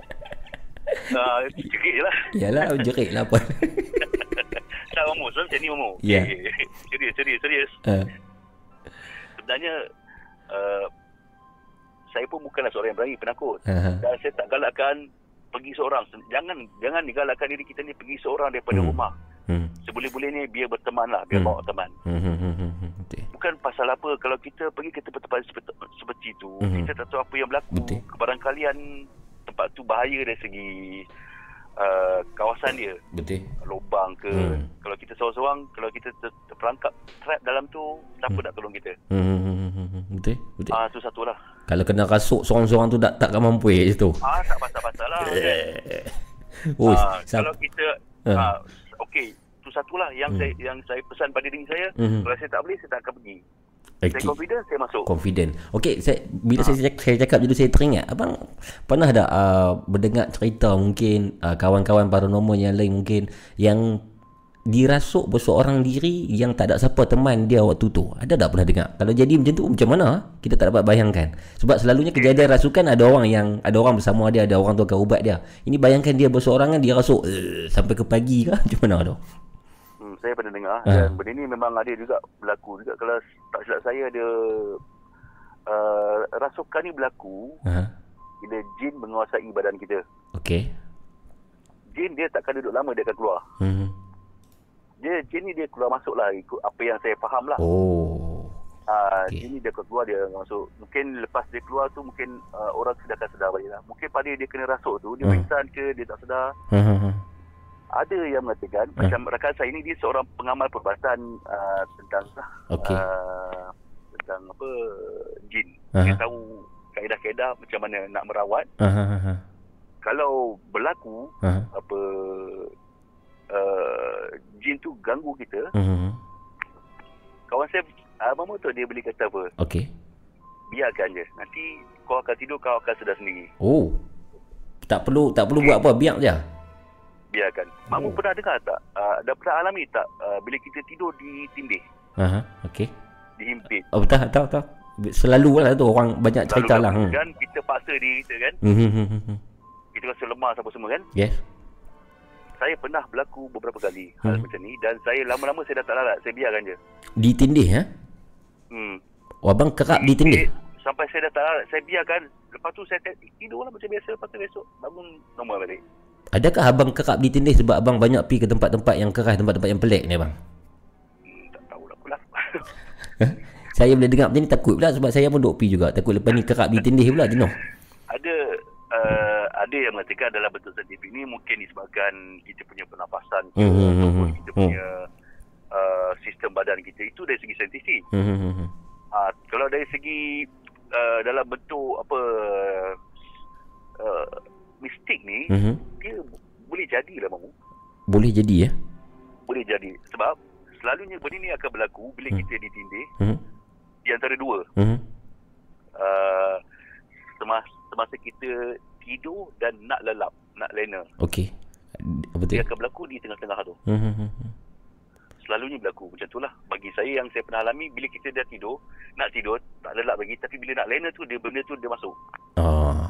Ah, cerit je lah. Yalah, jerit lah apa. tak Mamu, sebab macam ni Mamu. Ya. Okay. serius, serius, serius. uh, Sebenarnya uh, saya pun bukanlah seorang yang berani penakut. uh, Dan saya tak galakkan pergi seorang. Jangan jangan digalakkan diri kita ni pergi seorang daripada Hmm. rumah. mhm. Seboleh-bolehnya biar berteman lah, biar Hmm. bawa teman. Mhm. Mhm. Betul. Bukan pasal apa kalau kita pergi ke tempat-tempat seperti, seperti itu, Mhm. kita tak tahu apa yang berlaku. Betul. Kebarangkalian tempat tu bahaya dari segi uh, kawasan dia. Betul. Lubang ke. Hmm. Kalau kita seorang-seorang, kalau kita ter- terperangkap trap dalam tu, siapa Hmm. nak tolong kita? Mhm. Betul. Betul. Ah tu satu lah. Kalau kena rasuk seorang-seorang tu tak takkan mampu eh situ. Ah tak pasal-pasal lah. Oh, Ah, sam- kalau kita Ah. ah, okey, tu satulah yang Hmm. saya yang saya pesan pada diri saya, Mhm. kalau saya tak boleh saya tak akan pergi. Saya confident saya masuk. Confident. Okey, saya bila Ah. saya cakap, saya cakap dulu saya teringat abang pernah tak uh, mendengar cerita mungkin uh, kawan-kawan paranormal yang lain mungkin yang dirasuk berseorang diri yang tak ada siapa teman dia waktu tu. Ada tak pernah dengar? Kalau jadi macam tu macam mana? Kita tak dapat bayangkan. Sebab selalunya kejadian rasukan ada orang yang ada orang bersama dia, ada orang tu akan ubat dia. Ini bayangkan dia berseorangan dia rasuk uh, sampai ke pagi ke macam mana tu? Hmm, saya pernah dengar Ah. dan benda ni memang ada juga berlaku juga kalau tak silap saya ada uh, rasukan ni berlaku Ha. bila jin menguasai badan kita. Okey. Jin dia takkan duduk lama dia akan keluar. Hmm. Dia jin ni dia keluar masuk lah ikut apa yang saya faham lah. Oh. Ah, okey. Jin ni dia keluar dia masuk. Mungkin lepas dia keluar tu mungkin uh, orang sudah akan sedar balik lah. Mungkin pada dia kena rasuk tu dia Hmm. pingsan ke dia tak sedar. Ha. Ada yang mengatakan Hmm. macam rakan saya ni dia seorang pengamal perubatan uh, tentang Okey. uh, tentang apa jin. Aha. Dia tahu kaedah-kaedah macam mana nak merawat. Ha ha ha, ha. Kalau berlaku Ha. apa uh, jin tu ganggu kita, Hmm. kawan saya uh, tu dia beli kata apa? Okey. Biarkan je. Nanti kau akan tidur kau akan sedar sendiri. Oh. Tak perlu tak perlu buat apa, biar je. Biarkan. Mamu Oh. pernah dengar tak? Uh, dah pernah alami tak uh, bila kita tidur di tindih, Ha ha. Okey. dihimpit. Oh betul tahu tahu. Selalu lah tu orang banyak cerita lah. Hmm. Kan kita paksa diri kita kan. Hmm, hmm, hmm. Kita rasa lemah apa semua kan. Yes. Saya pernah berlaku beberapa kali hal Hmm. macam ni dan saya lama-lama saya dah tak larat. Saya biarkan je. Di tindih ya? Hmm. Oh, abang kerap di tindih? Sampai saya dah tak larat. Saya biarkan. Lepas tu saya tidur lah macam biasa. Lepas tu besok bangun normal balik. Adakah abang kerap di tindih sebab abang banyak pergi ke tempat-tempat yang keras, tempat-tempat yang pelik ni abang? Hmm, tak tahulah pula. Saya boleh dengar macam ni takut pula sebab saya pun duk pergi juga. Takut lepas ni kerap di tindih pula jenuh. ada uh, ada yang mengatakan dalam bentuk saintifik ni mungkin disebabkan kita punya pernafasan Hmm, hmm, hmm, ataupun hmm. kita punya uh, sistem badan kita itu dari segi saintifik. Hmm, hmm, hmm, hmm. Uh, kalau dari segi uh, dalam bentuk apa uh, mistik ni Hmm, hmm. dia boleh jadilah mamu. Boleh jadi ya? Boleh jadi sebab selalunya benda ni akan berlaku bila Hmm. kita ditindih Hmm, di antara dua. hmm. Uh, semasa, semasa kita tidur dan nak lelap, nak lena. Okey. Apa tu? Dia akan berlaku di tengah-tengah tu. Hmm. Selalunya berlaku macam tu lah. Bagi saya yang saya pernah alami, bila kita dah tidur, nak tidur, tak lelap lagi. Tapi bila nak lena tu, dia benda tu dia masuk. Oh.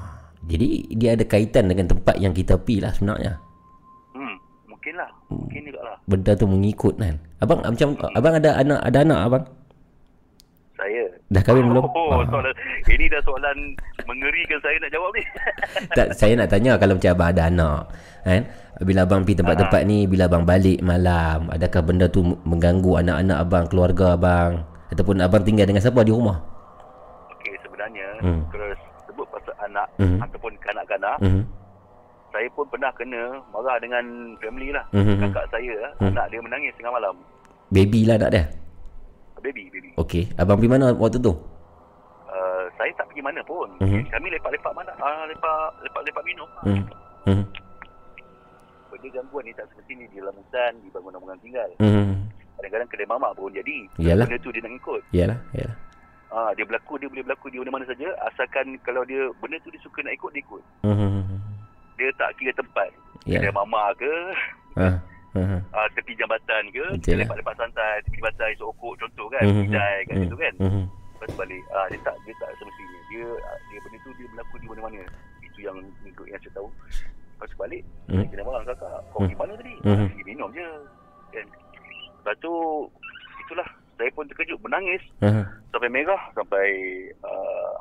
Jadi dia ada kaitan dengan tempat yang kita pergi lah sebenarnya. Hmm, mungkin lah. Mungkin juga lah. Benda tu mengikut kan. Abang macam abang ada anak ada anak abang? Saya. Dah kahwin belum? Oh, Ah. soalan, ini dah soalan mengerikan saya nak jawab ni. tak, saya nak tanya kalau macam abang ada anak kan bila abang pergi tempat-tempat ni bila abang balik malam adakah benda tu mengganggu anak-anak abang keluarga abang ataupun abang tinggal dengan siapa di rumah Okey, sebenarnya, Hmm. kalau pasal anak Hmm. ataupun kanak-kanak, mhm saya pun pernah kena marah dengan family lah. Mhm. Kakak saya, Hmm. anak dia menangis tengah malam. baby lah anak dia Baby, baby. okey abang pergi mana waktu tu Uh, saya tak pergi mana pun. Mhm. Kami lepak-lepak mana? Ah, lepak, lepak-lepak minum. hmm hmm Benda gangguan ni tak seperti ni di dalam hutan, di bangunan-bangunan tinggal. hmm Kadang-kadang kedai mamak pun jadi. Yalah. Benda tu dia nak ikut. yalah yalah Ah, dia berlaku, dia boleh berlaku di mana-mana saja. Asalkan kalau dia, benda tu dia suka nak ikut, dia ikut. hmm Dia tak kira tempat. Ya. Kedai mamak ke, ah ah, tepi jambatan ke, Betul kita lah. lepak-lepak santai, tepi pantai, sokok contoh kan, Mhm. kedai kan, Mhm. itu kan. mhm Lepas tu balik. Ah, dia tak, dia tak semestinya. Dia, dia benda tu dia berlaku di mana-mana. Itu yang ikut yang saya tahu. Lepas tu balik, Hmm. kena malam kakak. Kau Hmm. pergi mana tadi? Hmm. Pergi minum je. Kan. Lepas tu, itulah. Saya pun terkejut, menangis. ah Sampai merah, sampai uh,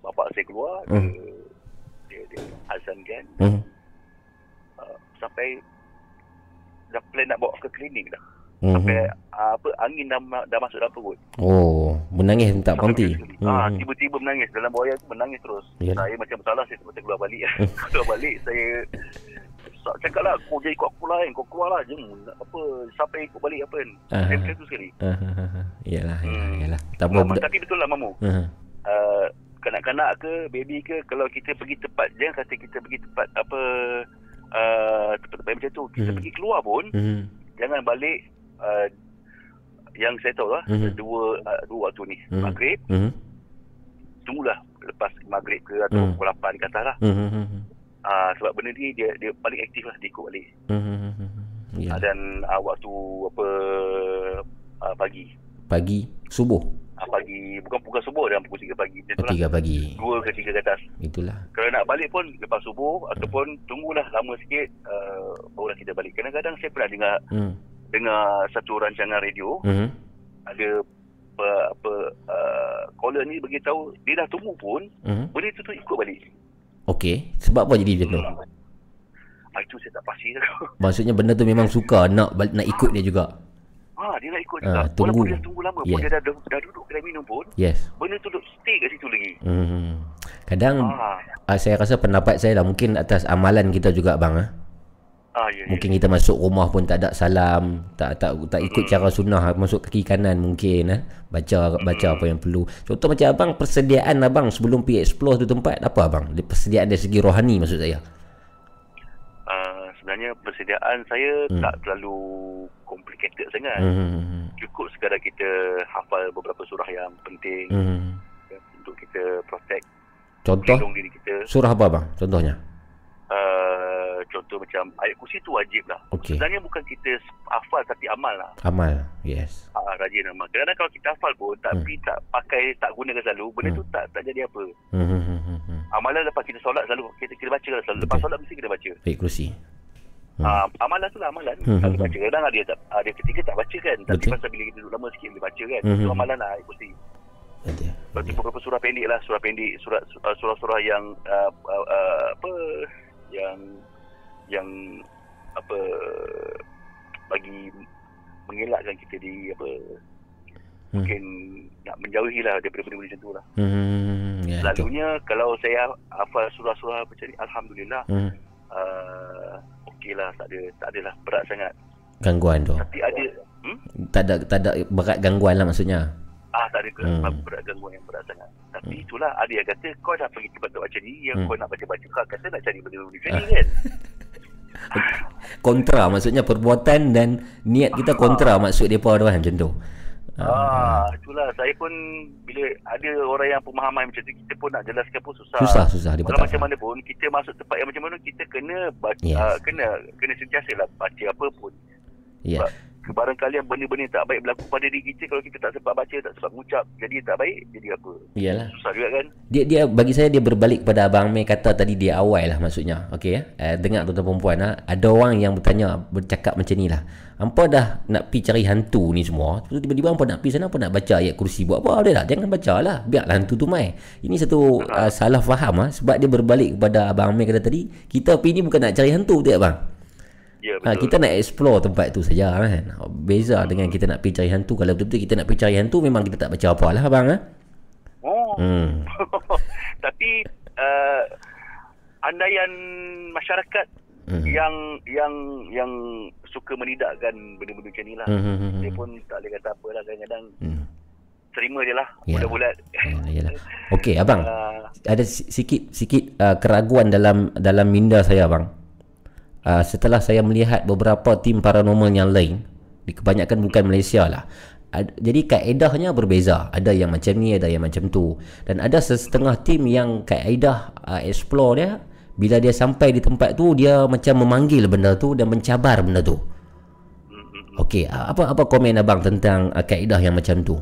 bapak saya keluar. Hmm. Dia, dia, dia azankan. hmm Uh, sampai dah plan nak bawa ke klinik dah. mhm. Sampai uh, apa angin dah, dah masuk dalam perut. oh menangis tak berhenti. Ah, hmm tiba-tiba menangis dalam buaya tu menangis terus. Yalah. Saya macam salah saya sempat keluar balik. keluar balik saya sa- cakap lah kau jadi ikut aku lah kan. Kau keluar lah je. Apa sampai ikut balik apa kan. Saya macam tu sekali. ah ah, ah. yalah yalah Hmm. yalah tak apa Mamu, tapi betul lah Mamu. ah Uh, kanak-kanak ke baby ke kalau kita pergi tempat jangan kata kita pergi tempat apa uh, tempat-tempat macam tu kita Hmm. pergi keluar pun mhm jangan balik uh, yang saya tahu lah Mhm. dua uh, dua waktu ni maghrib mhm tunggulah lepas maghrib ke atau Hmm. pukul 8 ke atas lah uh, sebab benda ni dia dia paling aktif lah dia ikut balik. Mhm mhm Ya. uh, dan uh, waktu apa uh, pagi. Pagi? Subuh? Uh, pagi. Bukan pukul subuh dan pukul 3 pagi. Macam tu lah Tiga pagi. 2 ke 3 ke atas. Itulah. Kalau nak balik pun lepas subuh ataupun tunggulah lama sikit uh, barulah kita balik. Kadang-kadang saya pernah dengar hmm. dengar satu rancangan radio. Hmm. ada apa, apa uh, caller ni beritahu dia dah tunggu pun Hmm. benda tu tu ikut balik Okey Sebab apa jadi macam tu ah, itu saya tak pasti Maksudnya benda tu memang suka Nak nak ikut dia juga ah, dia nak ikut Ah, juga tunggu. walaupun dia tunggu lama Yeah. pun dia dah, dah duduk kedai minum pun Yes benda tu duduk stay kat situ lagi hmm. Kadang uh, Saya rasa pendapat saya lah Mungkin atas amalan kita juga bang ah. Ah, ya, ya. Mungkin kita masuk rumah pun tak ada salam, tak tak tak ikut Hmm. cara sunnah masuk kaki kanan mungkin eh. Baca baca apa yang perlu. Contoh macam abang persediaan abang sebelum pergi explore tu tempat apa abang? Dia Persediaan dari segi rohani maksud saya. Ah, sebenarnya persediaan saya Hmm. tak terlalu complicated sangat Hmm. cukup sekadar kita hafal beberapa surah yang penting Hmm. ya, untuk kita protect Contoh diri kita surah apa abang? Contohnya. uh, contoh macam ayat kursi tu wajib lah Okey. sebenarnya bukan kita hafal tapi amal lah Amal. Yes. Ah, rajin amal. Kadang-kadang kalau kita hafal pun tapi tak pakai tak gunakan selalu, benda tu tak tak jadi apa. Hmm. hmm, hmm, hmm, hmm. Amalan lepas kita solat selalu kita kita baca lah selalu. Lepas Betul. solat mesti kita baca. Baik kerusi. Hmm. Ah, amalan tu lah amalan. Hmm, Kalau hmm, baca kadang ada tak ada ketika tak baca kan. Tapi Betul. pasal bila kita duduk lama sikit boleh baca kan. Hmm, Itu hmm. amalan lah. Ada. Berarti beberapa surah pendek lah, surah pendek, surah surah-surah yang uh, uh, uh, apa kita di apa Hmm. mungkin nak menjauhi lah daripada benda-benda macam tu lah. Hmm. Ya. Selalunya kalau saya hafal surah-surah macam ni Alhamdulillah Hmm. uh, Okey lah tak ada Tak adalah berat sangat Gangguan tu. Tapi ada hmm? Tak ada tak ada berat gangguan lah maksudnya. Ah tak ada Hmm. hmm. berat gangguan yang berat sangat Tapi itulah ada yang kata Kau dah pergi tempat tempat macam ni Yang Hmm. kau nak baca-baca Kau kata nak cari benda-benda macam ni kan kontra maksudnya perbuatan dan niat kita kontra maksud depa tu kan macam tu. Ah, itulah saya pun bila ada orang yang pemahaman macam tu kita pun nak jelaskan pun susah. Susah susah dia macam mana pun kita masuk tempat yang macam mana kita kena baca Yes. uh, kena kena sentiasa lah baca apa pun. Ya. Sebab Barangkali yang benda-benda yang tak baik berlaku pada diri kita kalau kita tak sempat baca, tak sempat mengucap, jadi tak baik, jadi apa? Iyalah. Susah juga kan? Dia dia bagi saya dia berbalik kepada abang Mei kata tadi dia awal lah maksudnya. Okey ya. Eh, dengar tuan-tuan perempuan ah, ada orang yang bertanya bercakap macam ni lah. Hampa dah nak pi cari hantu ni semua. Tiba-tiba hampa nak pi sana hampa nak baca ayat kursi buat apa dia lah. Jangan baca lah. Biarlah hantu tu mai. Ini satu uh, salah faham ah sebab dia berbalik kepada abang Mei kata tadi, kita pi ni bukan nak cari hantu tu abang. Ya Ha, betul. kita nak explore tempat tu saja kan. Beza dengan kita nak pergi cari hantu. Kalau betul-betul kita nak pergi cari hantu memang kita tak baca apa lah abang ha? Oh. Hmm. Tapi uh, andaian masyarakat Hmm. yang yang yang suka menidakkan benda-benda macam ni lah. Hmm, hmm, hmm, Dia hmm. pun tak boleh kata apa lah kadang-kadang Hmm. terima je lah Ya. bulat-bulat. Yalah. Okey abang. Ah, Ada si- sikit sikit uh, keraguan dalam dalam minda saya abang. Uh, setelah saya melihat beberapa tim paranormal yang lain, di kebanyakan bukan Malaysia lah. Ad, jadi kaedahnya berbeza. Ada yang macam ni, ada yang macam tu. Dan ada setengah tim yang kaedah uh, explore dia bila dia sampai di tempat tu dia macam memanggil benda tu dan mencabar benda tu. Okey, uh, apa apa komen abang tentang uh, kaedah yang macam tu?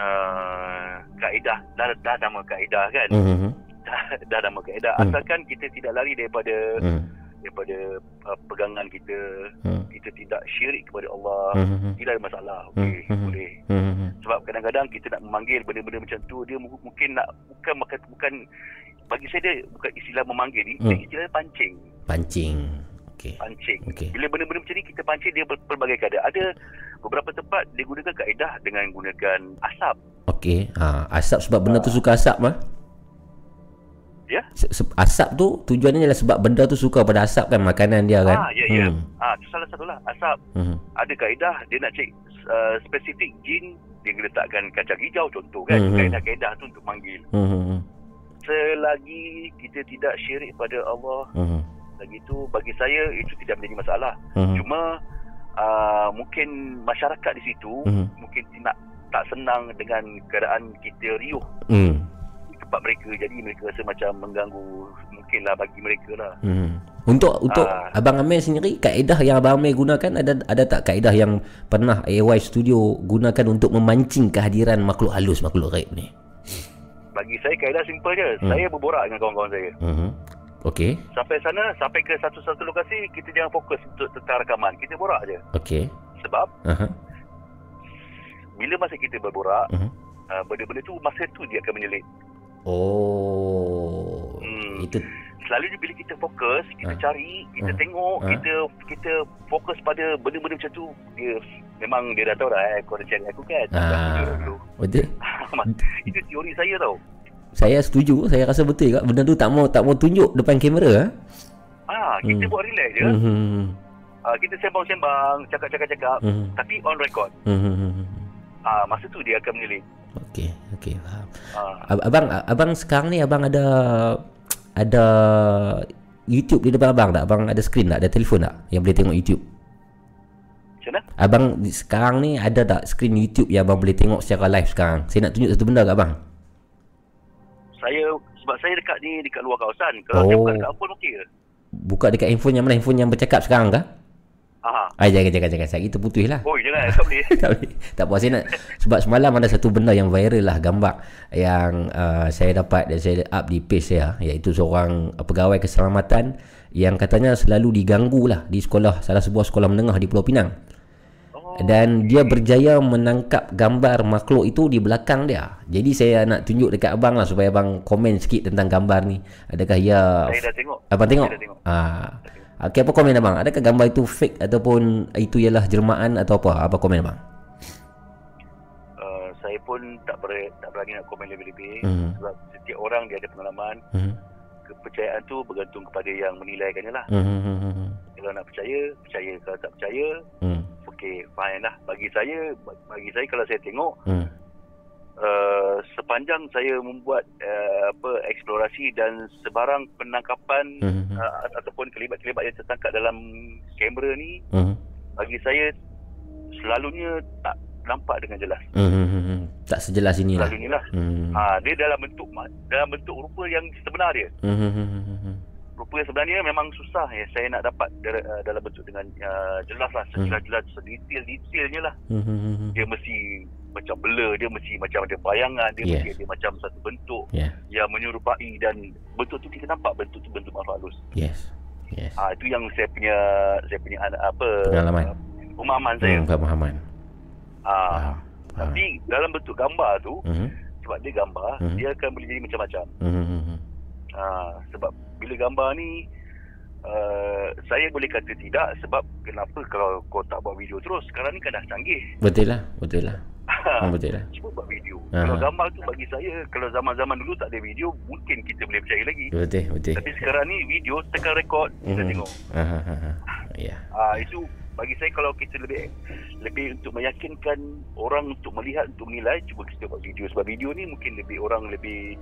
Uh, kaedah dah, dah nama kaedah kan Hmm. dah, dah nama kaedah Hmm. asalkan kita tidak lari daripada Hmm. Daripada uh, pegangan kita Hmm. kita tidak syirik kepada Allah Hmm. tidak ada masalah okey Hmm. boleh Hmm. sebab kadang-kadang kita nak memanggil benda-benda macam tu dia mu- mungkin nak bukan bukan, bukan bagi saya dia bukan istilah memanggil ni Hmm. dia istilah pancing Pancing. Okey. pancing Okey. bila benda-benda macam ni kita pancing dia pelbagai keadaan ada beberapa tempat dia gunakan kaedah dengan gunakan asap Okey. Ha, asap sebab benda tu suka asap mah. Ya Asap tu tujuannya adalah sebab benda tu suka pada asap kan makanan dia kan. ah ya ya Hmm. ah tu salah satu lah asap Hmm. ada kaedah dia nak cek uh, spesifik jin dia letakkan kacang hijau contoh kan Hmm, hmm. kaedah-kaedah tu untuk manggil Hmm. Hmm. selagi kita tidak syirik pada Allah Hmm. lagi tu bagi saya itu tidak menjadi masalah Hmm. cuma uh, mungkin masyarakat di situ Hmm. mungkin tidak tak senang dengan keadaan kita riuh Hmm. Tempat mereka jadi mereka rasa macam mengganggu mungkinlah bagi mereka lah Hmm. Untuk untuk Ah. Abang Amir sendiri kaedah yang Abang Amir gunakan ada ada tak kaedah yang pernah AY Studio gunakan untuk memancing kehadiran makhluk halus makhluk gaib ni? Bagi saya kaedah simple je. Hmm. Saya berborak dengan kawan-kawan saya. Mhm. Okey. Sampai sana, sampai ke satu-satu lokasi, kita jangan fokus untuk tentang rakaman. Kita borak je. Okey. Sebab Aha. bila masa kita berborak, Mhm. uh, benda-benda tu masa tu dia akan menyelit. Oh. Hmm. Itu Selalunya bila kita fokus, kita Ah. cari, kita Ah. tengok, Ah. kita kita fokus pada benda-benda macam tu, dia memang dia dah tahu dah eh, kau ada cari aku kan. Dulu. betul. Itu teori saya tau. Saya setuju. Saya rasa betul juga benda tu tak mau tak mau tunjuk depan kamera ah. Ah, kita Hmm. buat relax je. Mhm. Ah, kita sembang-sembang, cakap-cakap-cakap, Mhm. tapi on record. Mhm. Ah, masa tu dia akan menyelit. Okey, okey, faham. Ah, Ab- Abang abang sekarang ni abang ada ada YouTube di depan abang tak? Abang ada skrin tak? Ada telefon tak yang boleh tengok YouTube? macam mana? Abang sekarang ni ada tak skrin YouTube yang abang boleh tengok secara live sekarang? Saya nak tunjuk satu benda kat abang. Saya sebab saya dekat ni dekat luar kawasan. Kalau saya Oh. buka dekat handphone okey ke? Buka dekat handphone yang mana? Handphone yang bercakap sekarang ke? Aha. Ah, jangan, jangan, jangan. Saya itu putus lah. Oh, jangan tak boleh. tak boleh. Tak apa saya nak sebab semalam ada satu benda yang viral lah gambar yang uh, saya dapat dan saya up di page saya iaitu seorang uh, pegawai keselamatan yang katanya selalu diganggu lah di sekolah salah sebuah sekolah menengah di Pulau Pinang. Oh, Dan dia berjaya menangkap gambar makhluk itu di belakang dia. Jadi saya nak tunjuk dekat abang lah supaya abang komen sikit tentang gambar ni. Adakah ia saya dah tengok. Abang tengok? Saya dah tengok. Ah. Okey apa komen abang? Adakah gambar itu fake ataupun itu ialah jelmaan atau apa? Apa komen abang? Uh, saya pun tak ber, tak berani nak komen lebih-lebih Hmm. sebab setiap orang dia ada pengalaman. Hmm. Kepercayaan tu bergantung kepada yang menilaikannya lah. Hmm, Kalau nak percaya, percaya. Kalau tak percaya, Hmm. okey, fine lah. Bagi saya, bagi saya kalau saya tengok, Hmm. Uh, sepanjang saya membuat uh, apa eksplorasi dan sebarang penangkapan hmm, uh, ataupun kelibat-kelibat yang tertangkap dalam kamera ni, hmm. bagi saya selalunya tak nampak dengan jelas. Hmm. Tak sejelas inilah. Selalunya lah. Hmm. Ha, dia dalam bentuk dalam bentuk rupa yang sebenar dia. Hmm. Rupa yang sebenarnya memang susah ya saya nak dapat uh, dalam bentuk dengan uh, jelas lah, sejelas-jelas, sedetail-detailnya lah. Hmm. Dia mesti macam blur, dia mesti macam ada bayangan, dia Yes. mesti ada macam satu bentuk Yeah. yang menyerupai dan bentuk tu kita nampak bentuk tu bentuk makhluk halus. Yes. Yes. Ha, itu yang saya punya saya punya apa Pengalaman. pemahaman saya. Hmm, pemahaman. Ha, Faham. Faham. tapi dalam bentuk gambar tu Hmm. sebab dia gambar, Mhm. dia akan boleh jadi macam-macam. Hmm, hmm, hmm. Ha, sebab bila gambar ni uh, saya boleh kata tidak sebab kenapa kalau kau tak buat video terus sekarang ni kan dah canggih. Betul lah, betul lah. Hmm, betul lah. Cuba buat video. Aha. Kalau gambar tu bagi saya kalau zaman-zaman dulu tak ada video mungkin kita boleh percaya lagi. Betul, betul. Tapi sekarang ni video tekan rekod kita Mhm. tengok. Ah, ah, ah, ah. Ya. Ah itu bagi saya kalau kita lebih lebih untuk meyakinkan orang untuk melihat untuk menilai cuba kita buat video sebab video ni mungkin lebih orang lebih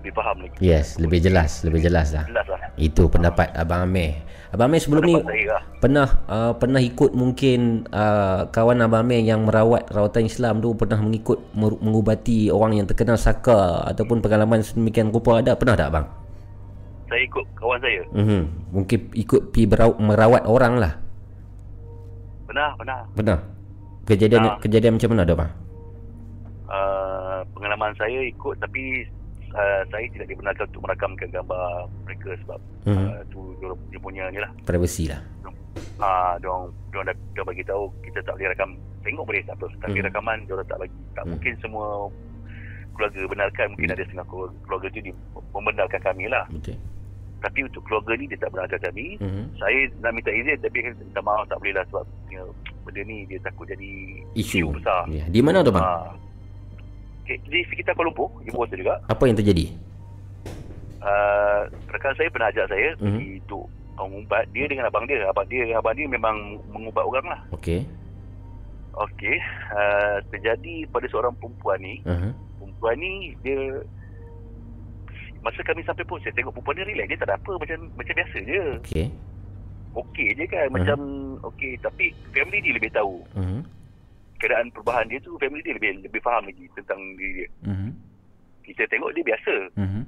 lebih faham lagi. Yes, lebih jelas, lebih jelas lah. Jelas lah. Itu pendapat Abang Amir. Abang Amir sebelum ni Pendapat saya lah. pernah uh, pernah ikut mungkin uh, kawan Abang Amir yang merawat rawatan Islam tu pernah mengikut mengubati orang yang terkena saka ataupun pengalaman sedemikian rupa ada pernah tak abang? Saya ikut kawan saya. Mhm. Mungkin ikut pi merawat orang lah. Pernah, pernah. Pernah. Kejadian Ah. kejadian macam mana tu bang? Uh, pengalaman saya ikut tapi uh, saya tidak dibenarkan untuk merakamkan gambar mereka sebab Mhm. uh, tu dia, dia punya ni lah. Privacy lah. Ah, uh, diorang, diorang dah, dah bagi tahu kita tak boleh rakam. Tengok boleh tak apa. Tapi Hmm. rakaman diorang tak bagi. Tak Hmm. mungkin semua keluarga benarkan. Mungkin ada setengah keluarga, keluarga tu di, membenarkan kami lah. Betul. Tapi untuk keluarga ni dia tak benarkan kami. Mhm. Saya nak minta izin tapi minta maaf tak boleh lah sebab ya, benda ni dia takut jadi Isu. besar. Ya. Di mana tu bang? Ah. Di sekitar Kuala Lumpur, Ibu Kota juga. Apa yang terjadi? Uh, rekan saya pernah ajak saya Mhm. pergi untuk mengubat. Dia dengan abang dia. Abang dia dengan abang dia memang mengubat orang lah. Okey. Okey. Uh, terjadi pada seorang perempuan ni. Uh-huh. Perempuan ni dia masa kami sampai pun saya tengok perempuan ni relax dia tak ada apa macam macam biasa je. Okey. Okey je kan macam okey tapi family dia lebih tahu Mhm. Keadaan perubahan dia tu family dia lebih lebih faham lagi tentang diri dia. Mhm. Kita tengok dia biasa Mhm.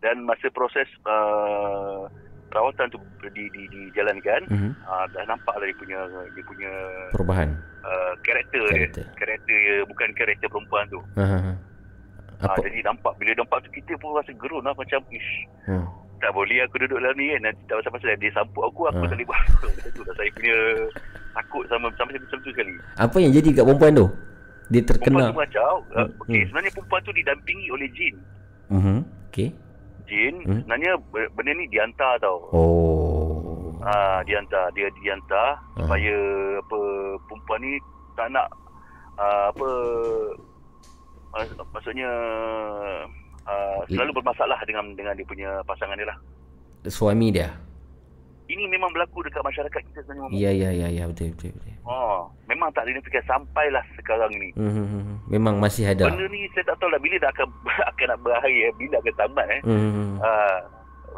dan masa proses uh, perawatan tu di, di, dijalankan, Mhm. uh, dah nampak lah dia punya dia punya Perubahan. uh, karakter, Karakter. dia. Karakter dia bukan karakter perempuan tu. Ah, Apa? jadi nampak bila nampak tu kita pun rasa gerun lah macam ish Hmm. Tak boleh aku duduk dalam ni kan nanti tak pasal-pasal dia sampuk aku aku Ah. tak boleh buat tu lah saya punya takut sama sampai macam tu sekali Apa yang jadi kat perempuan tu? Dia perempuan terkena. tu macam uh, Hmm, okay, hmm. sebenarnya perempuan tu didampingi oleh jin Mhm. Okey. jin Hmm. sebenarnya benda ni dihantar tau Oh. Ah, dihantar dia dihantar Ah. supaya apa perempuan ni tak nak ah, apa ah, maksudnya ah, selalu bermasalah dengan dengan dia punya pasangan dia lah. Suami dia. Ini memang berlaku dekat masyarakat kita sebenarnya. Ya ya ya ya betul betul betul. Oh, memang tak dinafikan sampailah sekarang ni. Mhm. Memang masih ada. Benda ni saya tak tahu lah bila dah akan akan nak berakhir, eh, bila akan tamat eh. Mhm. Ah,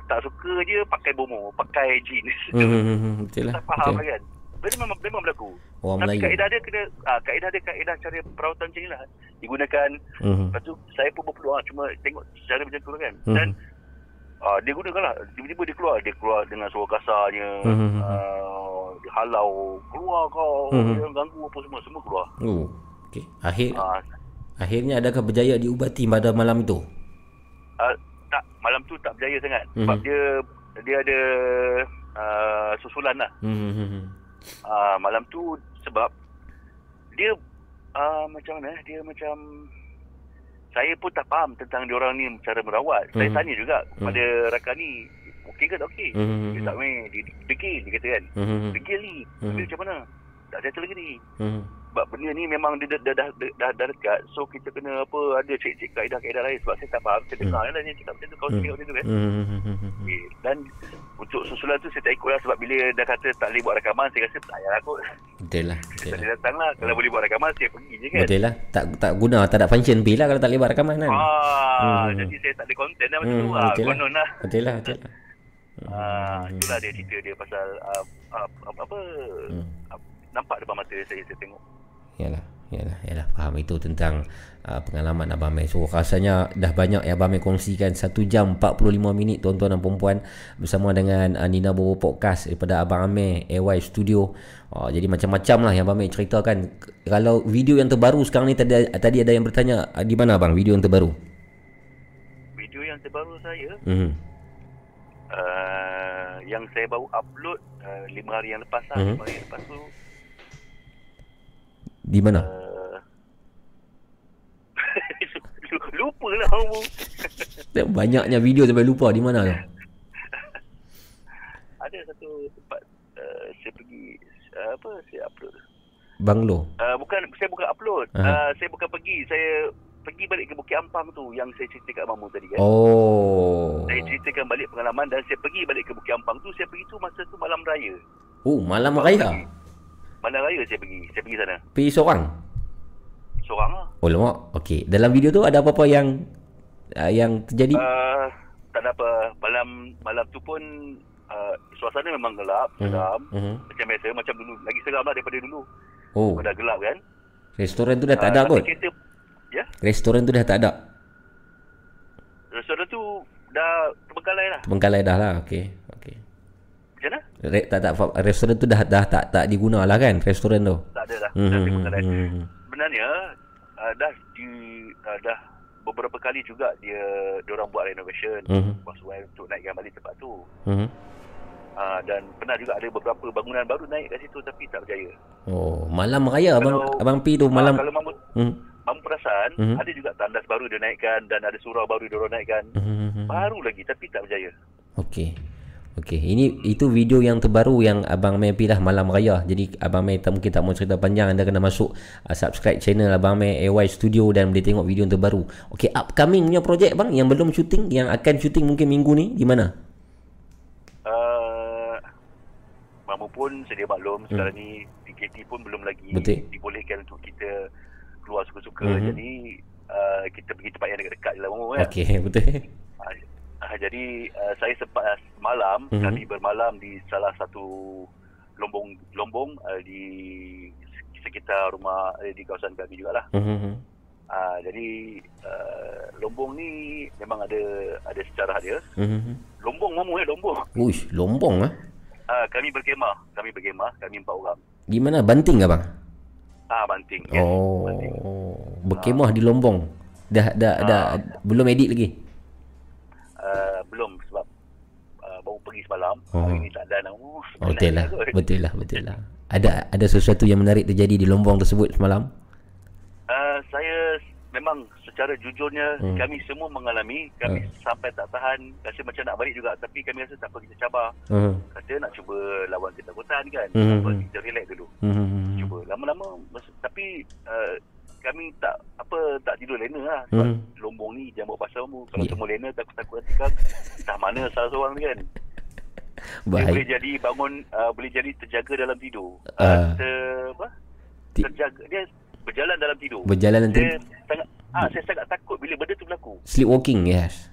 tak suka je pakai bomo, pakai jin. Mhm. Betul lah. tak faham Betul. lah kan. Benda memang memang berlaku. Orang Tapi Melayu. kaedah dia kena ah, kaedah dia kaedah cara perawatan macam ni lah. Digunakan Mhm. Lepas tu saya pun berpeluang cuma tengok cara macam tu lah kan. Mhm. Dan uh, dia gunakan lah. Tiba-tiba dia keluar. Dia keluar dengan suara kasarnya. Mhm. Uh, dia halau. Keluar kau. Dia ganggu apa semua. Semua keluar. Oh. Okey. Akhir Uh, akhirnya adakah berjaya diubati pada malam itu? uh, tak, malam tu tak berjaya sangat. Sebab Mhm. dia dia ada uh, susulan lah. Mhm. Uh, malam tu sebab dia uh, macam mana eh, dia macam saya pun tak faham tentang diorang ni cara merawat. Saya Mhm. tanya juga kepada rakan ni, okey ke tak okey? Mhm. Dia tak main, dia degil dia kata kan. Mhm. Degil ni, Mhm. dia macam mana? Tak settle lagi ni. Mhm. Sebab benda ni memang dia dah, dah, dah, dah, dah, dekat. So kita kena apa, ada cek-cek kaedah-kaedah lain. Sebab saya tak faham. Saya dengar Hmm. lah dia cakap macam tu. Kau Hmm. cakap macam tu kan. Mhm. Okay. Dan untuk susulan tu saya tak ikut lah. Sebab bila dah kata tak boleh buat rakaman, saya rasa tak payah kot. Betul lah. Saya Betul tak lah. datang lah. Kalau boleh buat rakaman, saya pergi je kan. Betul lah. Tak tak guna tak ada function pay lah kalau tak boleh buat rakaman kan. Ah, Hmm. Jadi saya tak ada konten lah macam Hmm, tu. Ah, betul lah. konon lah. Betul lah, betul lah. Ah, itulah dia cerita dia pasal ah, ah, apa, apa Hmm. Nampak depan mata saya saya tengok. Yalah, yalah, yalah. Faham itu tentang uh, pengalaman Abang Meh. So rasanya dah banyak yang Abang Meh kongsikan 1 jam 45 minit tuan-tuan dan perempuan bersama dengan uh, Nina Bobo Podcast daripada Abang Ameh AY Studio. Uh, jadi macam-macam lah yang Abang Meh ceritakan. Kalau video yang terbaru sekarang ni tadi, tadi ada yang bertanya uh, di mana Abang video yang terbaru? Video yang terbaru saya Mhm. uh, yang saya baru upload uh, lima hari yang lepas lah. Mhm. Lima hari yang lepas tu Di mana? uh, lupa lah kamu. Banyaknya video sampai lupa di mana tu? Ada satu tempat uh, saya pergi uh, apa saya upload. Banglo. Uh, bukan saya bukan upload. Aha. Uh, saya bukan pergi. Saya pergi balik ke Bukit Ampang tu yang saya cerita kat Mamu tadi kan. Oh. Saya ceritakan balik pengalaman dan saya pergi balik ke Bukit Ampang tu. Saya pergi tu masa tu malam raya. Oh, malam raya. Malam raya saya pergi. Saya pergi sana. Pergi seorang. Seorang lah. Oh lama. Okey. Dalam video tu ada apa-apa yang uh, yang terjadi? Uh, tak ada apa. Malam malam tu pun uh, suasana memang gelap, seram. Mhm. Macam biasa, macam dulu. Lagi seram lah daripada dulu. Oh, Dah gelap kan. restoran tu dah tak Ah, ada kot. Kereta, ya, Restoran tu dah tak ada. restoran tu dah terbengkalai lah. Terbengkalai dah lah. Okey. Re, tak tak restoran tu dah dah tak tak diguna lah kan restoran tu. Tak ada dah. Hmm, Dah hmm, terbengkalai. hmm, hmm. Sebenarnya uh, dah di uh, dah beberapa kali juga dia orang buat renovation Mhm. sesuai untuk naikkan balik tempat tu. Mhm. Uh, dan pernah juga ada beberapa bangunan baru naik kat situ tapi tak berjaya. Oh, malam raya abang Kalau- abang pi tu malam. Ah, kalau mamu, Hmm. mamu perasan Mhm. ada juga tandas baru dia naikkan dan ada surau baru dia orang naikkan. Mhm. Baru lagi tapi tak berjaya. Okey. Okey, ini itu video yang terbaru yang Abang Meh pilih malam raya. Jadi Abang Meh tak mungkin tak mau cerita panjang anda kena masuk uh, subscribe channel Abang Meh AY Studio dan boleh tengok video yang terbaru. Okey, upcoming punya projek bang yang belum syuting, yang akan syuting mungkin minggu ni di mana? Uh, pun sedia maklum sekarang ni PKP pun belum lagi Hmm. Betul. dibolehkan untuk kita keluar suka-suka. Mhm. Jadi uh, kita pergi tempat yang dekat-dekat je lah kan. Okey, betul. Ah, jadi uh, saya sempat uh, malam Mhm. kami bermalam di salah satu lombong lombong uh, di sekitar rumah uh, di kawasan kami jugalah. Mhm. Ah, jadi uh, Lombong ni memang ada ada sejarah dia. Mhm. Lombong mamu eh Lombong. Uish, Lombong ah. Ah, kami berkemah, kami berkemah, kami empat orang. Di mana? Banting ke bang? Ah, Banting. Yes. Banting. Oh, berkemah di Lombong. Dah dah dah belum edit lagi. Uh, belum sebab uh, baru pergi semalam. Oh. Hari ni tak ada nama. Oh, betul lah. Betul lah, betul lah. Ada ada sesuatu yang menarik terjadi di Lombong tersebut semalam? Uh, saya memang secara jujurnya hmm. kami semua mengalami kami Hmm. sampai tak tahan rasa macam nak balik juga tapi kami rasa tak apa kita cabar Hmm. kata nak cuba lawan ketakutan kan Hmm. apa kita relax dulu Hmm. cuba lama-lama tapi uh, kami tak apa tak tidur lena lah Hmm. sebab lombong ni jangan buat pasal kamu kalau Ya. semua lena takut-takut nanti kan dah mana salah seorang ni kan dia boleh jadi bangun uh, boleh jadi terjaga dalam tidur Ah. uh, ter, apa terjaga dia berjalan dalam tidur Berjalan nanti saya sangat ah saya sangat takut bila benda tu berlaku sleepwalking, yes.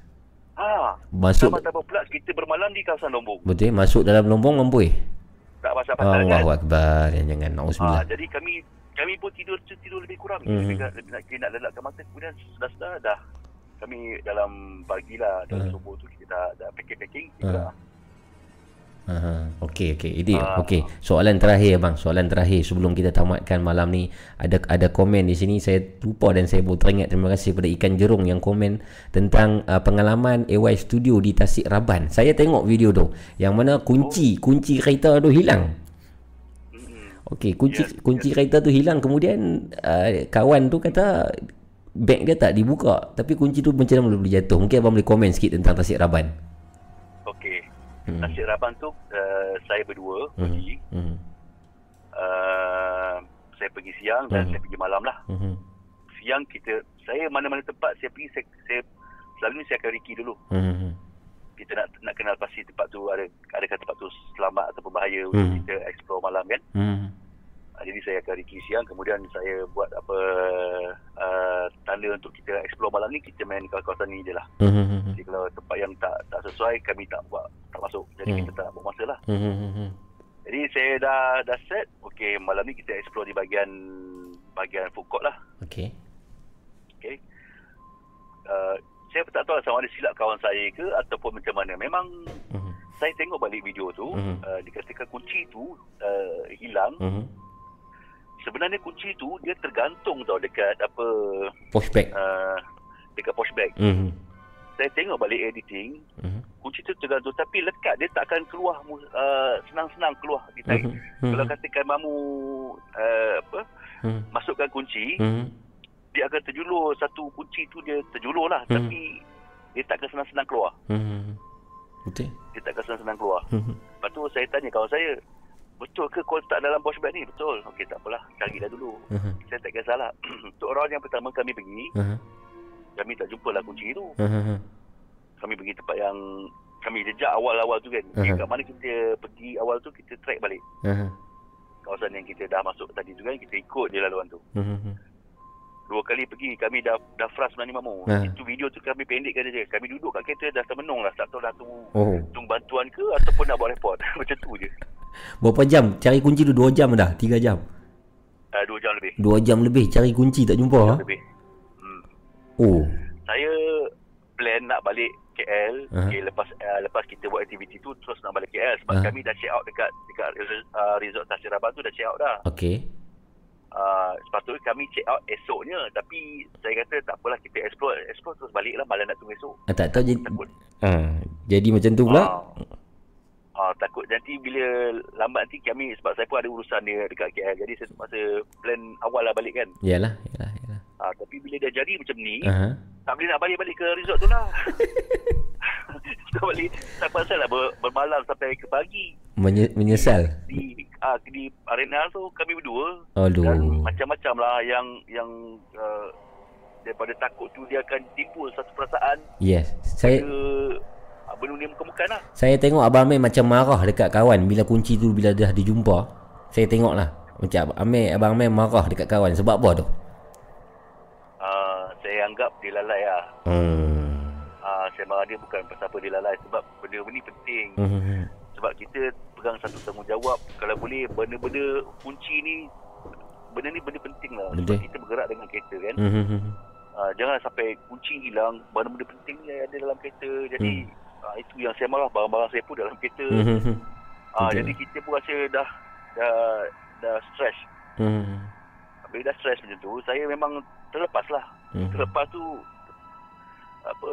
ha Masuk tambah-tambah pula kita bermalam di kawasan Lombong betul masuk dalam Lombong mampui. tak pasal-pasal kan Allahu akbar. Jangan jangan ha, nauzubillah. jadi kami kami pun tidur tidur lebih kurang mm-hmm. lebih, lebih nak kita nak lelapkan mata kemudian sudah-sudah dah kami dalam pagi lah dalam Mhm. subuh tu kita dah dah packing-packing kita Aha. Okey okey. Ini Ah. okey. Soalan terakhir bang, soalan terakhir sebelum kita tamatkan malam ni ada ada komen di sini saya lupa dan saya baru teringat terima kasih kepada ikan jerung yang komen tentang uh, pengalaman AY Studio di Tasik Raban. Saya tengok video tu yang mana kunci kunci kereta tu hilang. Okey, kunci Yes, kunci kereta tu hilang kemudian uh, kawan tu kata beg dia tak dibuka tapi kunci tu macam mana boleh jatuh. Mungkin abang boleh komen sikit tentang Tasik Raban. okey Hmm. Nasib Raban tu uh, saya berdua Hmm. pergi Hmm. uh, saya pergi siang dan Mhm. saya pergi malam lah Hmm. siang kita saya mana-mana tempat saya pergi saya, saya selalu saya akan riki dulu Hmm. kita nak nak kenal pasti tempat tu ada adakah tempat tu selamat ataupun bahaya untuk Hmm. kita explore malam kan Hmm. Ah, jadi saya akan riki siang kemudian saya buat apa uh, tanda untuk kita explore malam ni kita main kawasan ni je lah Hmm. jadi kalau tempat yang tak tak sesuai kami tak buat tak masuk jadi Hmm. kita tak buat masa lah Hmm. jadi saya dah dah set okey malam ni kita explore di bahagian bahagian food court lah Okey. Okay. Uh, saya tak tahu sama ada silap kawan saya ke ataupun macam mana. Memang Hmm. saya tengok balik video tu, Mhm. uh, dikatakan kunci tu uh, hilang. Hmm. Sebenarnya kunci tu dia tergantung tau dekat apa Pushback. uh, dekat push bag. Hmm. Saya tengok balik editing, Hmm. kunci tu tergantung tapi lekat dia tak akan keluar uh, senang-senang keluar ditarik. Mhm. Kalau Mhm. katakan mamu uh, apa Hmm. masukkan kunci, Hmm. dia akan terjulur satu kunci tu dia terjulur lah Mhm. tapi dia tak akan senang-senang keluar. Hmm. Betul. Dia tak akan senang-senang keluar. Hmm. Lepas tu saya tanya kawan saya, betul ke kau letak dalam wash bag ni? Betul. Okey tak apalah, cari dah dulu. Hmm. Saya tak kisahlah. Untuk orang yang pertama kami pergi, Hmm. kami tak jumpa lah kunci tu. Hmm. Kami pergi tempat yang kami jejak awal-awal tu kan. Mhm. Kat mana kita pergi awal tu, kita track balik. Hmm. Kawasan yang kita dah masuk tadi tu kan, kita ikut je laluan tu. Hmm. Dua kali pergi, kami dah dah frust sebenarnya mamu. Mhm. Itu video tu kami pendekkan je. Kami duduk kat kereta dah termenung lah. Tak tahu dah tunggu, Oh. tunggu bantuan ke ataupun nak buat report. Macam tu je. Berapa jam? Cari kunci tu 2 jam dah, 3 jam. Uh, dua jam lebih. 2 jam lebih cari kunci tak jumpa. ha? Lebih. Hmm. Oh. Saya plan nak balik KL Aha. okay, lepas uh, lepas kita buat aktiviti tu terus nak balik KL sebab Aha. kami dah check out dekat dekat uh, resort Tasir Raban tu dah check out dah. Okey. Uh, sepatutnya kami check out esoknya tapi saya kata tak apalah kita explore explore terus balik lah malam nak tunggu esok. Ah, tak tahu jadi Takut. ah, jadi macam tu pula. Ah. Ah, takut nanti bila lambat nanti kami sebab saya pun ada urusan dia dekat KL jadi saya masa plan awal lah balik kan. Yalah, yalah, yalah. Ah, tapi bila dia jadi macam ni Aha. tak boleh nak balik-balik ke resort tu lah. tak balik tak pasal lah ber, bermalam sampai ke pagi. Menye- menyesal. Di ah, di arena tu kami berdua Aduh. dan macam-macam lah yang yang uh, daripada takut tu dia akan timbul satu perasaan Yes. Saya benda ni muka-muka lah. saya tengok Abang Amir macam marah dekat kawan bila kunci tu bila dah dijumpa. Saya tengok lah. Macam Abang Amir, Abang Amir marah dekat kawan. Sebab apa tu? Uh, saya anggap dia lalai lah. Hmm. Uh, saya marah dia bukan pasal apa dia lalai sebab benda ni penting. Hmm. Sebab kita pegang satu tanggungjawab kalau boleh benda-benda kunci ni benda ni benda penting lah. Sebab kita bergerak dengan kereta kan. Hmm, hmm, hmm. Uh, jangan sampai kunci hilang, benda-benda penting yang ada dalam kereta. Jadi uh, itu yang saya marah barang-barang saya pun dalam kereta. Ah, Betul. jadi kita pun rasa dah dah dah stres. Hmm. Bila dah stres macam tu, saya memang terlepas lah. Hmm. Terlepas tu apa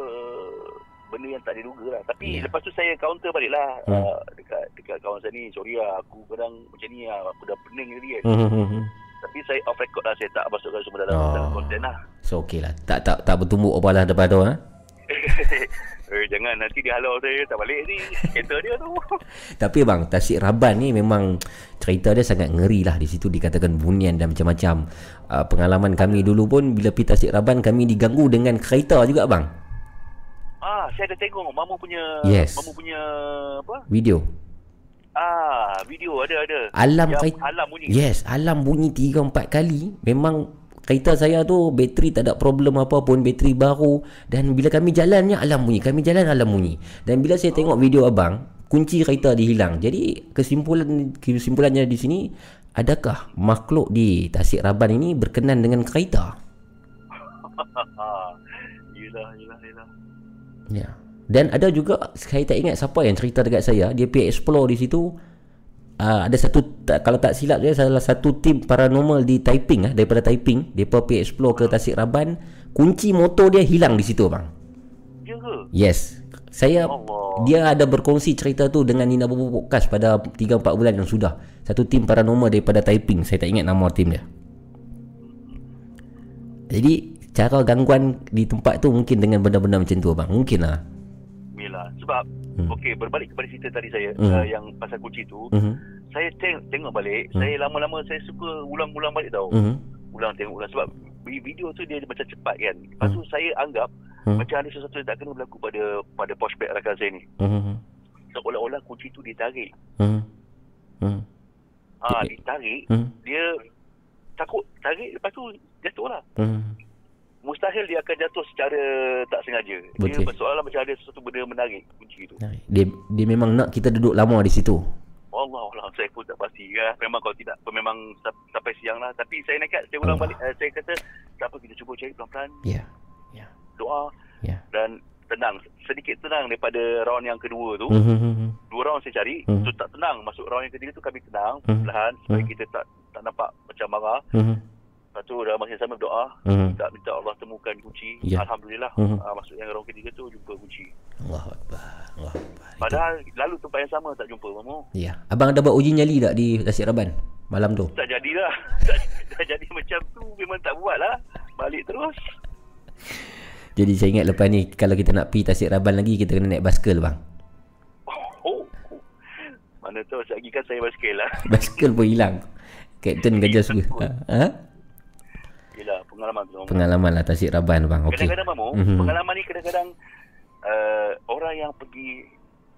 benda yang tak diduga lah. Tapi Ya. lepas tu saya counter balik lah Hmm. uh, dekat dekat kawan saya ni. Sorry lah, aku kadang macam ni lah. Aku dah pening tadi kan. Hmm. Tapi saya off record lah. Saya tak masukkan semua dalam, Oh. dalam konten lah. So okey lah. Tak tak tak bertumbuk apa lah depan tu ha. eh, jangan nanti dia halau saya tak balik ni. Kereta dia tu. Tapi bang, Tasik Raban ni memang cerita dia sangat ngeri lah di situ dikatakan bunian dan macam-macam. Uh, pengalaman kami dulu pun bila pergi Tasik Raban kami diganggu dengan kereta juga bang. ah, saya ada tengok Mamu punya Yes. Mamu punya apa? Video. Ah, video ada ada. Alam yang kereta. alam bunyi. Yes, alam bunyi 3 4 kali. Memang kereta saya tu bateri tak ada problem apa pun, bateri baru dan bila kami jalannya alam bunyi, kami jalan alam bunyi. Dan bila saya tengok video abang, kunci kereta dihilang. Jadi kesimpulan kesimpulannya di sini adakah makhluk di Tasik Raban ini berkenan dengan kereta? Ah, yelah, yelah, yelah. Ya. Dan ada juga saya tak ingat siapa yang cerita dekat saya, dia pergi explore di situ. Uh, ada satu tak, kalau tak silap dia salah satu tim paranormal di Taiping ah daripada Taiping dia pergi explore ke Tasik Raban kunci motor dia hilang di situ bang Ya ke? yes. Saya Allah. dia ada berkongsi cerita tu dengan Nina Bobo Podcast pada 3 4 bulan yang sudah. Satu tim paranormal daripada Taiping saya tak ingat nama tim dia. Jadi cara gangguan di tempat tu mungkin dengan benda-benda macam tu bang mungkin lah Yelah. Sebab, Hmm. okey, berbalik kepada cerita tadi saya, Hmm. uh, yang pasal kunci tu, Mhm. saya teng- tengok balik, Hmm. saya lama-lama saya suka ulang-ulang balik tau. Mhm. Ulang tengok ulang. Sebab vi- video tu dia macam cepat kan. Lepas tu saya anggap, Hmm. macam ada sesuatu yang tak kena berlaku pada pada pushback rakan saya ni. Mhm. Seolah-olah kunci tu ditarik. Mhm. Ah, Jadi- ditarik, Mhm. dia takut tarik, lepas tu jatuh lah. Mhm. Mustahil dia akan jatuh secara tak sengaja. Betul. Dia persoalan macam ada sesuatu benda menarik kunci tu. Dia dia memang nak kita duduk lama di situ. Allah Allah saya pun tak pasti ya. Memang kalau tidak memang sampai siang lah. Tapi saya nekat saya ulang Allah. balik eh, saya kata tak apa kita cuba cari pelan-pelan Ya. Ya. doa Ya. dan tenang sedikit tenang daripada round yang kedua tu. Mhm. Dua round saya cari Hmm. tu tak tenang. Masuk round yang ketiga tu kami tenang Hmm. perlahan supaya Hmm. kita tak tak nampak macam marah. Mhm. Lepas tu dalam masa yang sama berdoa Mhm. minta minta Allah temukan kunci. Ya. Alhamdulillah Hmm. ah, masuk yang round ketiga tu jumpa kunci. Allahu akbar. Allahu akbar. Itu- Padahal lalu tempat yang sama tak jumpa mamu. Ya. Abang ada buat uji nyali tak di Tasik Raban malam tu? Tak jadilah. tak, tak jadi macam tu memang tak buat lah. Balik terus. Jadi saya ingat lepas ni kalau kita nak pergi Tasik Raban lagi kita kena naik basikal bang. Oh. Mana tahu sekejap lagi kan saya basikal lah. Basikal pun hilang. Kapten kerja suka. Ha? Yelah pengalaman tu. Pengalaman lah Tasik Raban bang. Okey. Kadang-kadang mamu, Mhm. pengalaman ni kadang-kadang uh, orang yang pergi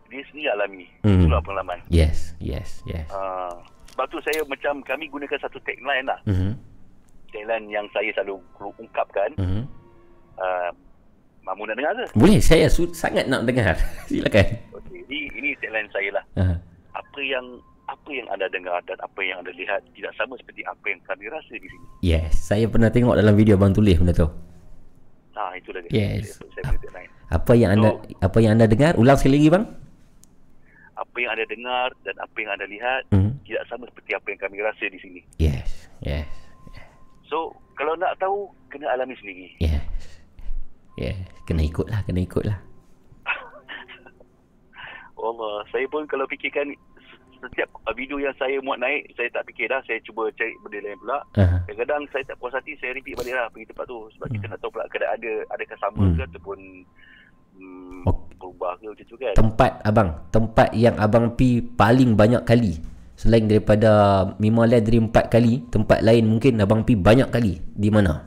dia sendiri alami. Mhm. Itulah pengalaman. Yes, yes, yes. Uh, sebab tu saya macam kami gunakan satu tagline lah. Mhm. Tagline yang saya selalu ungkapkan. Mhm. Uh, Mamu nak dengar ke? Boleh saya su- sangat nak dengar. Silakan. Okay. Ini, ini tagline saya lah. Ha. Apa yang apa yang anda dengar dan apa yang anda lihat tidak sama seperti apa yang kami rasa di sini. Yes, saya pernah tengok dalam video abang tulis benda tu. Ah itulah dia. Yes. Saya. Apa yang anda So- apa yang anda dengar? Ulang sekali lagi bang. Apa yang anda dengar dan apa yang anda lihat Mhm. tidak sama seperti apa yang kami rasa di sini. Yes, yes, So, kalau nak tahu, kena alami sendiri. yes. Yes, kena ikut lah, kena ikut lah. Allah, saya pun kalau fikirkan setiap uh, video yang saya muat naik, saya tak fikir dah, saya cuba cari benda lain pula. Aha. Kadang-kadang saya tak puas hati, saya repeat balik lah pergi tempat tu. Sebab kita nak tahu pula keadaan ada adakah sama Hmm. ke ataupun hmm, Ok. berubah ke macam tu kan. Tempat abang, tempat yang abang pi paling banyak kali. Selain daripada Mimoland Dream 4 kali, tempat lain mungkin abang pi banyak kali. Di mana?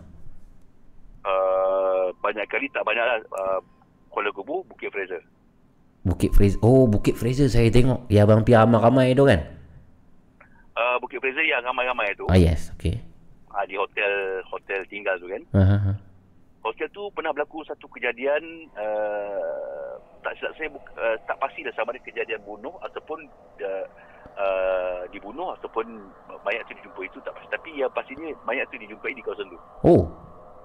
Uh, banyak kali, tak banyak lah. Uh, Kuala Kubu, Bukit Fraser. Bukit Fraser. Oh, Bukit Fraser saya tengok. Ya abang pi ramai-ramai tu kan? Uh, Bukit Fraser yang ramai-ramai tu. Ah yes, okey. Uh, di hotel hotel tinggal tu kan. Aha. Hotel tu pernah berlaku satu kejadian uh, tak silap saya uh, tak pasti dah sama ada kejadian bunuh ataupun uh, uh, dibunuh ataupun mayat tu dijumpai itu tak pasti. Tapi yang pastinya mayat tu dijumpai di kawasan tu. Oh,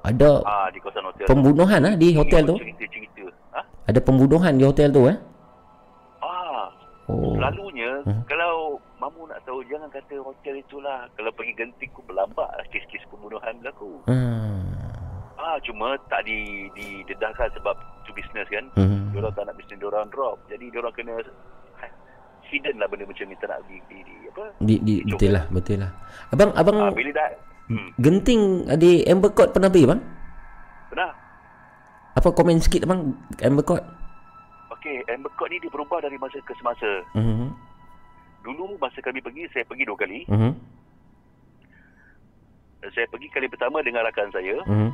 ada Ah di kawasan hotel. pembunuhan ah di hotel tu? Cerita-cerita. Ha? Ada pembunuhan di hotel tu eh? Oh. Selalunya Hmm. kalau mamu nak tahu jangan kata hotel itulah. Kalau pergi genting ku berlambat lah kes-kes pembunuhan berlaku. Hmm. Ah cuma tak di didedahkan sebab tu business kan. Hmm. Diorang tak nak bisnes diorang drop. Jadi diorang kena hidden lah benda macam ni tak nak di, di, di apa. Di, di betul lah, betul lah. Abang abang Ah bila dah hmm, genting di Amber Court pernah pergi bang? benar. Apa komen sikit bang Amber Court? Okey, Amber Court ni dia berubah dari masa ke semasa. Mhm. Dulu masa kami pergi, saya pergi dua kali. Mhm. Saya pergi kali pertama dengan rakan saya. Mhm.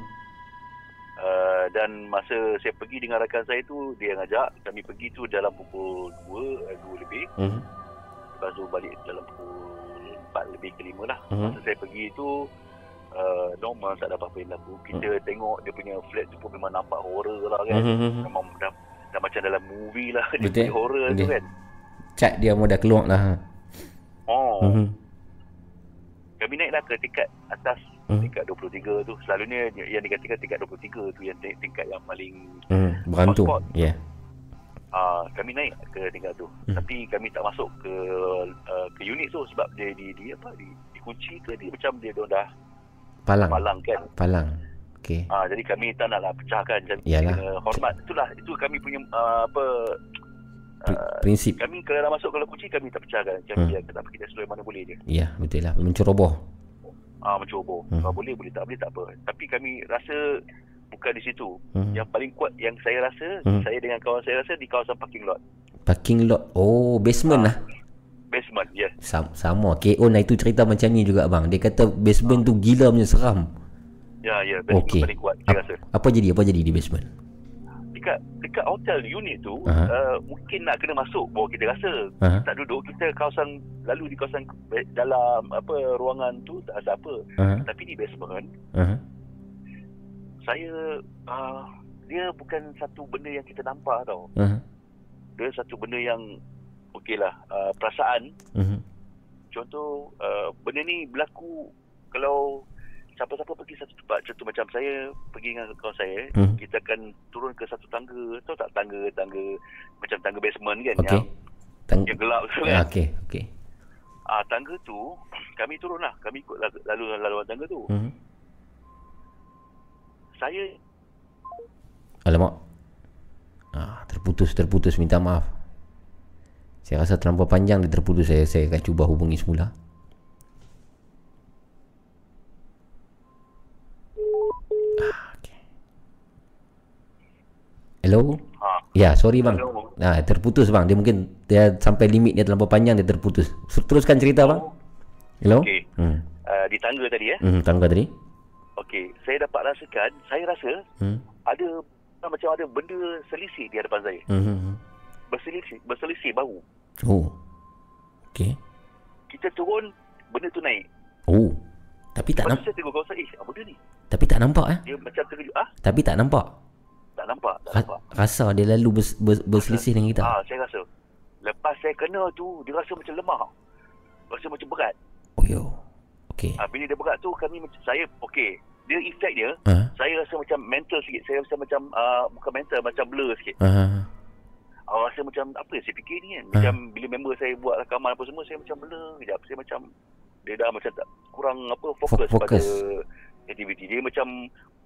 Uh, dan masa saya pergi dengan rakan saya tu dia ngajak kami pergi tu dalam pukul 2 uh, 2 lebih Mhm. lepas tu balik dalam pukul 4 lebih ke 5 lah Mhm. masa saya pergi tu uh, normal tak ada apa-apa yang berlaku kita tengok dia punya flat tu pun memang nampak horror lah kan Mhm. memang dah, dah macam dalam movie lah dia Betul. punya horror tu Betul. kan Cat dia mau dah keluar lah. oh Mhm. kami naiklah ke tingkat atas Mhm. tingkat 23 tu selalunya yang dikatakan tingkat 23 tu yang ting- tingkat yang paling Mhm. Berantu. Ya. Yeah. Ah, kami naik ke tingkat tu. Hmm. Tapi kami tak masuk ke uh, ke unit tu sebab dia di, di apa di dikunci ke dia macam dia dah Palang. malang kan. Palang. Okey. Ah, jadi kami tak naklah pecahkan Yalah. kena hormat. Itulah itu kami punya uh, apa Pri- Prinsip. kami kalau dah masuk kalau kunci kami tak pecahkan. Kami Hmm. hmm. tak kita sesuai mana boleh je. Ya, betul lah. Menceroboh. Ah, mencuba. Hmm. Hmm. Kalau boleh boleh tak boleh tak apa. Tapi kami rasa bukan di situ. Hmm. Yang paling kuat yang saya rasa, Hmm. saya dengan kawan saya rasa di kawasan parking lot. Parking lot. Oh, basement lah. Basement, yes. Sam, sama. KO nah itu cerita macam ni juga bang. Dia kata basement tu gila punya seram. Ya, ya, basement Okey. paling kuat saya rasa. apa jadi? Apa jadi di basement? dekat dekat hotel unit tu Aha. uh, mungkin nak kena masuk bawa kita rasa Aha. tak duduk kita kawasan lalu di kawasan dalam apa ruangan tu tak rasa apa Aha. tapi di basement Aha. saya uh, dia bukan satu benda yang kita nampak tau Aha. dia satu benda yang okey lah uh, perasaan Mhm. contoh uh, benda ni berlaku kalau siapa-siapa pergi satu tempat contoh macam saya pergi dengan kawan saya Hmm. kita akan turun ke satu tangga tahu tak tangga tangga macam tangga basement kan Okey. yang Tang- yang gelap tu Ah, kan Okey, okey. ah tangga tu kami turun lah kami ikut lalu lalu laluan tangga tu Mhm. saya Alamak. Ah, terputus, terputus. Minta maaf. Saya rasa terlampau panjang dia terputus. Saya saya akan cuba hubungi semula. Hello? ah Ya, sorry bang. Hello. Ah, terputus bang. Dia mungkin dia sampai limit dia terlampau panjang dia terputus. Teruskan cerita bang. Hello? Okey. Hmm. uh, di tangga tadi eh Hmm, tangga tadi. okey saya dapat rasakan saya rasa Hmm. ada macam ada benda selisih di hadapan saya Hmm. hmm, hmm. berselisih berselisih bau Oh. Okey. kita turun benda tu naik Oh. Tapi tak nampak. saya tengok kawan saya eh apa benda ni Tapi tak nampak eh. dia macam terkejut ah Tapi tak nampak. Tak nampak tak nampak rasa dia lalu bers, bers, berselisih dengan kita. ah saya rasa lepas saya kena tu dia rasa macam lemah rasa macam berat Oh yo. Okey. ah, bila dia berat tu kami saya okey dia efek dia Ha. saya rasa macam mental sikit saya rasa macam uh, bukan mental macam blur sikit Ha. uh, rasa macam apa yang saya fikir ni kan Ha. macam bila member saya buat rakaman apa semua saya macam blur kejap saya macam dia dah macam tak kurang apa fokus, fokus. pada aktiviti dia macam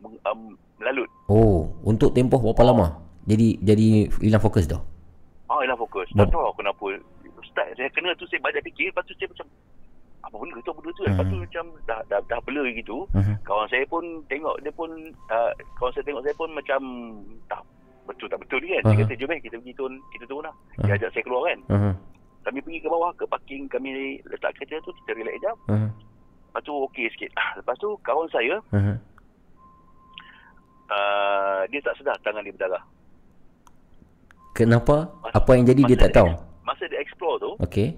um, melalut Oh, untuk tempoh berapa lama? Jadi jadi hilang fokus dah. ah hilang fokus tak tahu kenapa start saya kena tu saya banyak fikir lepas tu saya macam apa benda tu benda tu lepas tu Hmm. macam dah dah, dah blur gitu Mhm. kawan saya pun tengok dia pun uh, kawan saya tengok saya pun macam tak betul tak betul ni kan dia Aha. kata jom eh kita pergi turun kita turun lah Aha. dia ajak saya keluar kan Mhm. kami pergi ke bawah ke parking kami letak kereta tu kita relax jap Mhm. Lepas tu okey sikit Ah, lepas tu kawan saya Mhm. uh, dia tak sedar tangan dia berdarah Kenapa? Mas- Apa yang jadi dia masa tak tahu. masa dia explore tu Okey.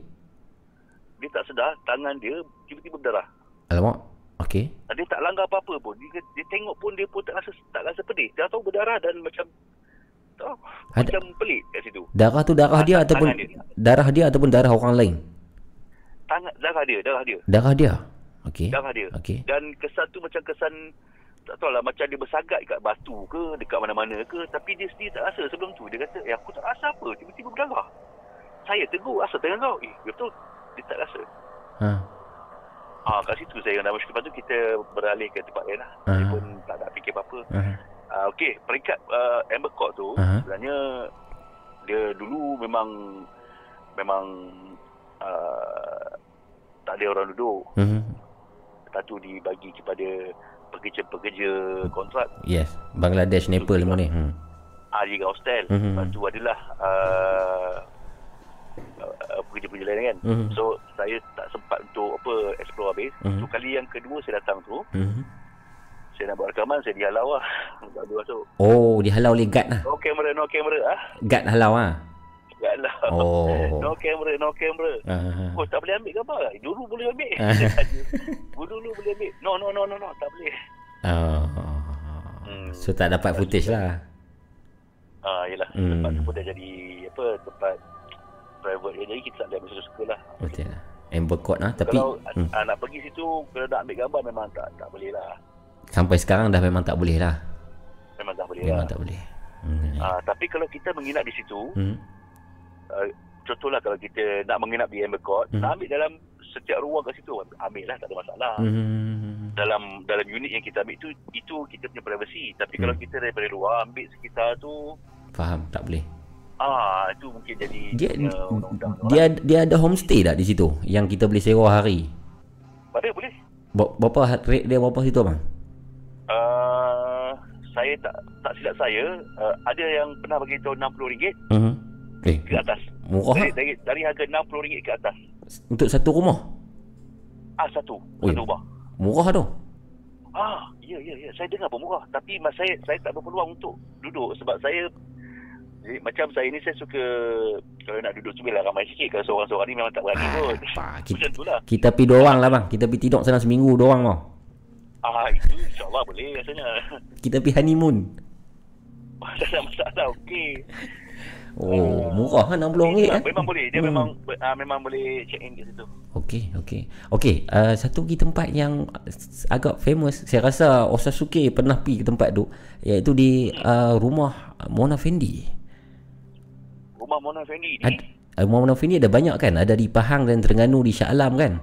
dia tak sedar tangan dia tiba-tiba berdarah Alamak. Okey. Dia tak langgar apa-apa pun dia, dia tengok pun dia pun tak rasa tak rasa pedih dia tahu berdarah dan macam tahu Ada- macam pelik kat situ Darah tu darah Ah, dia ataupun dia. darah dia ataupun darah orang lain. tangan darah dia, darah dia. Darah dia. Okey. Darah dia. Okey. Dan kesan tu macam kesan tak tahu lah macam dia bersagat kat batu ke dekat mana-mana ke tapi dia sendiri tak rasa sebelum tu dia kata eh aku tak rasa apa tiba-tiba berdarah saya tegur rasa tangan kau eh betul dia tak rasa Ha. Ah, kat situ saya dengan Damask. Lepas tu kita beralih ke tempat lain lah. Saya Ah. pun tak nak fikir apa-apa. Ha. Ah, Okey, peringkat uh, Amber Court tu Aha. sebenarnya dia dulu memang memang uh, tak ada orang duduk. Mhm. Satu dibagi kepada pekerja-pekerja kontrak. Yes. Bangladesh, Nepal semua ni. Hmm. Ah, dia kat hostel. Mhm. Lepas tu adalah uh, uh, pekerja-pekerja lain kan. Mhm. So, saya tak sempat untuk apa explore habis. Mhm. So, kali yang kedua saya datang tu, Mhm. saya nak buat rekaman, saya dihalau lah. Tak masuk. Oh, dihalau oleh guard lah. No camera, no camera ah. Guard halau ah. Tak lah. Oh. No camera, no camera. Ah. Oh, tak boleh ambil gambar lah. Dulu boleh ambil. Ah. Dulu boleh ambil. No, no, no, no, no. Tak boleh. Oh. Hmm. So tak dapat footage lah. Ah, yelah. Hmm. Tempat tu pun dah jadi, apa, tempat private. Jadi kita tak boleh ambil suka lah. Betul lah. Amber Court lah. Tapi kalau hmm, ah, nak pergi situ, kalau nak ambil gambar memang tak tak boleh lah. sampai sekarang dah memang tak boleh lah. Memang tak boleh Memang lah. tak boleh. Hmm. Ah, tapi kalau kita menginap di situ, Hmm. Uh, contohlah kalau kita nak menginap di Amber Court, Hmm. nak ambil dalam setiap ruang kat situ, ambil lah, tak ada masalah. Hmm. Dalam dalam unit yang kita ambil tu, itu kita punya privacy. Tapi Hmm. kalau kita daripada luar ambil sekitar tu, Faham, tak boleh. ah itu mungkin jadi Dia undang-undang. lah. dia dia ada homestay tak di situ yang kita boleh sewa hari? Ada boleh. Ber- Berapa rate dia berapa situ bang? Uh, saya tak tak silap saya, uh, ada yang pernah bagi tahu RM60 Mhm. Eh, ke atas. murah Dari, dari, dari harga RM60 ke atas. untuk satu rumah. Ah satu, Oi. satu rumah. Murah tu. Ah, ya ya ya, saya dengar pun murah. Tapi mas saya saya tak berpeluang untuk duduk sebab saya eh, macam saya ni saya suka kalau nak duduk biarlah ramai sikit kalau seorang-seorang ni memang tak berani pun. Apa? Macam Kita, tu lah. kita pergi dua orang lah bang. Kita pergi tidur sana seminggu dua orang tau. Ah, itu insyaAllah boleh rasanya. Kita pergi honeymoon. tak ada masalah, okey. Oh, murah kan RM60 Memang, eh? memang boleh, dia Hmm. memang ah, memang boleh check in kat situ. Okey, okey. Okey, uh, satu lagi tempat yang agak famous, saya rasa Osasuke pernah pergi ke tempat tu, iaitu di uh, rumah Mona Fendi. Rumah Mona Fendi ni, Ad, uh, rumah Mona Fendi ada banyak kan? Ada di Pahang dan Terengganu di Shah Alam kan?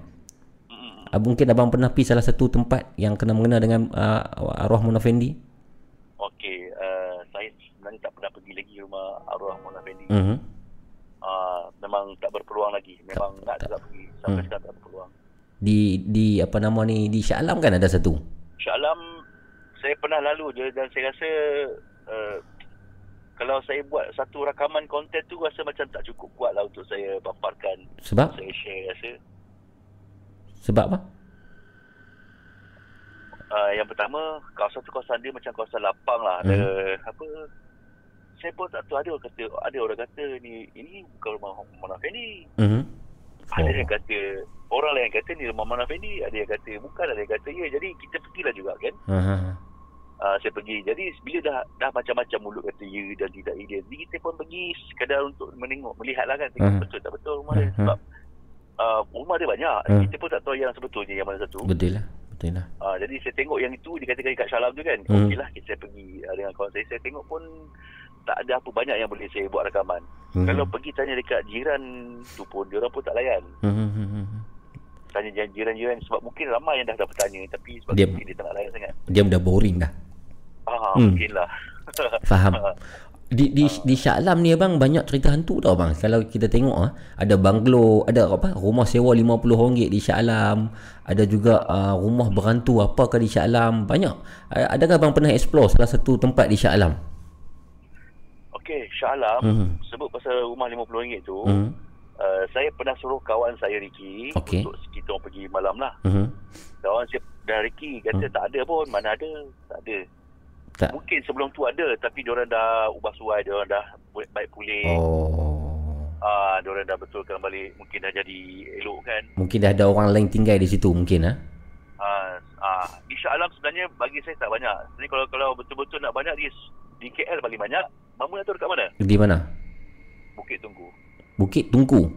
Uh, mungkin abang pernah pergi salah satu tempat yang kena mengena dengan uh, arwah Mona Fendi? Uh, sebenarnya tak pernah pergi lagi rumah arwah Mona Fendi. Mhm. Ah, memang tak berpeluang lagi. Memang nak tak. juga pergi. Sampai Hmm. sekarang tak berpeluang. Di di apa nama ni di Shah Alam kan ada satu. Shah Alam saya pernah lalu je dan saya rasa uh, kalau saya buat satu rakaman konten tu rasa macam tak cukup kuat lah untuk saya paparkan, Sebab saya share rasa. sebab apa? Uh, yang pertama, kawasan tu kawasan dia macam kawasan lapang lah. Ada apa saya pun tak tahu ada orang kata ada orang kata ni ini bukan rumah Mona Fendi. Mhm. Ada Oh. yang kata orang lain kata ni rumah Mona Fendi, ada yang kata bukan, ada yang kata ya. Jadi kita pergilah juga kan. Aha. uh, saya pergi. Jadi bila dah dah macam-macam mulut kata ya dan tidak ya. Jadi kita pun pergi sekadar untuk menengok, melihat lah kan. Tengok Hmm. betul tak betul rumah dia. Hmm. Sebab uh, rumah dia banyak. Hmm. Kita pun tak tahu yang sebetulnya yang mana satu. Betul lah. Betul lah. Uh, jadi saya tengok yang itu dikatakan kat Shalam tu kan. Hmm. Okey lah kita pergi uh, dengan kawan saya. Saya tengok pun tak ada apa banyak yang boleh saya buat rakaman. Mhm. Kalau pergi tanya dekat jiran tu pun, dia orang pun tak layan. Mhm. Tanya jiran-jiran sebab mungkin ramai yang dah dah bertanya tapi sebab Dia- dia tak nak layan sangat. Dia dah boring dah. Ah, Hmm. mungkin lah. Faham. Di di di Shah Alam ni abang banyak cerita hantu tau bang. Kalau kita tengok ah, ada banglo, ada apa? Rumah sewa RM50 di Shah Alam. Ada juga uh, rumah berhantu apakah di Shah Alam. Banyak. Adakah abang pernah explore salah satu tempat di Shah Alam? Okey, Shah Alam Mhm. sebut pasal rumah RM50 tu, Mhm. uh, saya pernah suruh kawan saya Ricky Okey. untuk kita orang pergi malam lah. Mhm. Kawan saya dan Ricky kata tak ada pun, mana ada, tak ada. Tak. Mungkin sebelum tu ada tapi diorang dah ubah suai, diorang dah baik pulih. Oh. Ah, diorang dah betulkan balik, mungkin dah jadi elok kan. Mungkin dah ada orang lain tinggal di situ mungkin ah. Ah, ah, di Shah Alam sebenarnya bagi saya tak banyak. Sebenarnya kalau kalau betul-betul nak banyak di di KL paling banyak. Mama nak tahu dekat mana? Di mana? Bukit Tunggu. Bukit Tungku.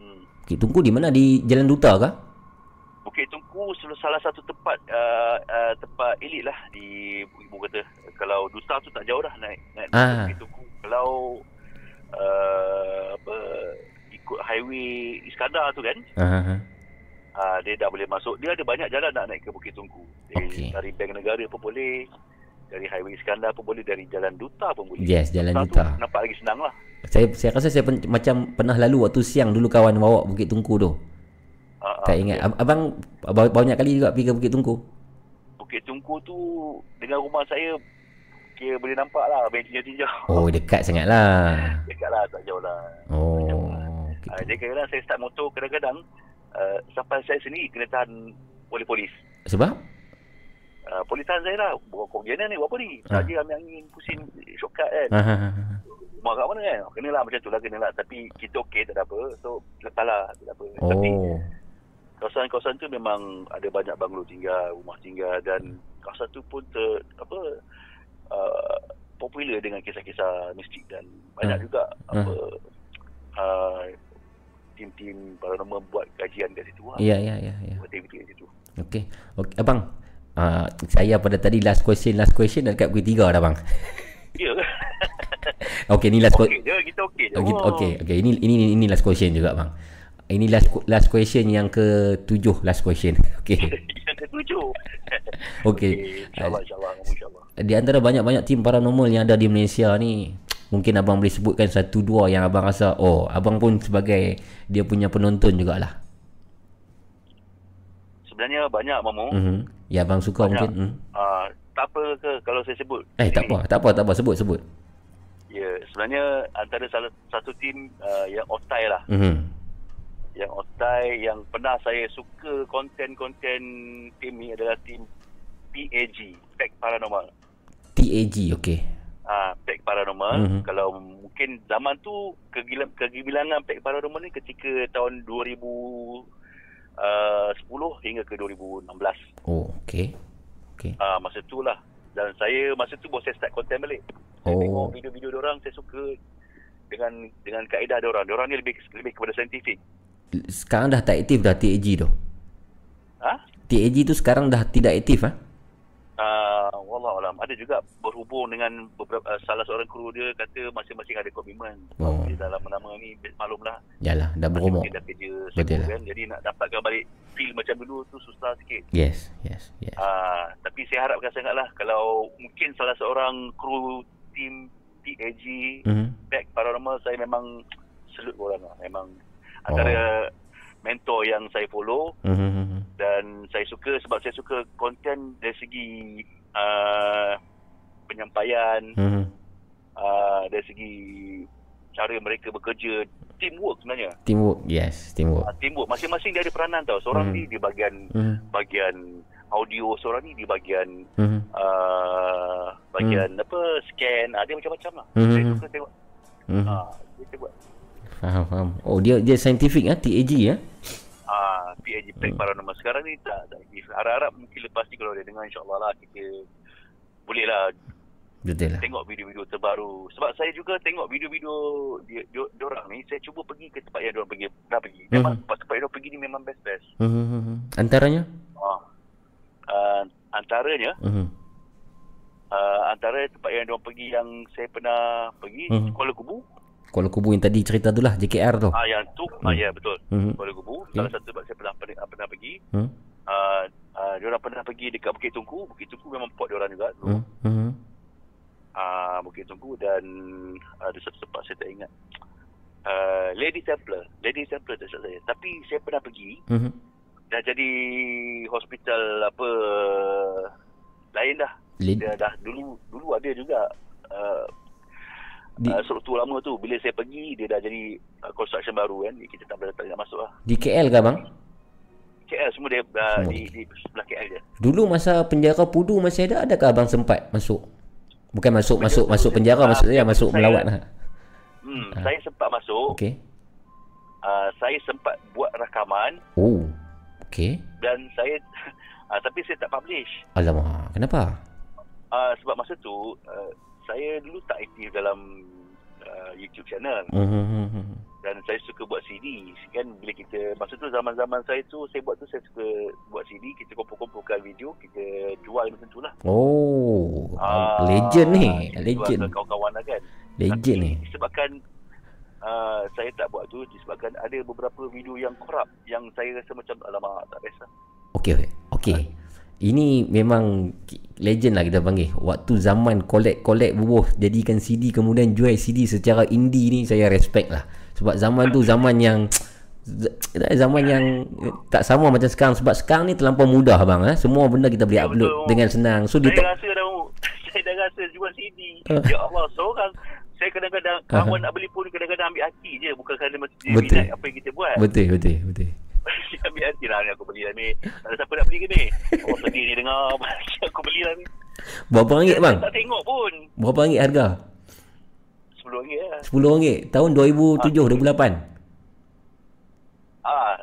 Hmm. Bukit Tungku di mana? Di Jalan Duta kah? Bukit Tungku salah satu tempat uh, uh, tempat elit lah di ibu kata. Kalau Duta tu tak jauh dah naik naik Ah. Bukit Tungku. Kalau uh, apa ikut highway Iskandar tu kan, Ah, ah. Uh, dia dah boleh masuk. Dia ada banyak jalan nak naik ke Bukit Tungku. Dari, Okey. dari Bank Negara pun boleh. Dari highway Iskandar pun boleh. Dari Jalan Duta pun boleh. Yes, Jalan Duta. Tu nampak lagi senang lah. Saya saya rasa saya pen, macam pernah lalu waktu siang dulu kawan bawa Bukit Tungku tu. Uh, Tak ingat. Ab- Abang ba- banyak kali juga pergi ke Bukit Tungku. Bukit Tungku tu dengan rumah saya kira boleh nampak lah main tinjau-tinjau. Oh, dekat sangat lah. Dekat lah, tak jauh lah. Oh. Uh, jadi kadang-kadang saya start motor kadang-kadang uh, sampai saya sendiri kena tahan oleh polis. Sebab? Uh, polis tahan saya lah. Buat kau gimana ni? Buat apa ni? Ah. Saja ambil angin, pusing shortcut kan. Ah, ah, ah. Rumah kat mana kan? Kena lah macam tu lah, kena lah. Tapi kita okey, tak ada apa. So, lepas lah, tak ada apa. Tapi Oh. kawasan-kawasan tu memang ada banyak banglo tinggal, rumah tinggal dan kawasan tu pun ter, apa uh, popular dengan kisah-kisah mistik dan banyak Hmm. juga Hmm. apa uh, tim-tim paranormal buat kajian kat situ lah. Ya, ya, ya, ya. Buat aktiviti kat situ. Okey. Okey, abang. Uh, saya pada tadi last question, last question dah dekat pukul 3 dah bang. Ya. Okey, ni last question. okey je, kita okey je. Okey, Oh. okey, okey. Ini ini ini last question juga bang. Ini last last question yang ke-7 last question. Okey. Yang ketujuh. Okey. InsyaAllah, insyaAllah. InsyaAllah. Di antara banyak-banyak tim paranormal yang ada di Malaysia ni, mungkin abang boleh sebutkan satu dua yang abang rasa oh, abang pun sebagai dia punya penonton jugalah. Sebenarnya banyak, Mamu. Mhm. Ya abang suka Banyak. mungkin. Hmm. Uh, tak apa ke kalau saya sebut? Eh tak apa, tak apa, tak apa sebut sebut. Ya, sebenarnya antara salah satu tim uh, yang otai lah. Mhm. Yang otai yang pernah saya suka konten-konten tim ni adalah tim PAG, Pack Paranormal. TAG okey. Ah, Pack Paranormal. Mhm. Kalau mungkin zaman tu kegilan, kegibilangan Pack Paranormal ni ketika tahun 2010 hingga ke 2016. Oh, okey. Okey. Ah, masa tu lah. Dan saya masa tu saya start konten balik. Saya Oh. tengok video-video orang saya suka dengan dengan kaedah dia orang. Dia orang ni lebih lebih kepada saintifik. Sekarang dah tak aktif dah TAG tu. Ha? TAG tu sekarang dah tidak aktif ah. Uh, wallah alam ada juga berhubung dengan beberapa uh, salah seorang kru dia kata masing-masing ada komitmen. Oh. Dalam nama ni maklumlah. Yalah, dah berumur. Dah kerja Betul lah. kan. Jadi nak dapatkan balik feel macam dulu tu susah sikit. Yes, yes, yes. Uh, tapi saya harapkan sangatlah kalau mungkin salah seorang kru tim TAG Mhm. back paranormal saya memang salute orang lah. Memang antara mentor yang saya follow Mhm. Dan saya suka sebab saya suka konten dari segi uh, penyampaian Mhm. uh, dari segi cara mereka bekerja teamwork sebenarnya Teamwork, yes, teamwork. uh, teamwork masing-masing dia ada peranan tau seorang Hmm. ni di bahagian Mhm. bahagian audio seorang ni di bahagian Mhm. uh, bahagian apa scan uh, dia macam-macam lah Hmm. saya suka tengok Mhm. uh, dia tengok Faham, faham. Oh, dia dia scientific ah, TAG ya. Ah, PAG Pack Hmm. Paranormal sekarang ni tak tak. Harap-harap mungkin lepas ni kalau dia dengar insya-Allah lah kita boleh lah Betul lah. tengok video-video terbaru. Sebab saya juga tengok video-video dia dia- diorang ni saya cuba pergi ke tempat yang diorang pergi dah pergi. Memang Mhm. tempat tempat yang diorang pergi ni memang best-best. Mhm. Antaranya? Ah. Uh, antaranya Mhm. uh, antara tempat yang diorang pergi yang saya pernah pergi Mhm. Kuala Kubu. Kuala Kubu yang tadi cerita tu lah, JKR tu. Ah yang tu ah ya betul. Mhm. Kuala Kubu. Okey. Salah satu tempat saya pernah pernah, pernah pergi. Mhm. Uh, uh, diorang pernah pergi dekat Bukit Tungku. Bukit Tungku memang port diorang juga. Mhm. Mhm. uh, Bukit Tungku dan ada satu tempat saya tak ingat. Uh, Lady Templar. Lady Templar tak silap saya. Tapi saya pernah pergi Mhm. dah jadi hospital apa lain dah. Lid- Dia dah dulu dulu ada juga uh, Di- uh, struktur lama tu. Bila saya pergi dia dah jadi uh, construction baru kan. Kita tak boleh tak nak masuk lah. Di KL ke bang? KL semua dia uh, Semua di, di sebelah KL je. Dulu masa penjara Pudu masih ada adakah abang sempat masuk? Bukan masuk masuk Penjara masuk penjara saya- maksud saya masuk saya- melawat lah. Hmm, Ah. saya sempat masuk. Okey. Uh, saya sempat buat rakaman Oh. Okey. dan saya uh, tapi saya tak publish. Alamak, kenapa? Uh, sebab masa tu uh, saya dulu tak aktif dalam uh, YouTube channel Mhm. dan saya suka buat CD kan bila kita masa tu zaman-zaman saya tu saya buat tu saya suka buat CD kita kumpul-kumpulkan video kita jual macam tu lah Oh, Ah, legend ni, legend. kawan-kawan lah kan Legend ni. disebabkan uh, saya tak buat tu disebabkan ada beberapa video yang korup yang saya rasa macam alamak tak best lah Okey, okey. Okey. Ini memang legend lah kita panggil. Waktu zaman collect-collect bubuh jadikan CD kemudian jual CD secara indie ni saya respect lah. Sebab zaman tu zaman yang z- zaman yang tak sama macam sekarang sebab sekarang ni terlampau mudah bang eh. Semua benda kita boleh Ya, upload betul. dengan senang. So dia saya tak rasa dah saya dah rasa jual CD Ah. ya Allah seorang saya kadang-kadang Aha. kawan nak beli pun kadang-kadang ambil hati je bukan kerana dia minat apa yang kita buat betul betul betul. Ambil hati lah ni aku beli lah ni tak ada siapa nak beli ke ni oh sedih ni dengar aku beli lah ni Berapa ringgit bang? tak tengok pun Berapa ringgit harga? RM10 lah RM10 tahun 2007 2008. ah,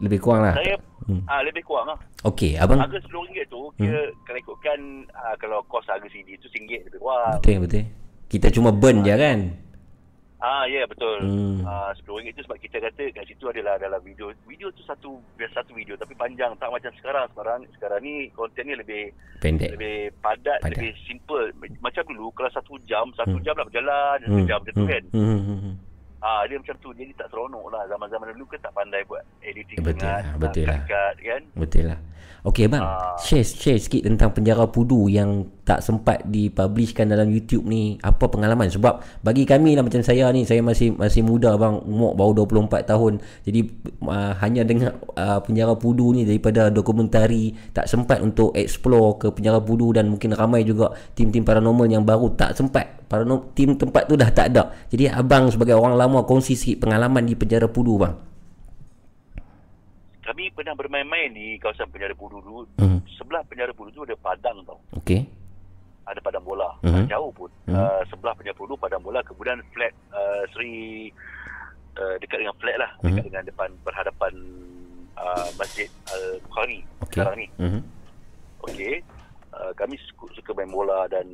Lebih kurang lah. saya Hmm. ah, lebih kurang lah Okey, abang harga RM10 tu kira kalau ikutkan ah, kalau kos harga CD tu RM1 lebih kurang betul betul. Kita cuma burn je kan. Ah ya yeah, betul. Hmm. Hmm. Ah RM10 itu sebab kita kata kat situ adalah dalam video. Video tu satu biasa satu video tapi panjang tak macam sekarang. Sekarang sekarang ni konten ni lebih Pendek. lebih padat, Padat. lebih simple. Macam dulu kalau satu jam, satu Hmm. jam lah berjalan, satu jam macam tu kan. Hmm, hmm, hmm. Ah dia macam tu. Jadi tak seronok lah. Zaman-zaman dulu kan tak pandai buat editing Betul sangat. lah, betul lah. Cut, kan. Betul lah. Okey bang, Ah. share share sikit tentang penjara pudu yang tak sempat dipublishkan dalam YouTube ni. Apa pengalaman? Sebab bagi kami lah macam saya ni, saya masih masih muda bang, umur baru 24 tahun. Jadi uh, hanya dengar uh, penjara pudu ni daripada dokumentari, tak sempat untuk explore ke penjara pudu dan mungkin ramai juga tim-tim paranormal yang baru tak sempat. Paranormal tim tempat tu dah tak ada. Jadi abang sebagai orang lama kongsi sikit pengalaman di penjara pudu bang. Kami pernah bermain-main di kawasan penjara Pudu dulu. Hmm. Sebelah penjara Pudu tu ada padang tau. Okey. Ada padang bola mm-hmm. jauh pun mm-hmm. uh, sebelah punya Pudu padang bola kemudian flat uh, Sri uh, dekat dengan flat lah Mhm. dekat dengan depan berhadapan uh, Masjid Al-Bukhari Okey. sekarang ni Mhm. okey uh, kami suka, suka main bola dan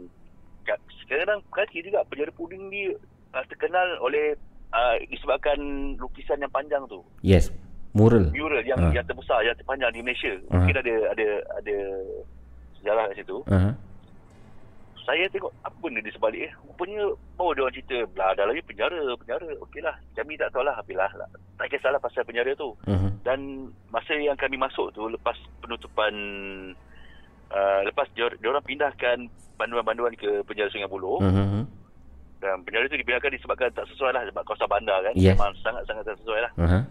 sekarang kaki juga penjara puding ni uh, terkenal oleh uh, disebabkan lukisan yang panjang tu Yes. Mural. mural yang Ah. yang terbesar yang terpanjang di Malaysia Ah. mungkin ada ada ada sejarah kat situ Uh-huh. Saya tengok apa benda di sebalik eh. Rupanya oh dia orang cerita belah dah lagi penjara, penjara. Okeylah. Kami tak tahulah bila lah. Tak kisahlah pasal penjara tu. Uh-huh. Dan masa yang kami masuk tu lepas penutupan uh, lepas dia, dia orang pindahkan banduan-banduan ke penjara Sungai Buloh Uh-huh. dan penjara tu dipindahkan disebabkan tak sesuai lah sebab kawasan bandar kan. Yes. Memang sangat-sangat tak sesuai lah. Uh-huh.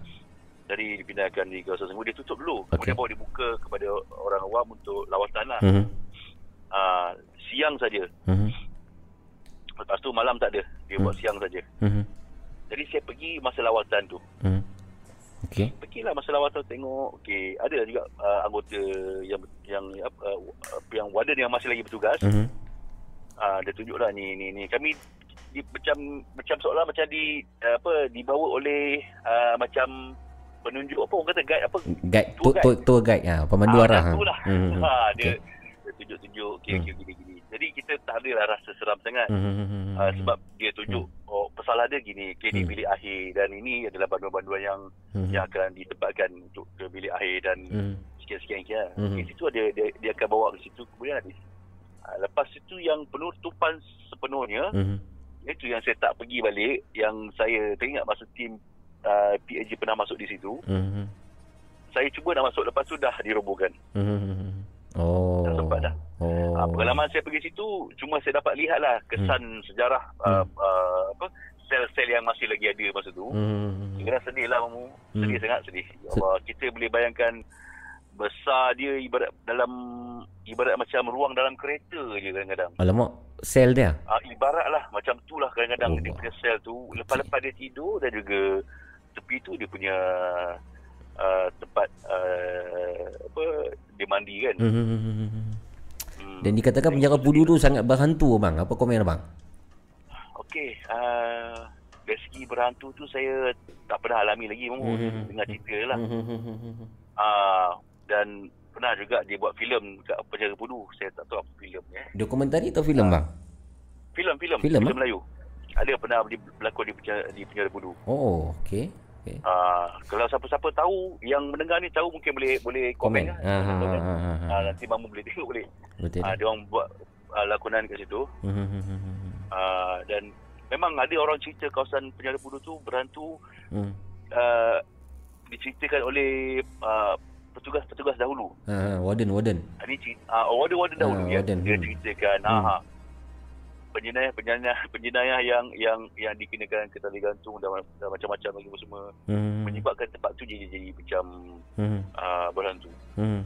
Jadi dipindahkan di kawasan Sungai dia tutup dulu. Okey. Kemudian baru dibuka kepada orang awam untuk lawatan lah. Uh-huh. Uh, siang saja. Uh-huh. Lepas tu malam tak ada. Dia buat siang saja. Uh-huh. Jadi saya pergi masa lawatan tu. Uh-huh. Okey. Pergilah masa lawatan tengok. Okey, ada juga uh, anggota yang yang uh, yang warden yang masih lagi bertugas. Uh-huh. Uh, dia tunjuklah ni ni ni kami di, macam macam seolah macam di uh, apa dibawa oleh uh, macam penunjuk apa orang kata guide apa Guide Tour tour, tour, tour guide ah, pemandu Ah, arah. tu lah. Hmm. Ha, dia, dia tunjuk-tunjuk okey Hmm. okey gini gini. Jadi kita tak ada lah rasa seram sangat. Hmm. Uh, sebab dia tunjuk oh pesalah dia gini, okey ni Hmm. bilik akhir dan ini adalah banduan-banduan yang Hmm. yang akan ditempatkan untuk ke bilik akhir dan Hmm. sekian-sekian kira. Mhm. Okay, situ ada dia, dia akan bawa ke situ kemudian habis. Uh, lepas itu yang penutupan sepenuhnya Hmm. itu yang saya tak pergi balik yang saya teringat masa tim uh, PAG pernah masuk di situ. Hmm. Saya cuba nak masuk lepas tu dah dirobohkan. Hmm. Oh. Tak sempat dah. Oh. Uh, pengalaman saya pergi situ cuma saya dapat lihatlah kesan sejarah uh, Hmm. uh, apa sel-sel yang masih lagi ada masa tu. Hmm. Kena sedih lah mamu. Sedih Hmm. sangat sedih. Ya Allah, kita boleh bayangkan besar dia ibarat dalam ibarat macam ruang dalam kereta je kadang-kadang. Alamak, sel dia. Ah ibarat lah macam tu lah kadang-kadang Oh. dia punya sel tu lepas-lepas dia tidur dan juga tepi tu dia punya uh, tempat uh, apa dia mandi kan. Hmm. Hmm. Dan dikatakan penjara pudu tu sangat berhantu bang. Apa komen abang? Okey, uh, dari segi berhantu tu saya tak pernah alami lagi mamu Hmm. dengar cerita lah. Hmm. Ah dan pernah juga dia buat filem kat penjara Pudu. Saya tak tahu apa filem ni. Eh. Dokumentari atau filem bang? Filem filem Filem, filem ah? Melayu. ada pernah berlakon di penjara, di penjara budu. Oh, okey. Okey. Ah, kalau siapa-siapa tahu yang mendengar ni tahu mungkin boleh boleh komen, Komen. lah. Ha, ha, ha, ha, ha. Ah, nanti mamu boleh tengok boleh. Betul. Ah, dia orang buat ah, lakonan kat situ. Hmm. Ah, dan memang ada orang cerita kawasan penjara budu tu berhantu Hmm. uh, diceritakan oleh uh, petugas-petugas dahulu. Ha, ha, warden, warden. Ah, Ini cerita, uh, warden-warden dahulu Ah, ya. warden, Dia hmm. ceritakan Hmm. hmm. Penjenayah penjenayah penjenayah yang yang yang dikenakan ke tali gantung dan, dan macam-macam lagi semua Hmm. menyebabkan tempat tu jadi jadi macam Hmm. uh, berhantu. Hmm.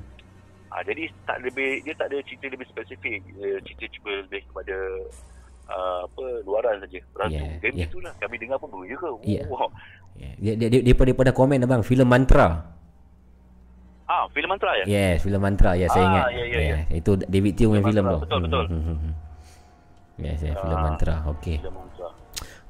Ah, jadi tak lebih dia tak ada cerita lebih spesifik. Dia cerita cuba lebih kepada uh, apa luaran saja berhantu. Yeah, Game yeah. itulah kami dengar pun je ke. Yeah. Wow. Yeah. Dia, dia, dia, daripada, daripada komen abang, filem mantra. Ah, filem mantra ya? Yes, filem mantra. Ya, saya Ah, ingat. ya, ya, ya. Itu David Teo punya Filem tu. Betul, betul. Hmm, hmm, hmm. Yes, yes, filem Ah. mantra. Okey.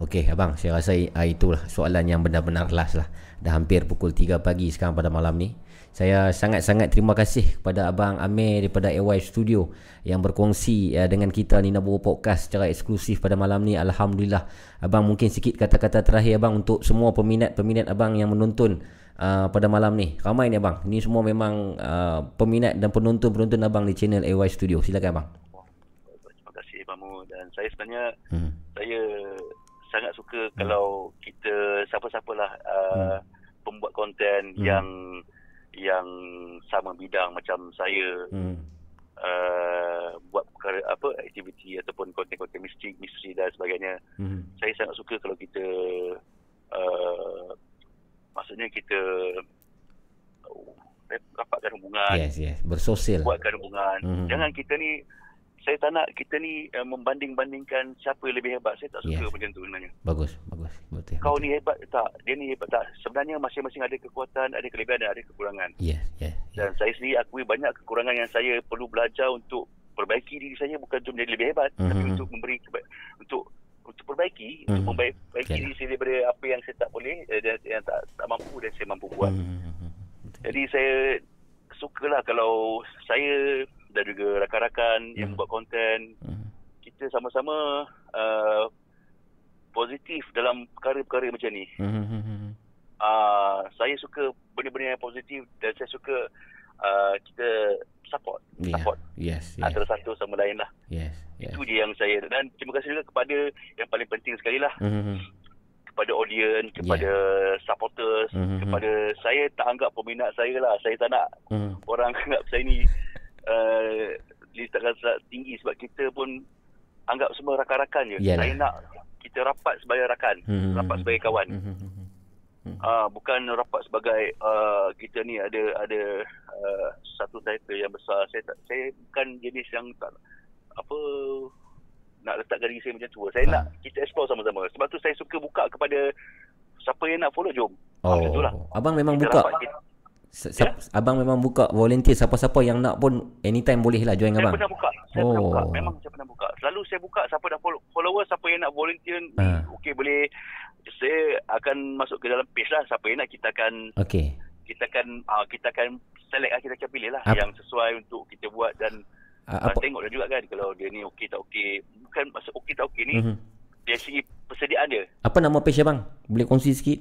Okey, abang, saya rasa ah, itulah soalan yang benar-benar last lah. Dah hampir pukul 3 pagi sekarang pada malam ni. Saya sangat-sangat terima kasih kepada abang Amir daripada AY Studio yang berkongsi uh, dengan kita Nina Bobo Podcast secara eksklusif pada malam ni. Alhamdulillah. Abang mungkin sikit kata-kata terakhir abang untuk semua peminat-peminat abang yang menonton uh, pada malam ni. Ramai ni abang. Ni semua memang uh, peminat dan penonton-penonton abang di channel AY Studio. Silakan abang. Terima kasih Mamu dan saya sebenarnya Hmm. saya sangat suka kalau kita siapa-siapalah uh, pembuat konten Hmm. yang yang sama bidang macam saya Hmm. uh, buat perkara apa aktiviti ataupun konten-konten misteri misteri dan sebagainya Hmm. saya sangat suka kalau kita uh, maksudnya kita uh, rapatkan hubungan Yes, yes. Bersosial. buatkan hubungan. Mhm. Jangan kita ni saya tak nak kita ni uh, membanding-bandingkan siapa yang lebih hebat. Saya tak suka Yes. macam tu sebenarnya. Bagus, bagus. Betul. Kau betul. ni hebat tak? Dia ni hebat tak? Sebenarnya masing-masing ada kekuatan, ada kelebihan dan ada kekurangan. Yes, yes. yes. Dan saya sendiri akui banyak kekurangan yang saya perlu belajar untuk perbaiki diri saya bukan untuk menjadi lebih hebat, tapi Mhm. untuk memberi keba- untuk untuk perbaiki, Mhm. untuk membaiki diri saya daripada apa yang saya tak boleh eh, dan yang tak tak mampu dan saya mampu buat. Hmm, hmm, hmm, betul. Jadi saya sukalah kalau saya dan juga rakan-rakan yang Hmm. buat konten Hmm. kita sama-sama uh, positif dalam perkara-perkara macam ni. Hmm, hmm, hmm, hmm. Uh, saya suka benda-benda yang positif dan saya suka uh, kita support, Yeah. support Yes, yes. antara satu sama lain lah. Yes, yes. Itu je yang saya dan terima kasih juga kepada yang paling penting sekali lah Hmm, kepada audience, kepada supporters, Mhm. kepada saya tak anggap peminat saya lah. Saya tak nak Hmm. orang anggap saya ni uh, letakkan sangat tinggi sebab kita pun anggap semua rakan-rakan je. Yalah. Saya nak kita rapat sebagai rakan, Hmm, rapat hmm, sebagai kawan. Hmm, hmm, hmm. Ah bukan rapat sebagai uh, kita ni ada ada uh, satu title yang besar. Saya tak saya bukan jenis yang tak apa nak letakkan diri saya macam tu. Saya Faham. nak kita explore sama-sama. Sebab tu saya suka buka kepada siapa yang nak follow jom. Oh, lah. abang memang Kita buka. rapat, kita, S- s- Abang memang buka volunteer siapa-siapa yang nak pun anytime boleh lah join Saya abang. pernah buka. Saya pernah Oh. buka. Memang saya pernah buka. Selalu saya buka siapa dah follow, follower, siapa yang nak volunteer, Ah. okey boleh saya akan masuk ke dalam page lah siapa yang nak kita akan Okey. kita akan uh, kita akan select lah kita akan pilih lah Ap- yang sesuai untuk kita buat dan uh, apa? tengok juga kan kalau dia ni okey tak okey bukan maksud okey tak okey ni Mhm. dari segi persediaan dia Apa nama page abang? Boleh kongsi sikit?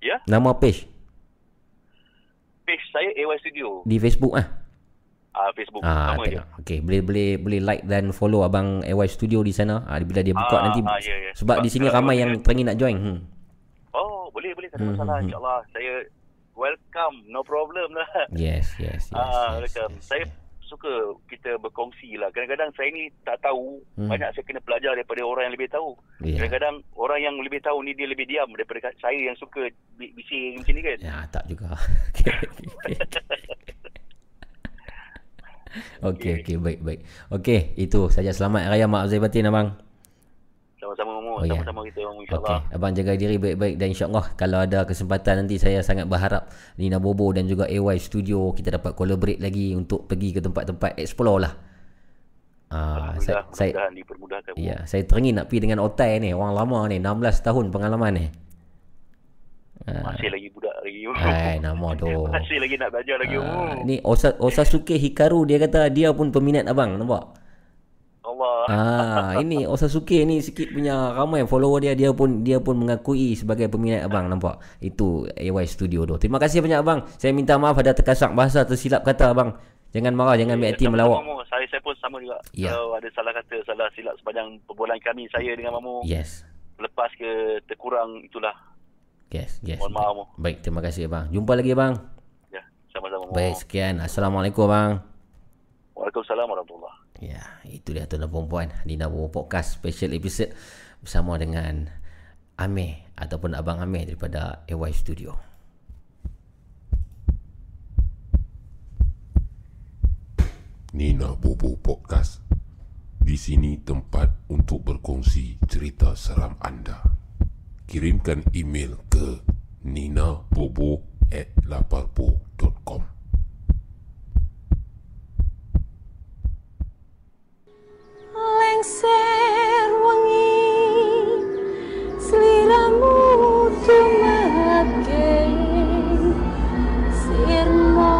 ya Nama page page saya AY Studio di Facebook ah. uh, Facebook Ah, sama je. Okey, boleh boleh boleh like dan follow abang AY Studio di sana. Ah, bila dia buka Ah, nanti ah, ya, ya. sebab Sebab di sini ramai yang teringin nak join. Hmm. oh boleh boleh tak ada Hmm, masalah hmm, hmm. insyaallah saya welcome no problem lah Yes, yes, yes. Ah, yes, welcome. yes, Saya yes. Suka kita berkongsi lah. Kadang-kadang saya ni tak tahu. Hmm. Banyak saya kena belajar daripada orang yang lebih tahu. Ya. Kadang-kadang orang yang lebih tahu ni dia lebih diam daripada saya yang suka bi- bising macam ni kan. Ya, tak juga. Okey, okey. Okey, baik, baik. Okey, itu saja selamat raya Mak Zai Batin abang. Sama-sama Oh, ya. Sama-sama kita Mu Okey, insyaAllah. abang jaga diri baik-baik dan insya-Allah kalau ada kesempatan nanti saya sangat berharap Nina Bobo dan juga AY Studio kita dapat collaborate lagi untuk pergi ke tempat-tempat explore lah. Ah, saya, saya dipermudahkan. Mu. Ya, saya teringin nak pergi dengan Otai ni, orang lama ni, 16 tahun pengalaman ni. Ah, Masih lagi budak lagi. Hai, nama tu. Masih lagi nak belajar lagi. Mu. ni Osa, Osasuke Hikaru dia kata dia pun peminat abang, nampak? Allah. Ah, ini Osasuke ni sikit punya ramai follower dia dia pun dia pun mengakui sebagai peminat abang nampak. Itu AY Studio tu. Terima kasih banyak abang. Saya minta maaf ada terkasak bahasa tersilap kata abang. Jangan marah, jangan ambil hati melawak. Mamu. Saya, saya pun sama juga. Ya. Kalau ada salah kata, salah silap sepanjang perbualan kami, saya dengan Mamu. Yes. Lepas ke terkurang, itulah. Yes, yes. Mohon maaf, Mu. Baik, terima kasih abang. Jumpa lagi abang. Ya, sama-sama. Mu. Baik, sekian. Assalamualaikum abang. Waalaikumsalam warahmatullahi Ya, itu dia tuan dan perempuan di Nabu Podcast Special Episode bersama dengan Amir ataupun Abang Amir daripada AY Studio. Nina Bobo Podcast. Di sini tempat untuk berkongsi cerita seram anda. Kirimkan email ke ninabobo at laparpo.com lengser wangi. Seliramu sirmo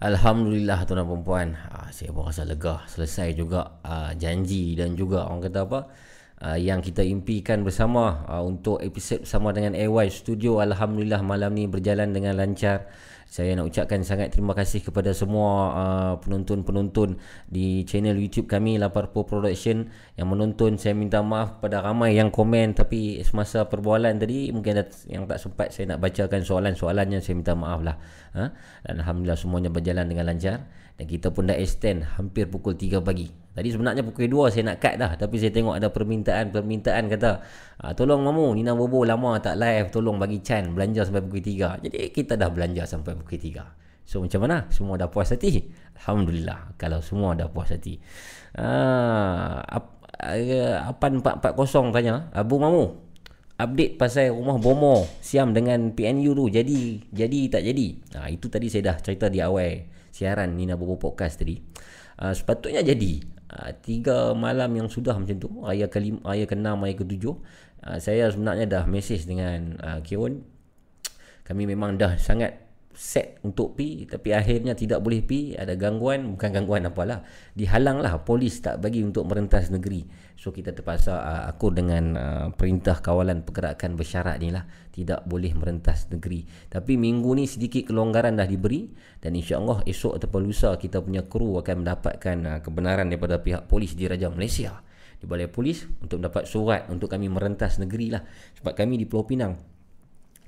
Alhamdulillah tuan dan perempuan ah, Saya pun rasa lega. Selesai juga ah, janji dan juga orang kata apa? Ah, Yang kita impikan bersama ah, Untuk episod bersama dengan AY Studio. Alhamdulillah malam ni berjalan dengan lancar saya nak ucapkan sangat terima kasih kepada semua uh, penonton-penonton di channel YouTube kami Laparpo Production yang menonton. Saya minta maaf kepada ramai yang komen tapi semasa perbualan tadi mungkin ada yang tak sempat saya nak bacakan soalan-soalannya saya minta maaf lah. Ha? Dan Alhamdulillah semuanya berjalan dengan lancar dan kita pun dah extend hampir pukul 3 pagi. Tadi sebenarnya pukul 2 saya nak cut dah tapi saya tengok ada permintaan-permintaan kata ah, tolong mamu Nina Bobo lama tak live tolong bagi Chan belanja sampai pukul 3. Jadi kita dah belanja sampai pukul 3. So macam mana? Semua dah puas hati? Alhamdulillah kalau semua dah puas hati. Ah, ap, uh, 8440 tanya Abu Mamu update pasal rumah bomo Siam dengan PNU tu jadi jadi tak jadi. Ah itu tadi saya dah cerita di awal siaran Nina Bobo podcast tadi. Ah, sepatutnya jadi. Ah, tiga malam yang sudah macam tu, raya ke raya ke-6, raya ke-7, ah, saya sebenarnya dah mesej dengan ah, Kion. Kami memang dah sangat set untuk pi tapi akhirnya tidak boleh pi ada gangguan bukan gangguan apalah dihalang lah polis tak bagi untuk merentas negeri so kita terpaksa uh, aku dengan uh, perintah kawalan pergerakan bersyarat ni lah tidak boleh merentas negeri tapi minggu ni sedikit kelonggaran dah diberi dan insyaAllah esok ataupun lusa kita punya kru akan mendapatkan uh, kebenaran daripada pihak polis di Raja Malaysia di Balai Polis untuk mendapat surat untuk kami merentas negeri lah sebab kami di Pulau Pinang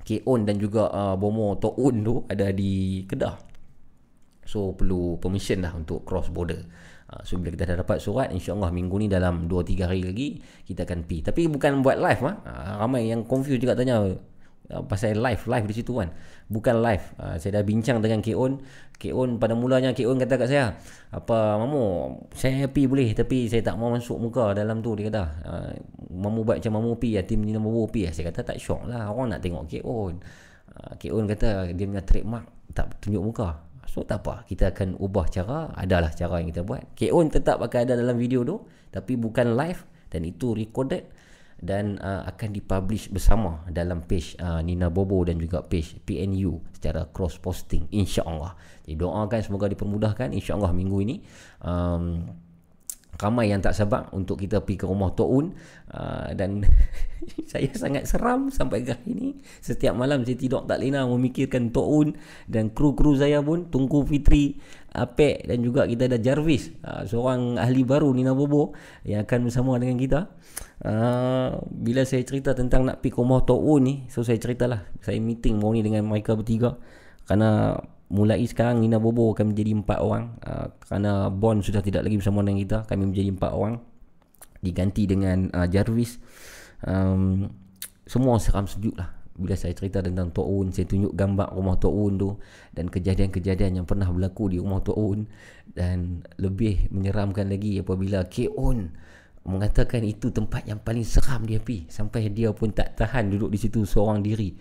K-On dan juga uh, Bomo To'un tu ada di Kedah. So perlu permission lah untuk cross border. Uh, so bila kita dah dapat surat insya-Allah minggu ni dalam 2 3 hari lagi kita akan pi. Tapi bukan buat live ah. Uh, ramai yang confuse juga tanya uh, pasal live live di situ kan. Bukan live. Uh, saya dah bincang dengan K-On. K-On pada mulanya K-On kata kat saya, apa mamu saya happy boleh tapi saya tak mau masuk muka dalam tu dia kata. Mamu buat macam mamu pi ya tim ni nama pi ya. Saya kata tak syok lah orang nak tengok K-On. K-On kata dia punya trademark tak tunjuk muka. So tak apa, kita akan ubah cara, adalah cara yang kita buat. K-On tetap akan ada dalam video tu tapi bukan live. Dan itu recorded dan uh, akan dipublish bersama dalam page uh, Nina Bobo dan juga page PNU secara cross posting insya-Allah. Jadi doakan semoga dipermudahkan. insya-Allah minggu ini. Um, ramai yang tak sabar untuk kita pergi ke rumah Toun uh, dan saya sangat seram sampai ke hari ini setiap malam saya tidur tak lena memikirkan Toun dan kru-kru saya pun Tungku Fitri Apek dan juga kita ada Jarvis uh, seorang ahli baru Nina Bobo yang akan bersama dengan kita. Uh, bila saya cerita tentang nak pergi ke rumah Toun ni so saya ceritalah. Saya meeting ni dengan mereka bertiga. Kerana mulai sekarang Nina Bobo akan menjadi empat orang. Uh, kerana Bond sudah tidak lagi bersama dengan kita kami menjadi empat orang. Diganti dengan uh, Jarvis. Um, semua seram sejuk lah bila saya cerita tentang Tok Un saya tunjuk gambar rumah Tok Un tu dan kejadian-kejadian yang pernah berlaku di rumah Tok Un dan lebih menyeramkan lagi apabila K. Un mengatakan itu tempat yang paling seram dia pi sampai dia pun tak tahan duduk di situ seorang diri.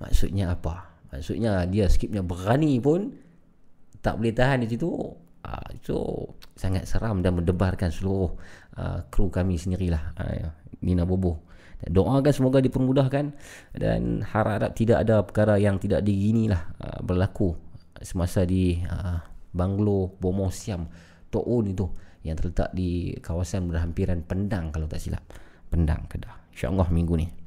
Maksudnya apa Maksudnya dia skipnya berani pun tak boleh tahan di situ. Uh, so sangat seram dan mendebarkan seluruh uh, kru kami sendirilah uh, Nina Bobo. Doakan semoga dipermudahkan dan harap tidak ada perkara yang tidak diginilah uh, berlaku semasa di uh, Banglo Bomo Siam Tok Un itu yang terletak di kawasan berhampiran Pendang kalau tak silap. Pendang Kedah. InsyaAllah minggu ni.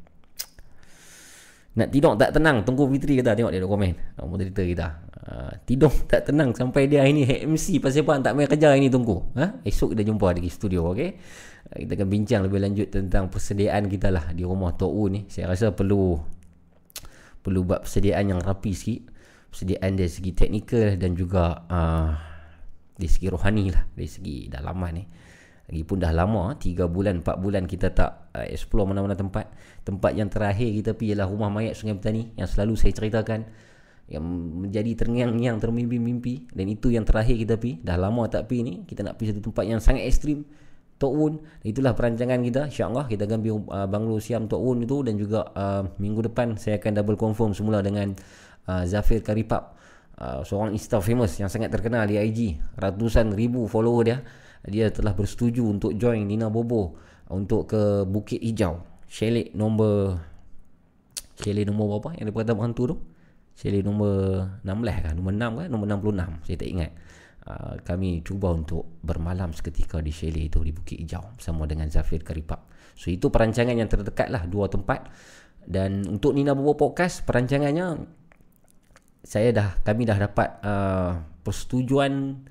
Nak tidur tak tenang. Tunggu Fitri kata Tengok dia ada komen. Nama cerita kita. Uh, Tidur tak tenang. Sampai dia hari ni MC pasal apa? Tak main kerja hari ni tunggu. Ha? Esok kita jumpa di studio okay? uh, Kita akan bincang lebih lanjut Tentang persediaan kita lah Di rumah Tok U ni. Saya rasa perlu Perlu buat persediaan yang rapi sikit. Persediaan dari segi teknikal Dan juga uh, Dari segi rohani lah. Dari segi dalaman ni Lagipun dah lama 3 bulan 4 bulan kita tak uh, explore mana-mana tempat. Tempat yang terakhir kita pergi ialah rumah mayat Sungai Petani Yang selalu saya ceritakan. Yang menjadi terngiang-ngiang termimpi-mimpi. Dan itu yang terakhir kita pergi. Dah lama tak pergi ni Kita nak pergi satu tempat yang sangat ekstrim Tok Wun Itulah perancangan kita. InsyaAllah kita akan pergi uh, Banglo Siam Tok Wun itu. Dan juga uh, minggu depan Saya akan double confirm semula dengan uh, Zafir Karipap. Uh, Seorang Insta famous yang sangat terkenal di IG Ratusan ribu follower dia dia telah bersetuju untuk join Nina Bobo untuk ke Bukit Hijau. Chalet nombor chalet nombor berapa yang dia berkata hantu tu? Chalet nombor 16 kan nombor 6 kan? Nombor 66 saya tak ingat. Uh, kami cuba untuk bermalam seketika di chalet itu di Bukit Hijau bersama dengan Zafir Karipap. So itu perancangan yang terdekat lah dua tempat. Dan untuk Nina Bobo Podcast perancangannya saya dah kami dah dapat uh, persetujuan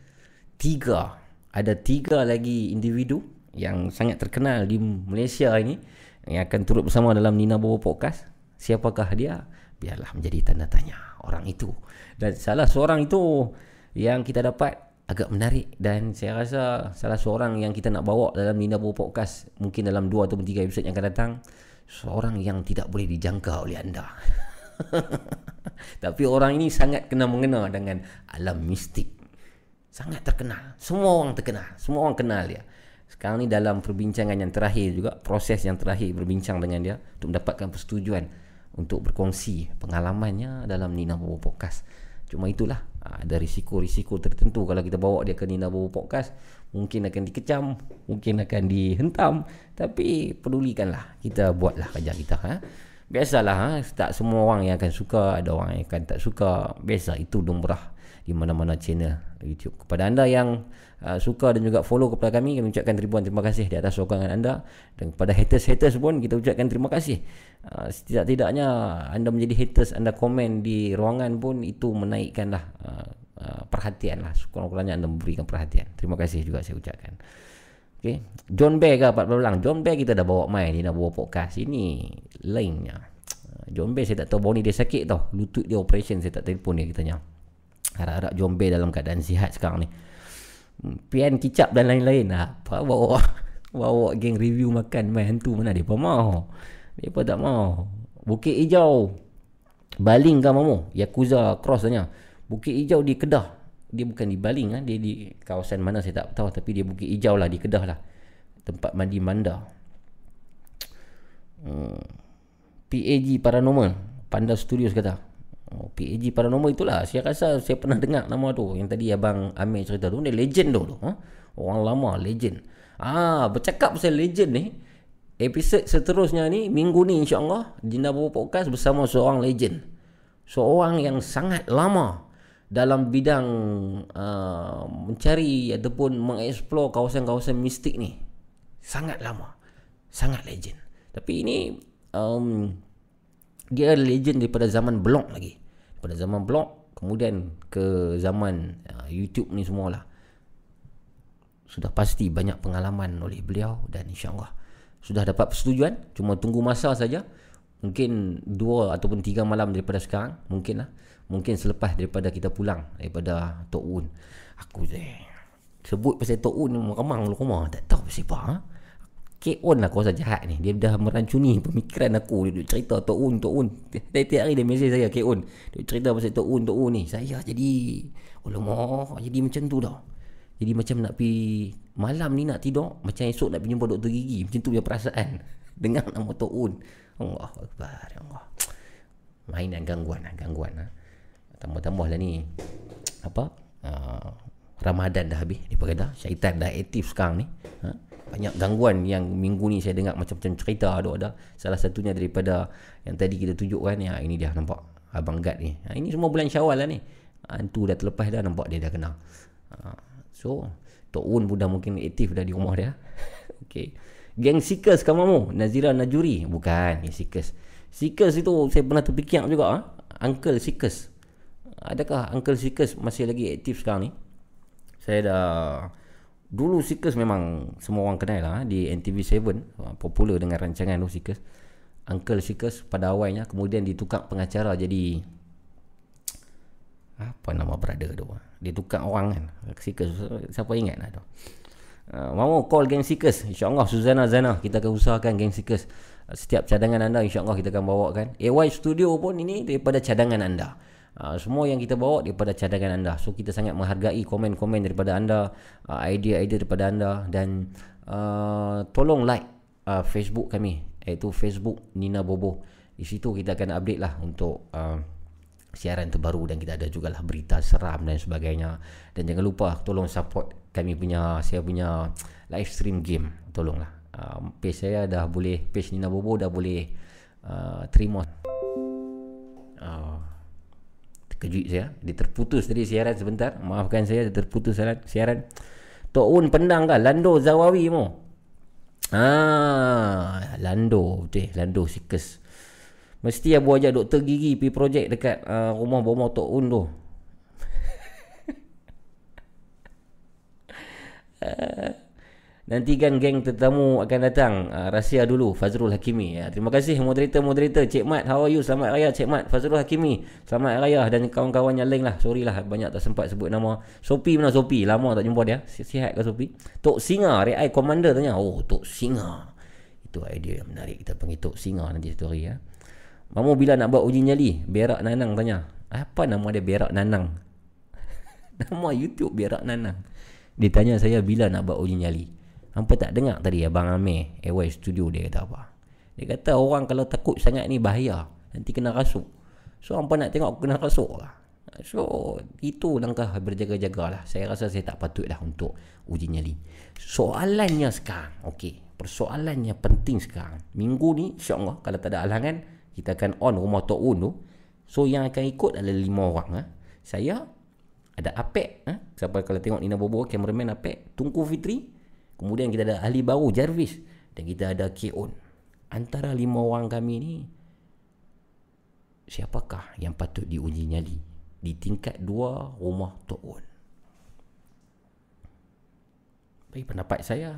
tiga ada tiga lagi individu yang sangat terkenal di Malaysia ini yang akan turut bersama dalam Nina Bobo Podcast. Siapakah dia? Biarlah menjadi tanda tanya orang itu. Dan salah seorang itu yang kita dapat agak menarik dan saya rasa salah seorang yang kita nak bawa dalam Nina Bobo Podcast mungkin dalam dua atau tiga episod yang akan datang seorang yang tidak boleh dijangka oleh anda. Tapi orang ini sangat kena mengena dengan alam mistik sangat terkenal. Semua orang terkenal. Semua orang kenal dia. Sekarang ni dalam perbincangan yang terakhir juga, proses yang terakhir berbincang dengan dia untuk mendapatkan persetujuan untuk berkongsi pengalamannya dalam Nina Bobo Podcast. Cuma itulah, ah, ada risiko-risiko tertentu kalau kita bawa dia ke Nina Bobo Podcast, mungkin akan dikecam, mungkin akan dihentam, tapi pedulikanlah, kita buatlah kerja kita. Ha? Biasalah, ha? tak semua orang yang akan suka, ada orang yang akan tak suka. Biasa, itu lumrah di mana-mana channel YouTube. Kepada anda yang uh, suka dan juga follow kepada kami, kami ucapkan ribuan terima kasih di atas sokongan anda. Dan kepada haters-haters pun kita ucapkan terima kasih. Uh, setidak-tidaknya anda menjadi haters, anda komen di ruangan pun itu menaikkanlah uh, uh, perhatian lah. Kurang-kurangnya anda memberikan perhatian. Terima kasih juga saya ucapkan. Okay. John Bear ke Pak Belang? John Bear kita dah bawa main, dia nak bawa podcast. Ini lainnya. John Bear saya tak tahu bawa ni dia sakit tau. Lutut dia operation saya tak telefon dia kita nyam. Harap-harap Jombe dalam keadaan sihat sekarang ni. Pian kicap dan lain-lain Apa bawa Bawa geng review makan main hantu mana? Dia pun mau. Dia pun tak mau. Bukit Hijau. Baling kan mamu Yakuza cross tanya. Bukit Hijau di Kedah. Dia bukan di Baling kan Dia di kawasan mana saya tak tahu Tapi dia Bukit Hijau lah di Kedah lah. Tempat mandi manda. Hmm. PAG Paranormal. Panda Studios kata Oh, PAG Paranormal itulah. Saya rasa saya pernah dengar nama tu. Yang tadi Abang Amir cerita tu. Dia legend tu. Ha? Orang lama, legend. Ah, bercakap pasal legend ni. Episod seterusnya ni, minggu ni insyaAllah. Jinda Bawa Podcast bersama seorang legend. Seorang yang sangat lama dalam bidang uh, mencari ataupun mengeksplor kawasan-kawasan mistik ni. Sangat lama. Sangat legend. Tapi ini... Um, dia legend daripada zaman blog lagi. Pada zaman blog kemudian ke zaman uh, YouTube ni semualah. Sudah pasti banyak pengalaman oleh beliau dan insyaallah sudah dapat persetujuan. Cuma tunggu masa saja. Mungkin dua ataupun tiga malam daripada sekarang mungkin lah mungkin selepas daripada kita pulang daripada Tok Un aku eh, sebut pasal Tok Un remang lu rumah. Tak tahu pasal apa ha? K.O.N lah kuasa jahat ni. Dia dah merancuni pemikiran aku. Dia cerita Tok Un, Tok Un. Tiap-tiap hari dia mesej saya K.O.N Dia cerita pasal Tok Un, Tok Un ni. Saya jadi Alamak Jadi macam tu dah. Jadi macam nak pergi Malam ni nak tidur Macam esok nak pergi jumpa doktor gigi. Macam tu dia perasaan. Dengar nama Tok Un. Allah Akbar ya Allah. Mainan gangguan lah Gangguan lah. Tambah-tambah lah ni. Apa? Uh, Ramadan dah habis. Dia berkata Syaitan dah aktif sekarang ni. Ha? Banyak gangguan yang minggu ni saya dengar macam-macam cerita ada ada salah satunya daripada yang tadi kita tunjukkan ya ini dia nampak abang gad ni ha, ini semua bulan syawal lah ni hantu dah terlepas dah nampak dia dah kena ha, so Tok Un pun dah mungkin aktif dah di rumah dia. Okey. Geng Seekers kan mamu? Nazira Najuri? Bukan, Geng Seekers. Seekers itu saya pernah terfikir juga. Ha? Uncle Seekers. Adakah Uncle Seekers masih lagi aktif sekarang ni? Saya dah... Dulu Seekers memang semua orang kenal lah ha, di NTV7. Ha, popular dengan rancangan tu Seekers. Uncle Seekers pada awalnya. Kemudian ditukar pengacara jadi apa nama brother tu dia tukar orang kan Seekers siapa ingat lah tu uh, mau call Gang Seekers insyaAllah Suzana Zana kita akan usahakan Gang Seekers setiap cadangan anda insyaAllah kita akan bawakan AY Studio pun ini daripada cadangan anda uh, semua yang kita bawa daripada cadangan anda. So kita sangat menghargai komen-komen daripada anda uh, idea-idea daripada anda dan uh, tolong like uh, Facebook kami iaitu Facebook Nina Bobo. Di situ kita akan update lah untuk uh, siaran terbaru dan kita ada juga lah berita seram dan sebagainya. Dan jangan lupa tolong support kami punya saya punya live stream game. Tolonglah. Uh, page saya dah boleh page Nina Bobo dah boleh uh, terima terkejut saya dia terputus tadi siaran sebentar maafkan saya dia terputus siaran, siaran. Tok Un pendang kan Lando Zawawi mo Ah, Lando betul Lando Sikus Mesti Abu ajak doktor gigi pergi projek dekat uh, rumah Bomo Tok Un tu. Uh, nanti kan geng tetamu akan datang. Uh, Rahsia dulu Fazrul Hakimi. Ya, Terima kasih moderator-moderator Cik Mat how are you? Selamat Raya Cik Mat. Fazrul Hakimi Selamat Raya. Dan kawan-kawan yang lain lah. Sorry lah banyak tak sempat sebut nama. Sopi mana Sopi Lama tak jumpa dia. Sihat ke Sopi Tok Singa Reai Commander tanya. Oh Tok Singa. Itu idea yang menarik. Kita panggil Tok Singa nanti story ya. Mamu bila nak buat uji nyali? Berak Nanang tanya. Apa nama dia Berak Nanang? nama YouTube Berak Nanang. Dia tanya saya bila nak buat uji nyali. Hampa tak dengar tadi Abang Amir AY Studio dia kata apa? Dia kata orang kalau takut sangat ni bahaya. Nanti kena rasuk. So hampa nak tengok kena rasuk lah. So itu langkah berjaga-jaga lah. Saya rasa saya tak patut lah untuk uji nyali. Soalannya sekarang. Okey. Persoalannya penting sekarang. Minggu ni insyaAllah kalau tak ada alangan kita akan on rumah Tok Un tu so yang akan ikut adalah lima orang ha? saya ada Apek ha? siapa kalau tengok Nina Bobo cameraman Apek Tungku Fitri kemudian kita ada ahli baru Jarvis. Dan kita ada K.On. Antara lima orang kami ni siapakah yang patut diuji nyali di tingkat dua rumah Tok Un bagi pendapat saya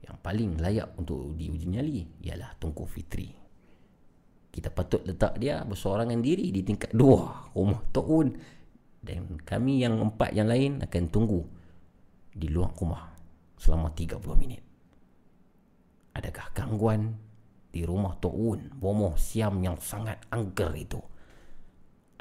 yang paling layak untuk diuji nyali ialah Tungku Fitri. Kita patut letak dia bersorangan diri di tingkat dua rumah Tok Un dan kami yang empat yang lain akan tunggu di luar rumah selama 30 minit adakah gangguan di rumah Tok Un bomoh siam yang sangat angker itu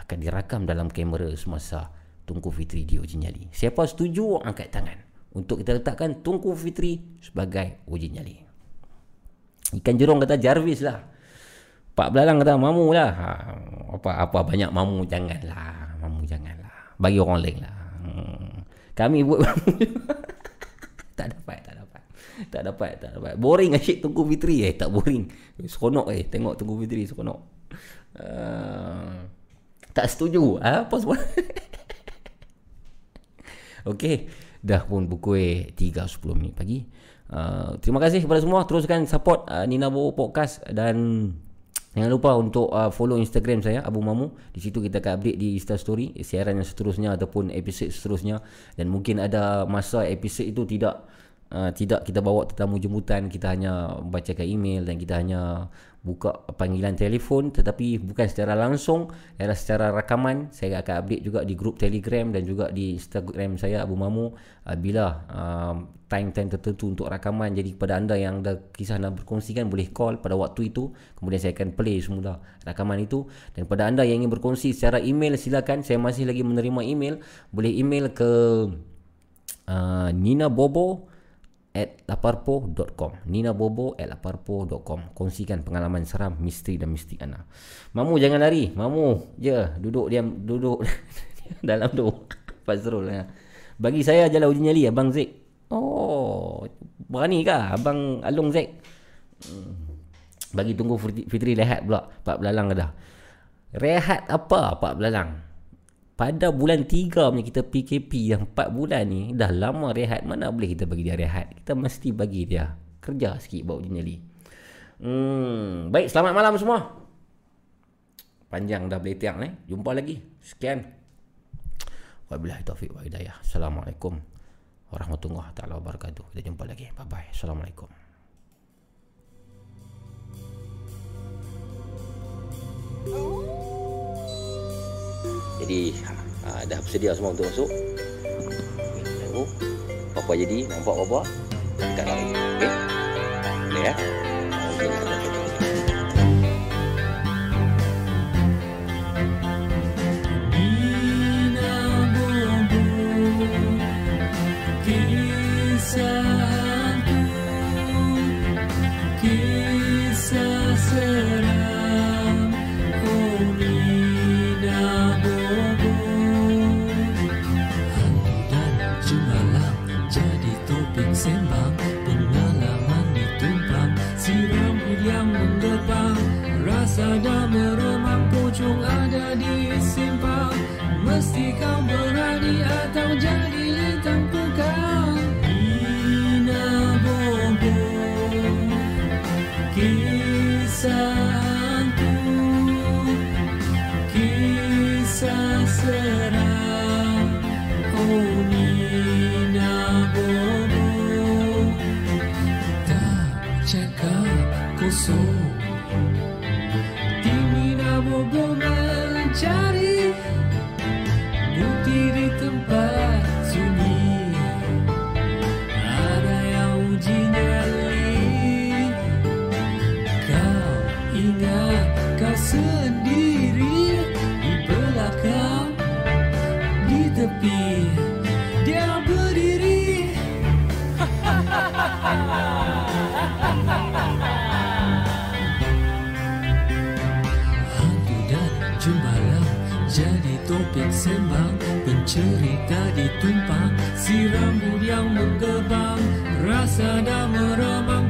akan dirakam dalam kamera semasa Tungku Fitri di uji nyali siapa setuju angkat tangan untuk kita letakkan Tungku Fitri sebagai uji nyali ikan jerung kata Jarvis lah Pak Belalang kata mamu lah. Ha, apa apa banyak mamu janganlah. Mamu janganlah. Bagi orang lain lah. Hmm. Kami buat mamu. tak dapat, tak dapat. Tak dapat, tak dapat. Boring asyik tunggu Fitri eh. Tak boring. Seronok eh. Tengok tunggu Fitri. Seronok. Uh, tak setuju. Ha, apa semua? Okey. Dah pun pukul 3.10 minit pagi. Uh, terima kasih kepada semua. Teruskan support uh, Nina Bo Podcast. Dan Jangan lupa untuk uh, follow Instagram saya Abu Mamu. Di situ kita akan update di Insta story siaran yang seterusnya ataupun episod seterusnya. Dan mungkin ada masa episod itu tidak uh, tidak kita bawa tetamu jemputan, kita hanya bacakan email dan kita hanya buka panggilan telefon. Tetapi bukan secara langsung ialah secara rakaman. Saya akan update juga di grup telegram dan juga di instagram saya Abu Mamu. Uh, bila uh, time-time tertentu untuk rakaman. Jadi kepada anda yang ada kisah nak berkongsikan boleh call pada waktu itu kemudian saya akan play semula rakaman itu. Dan kepada anda yang ingin berkongsi secara email silakan. Saya masih lagi menerima email. Boleh email ke uh, Nina Bobo at laparpo.com Nina Bobo at laparpo.com Kongsikan pengalaman seram, misteri dan mistik anda. Mamu jangan lari. Mamu je. Duduk diam Duduk. Dalam tu. Fazrul ya. Bagi saya jalan uji nyali Abang Zik Oh Berani kah Abang Alung Zik hmm. Bagi tunggu Fitri rehat pula Pak Belalang dah Rehat apa Pak Belalang? Pada bulan 3 punya kita PKP yang 4 bulan ni dah lama rehat. Mana boleh kita bagi dia rehat? Kita mesti bagi dia kerja sikit bawa dia nyali hmm, baik selamat malam semua. Panjang dah boleh tiang ni. Jumpa lagi. Sekian. Wabillahi taufiq wa hidayah. Assalamualaikum warahmatullahi taala wabarakatuh kita jumpa lagi bye bye assalamualaikum Jadi ha, dah bersedia semua untuk masuk. Tengok apa jadi nampak apa dekat lari. Okey. Boleh ya. Topik sembang Pencerita ditumpang Si rambut yang menggebang Rasa dah meremang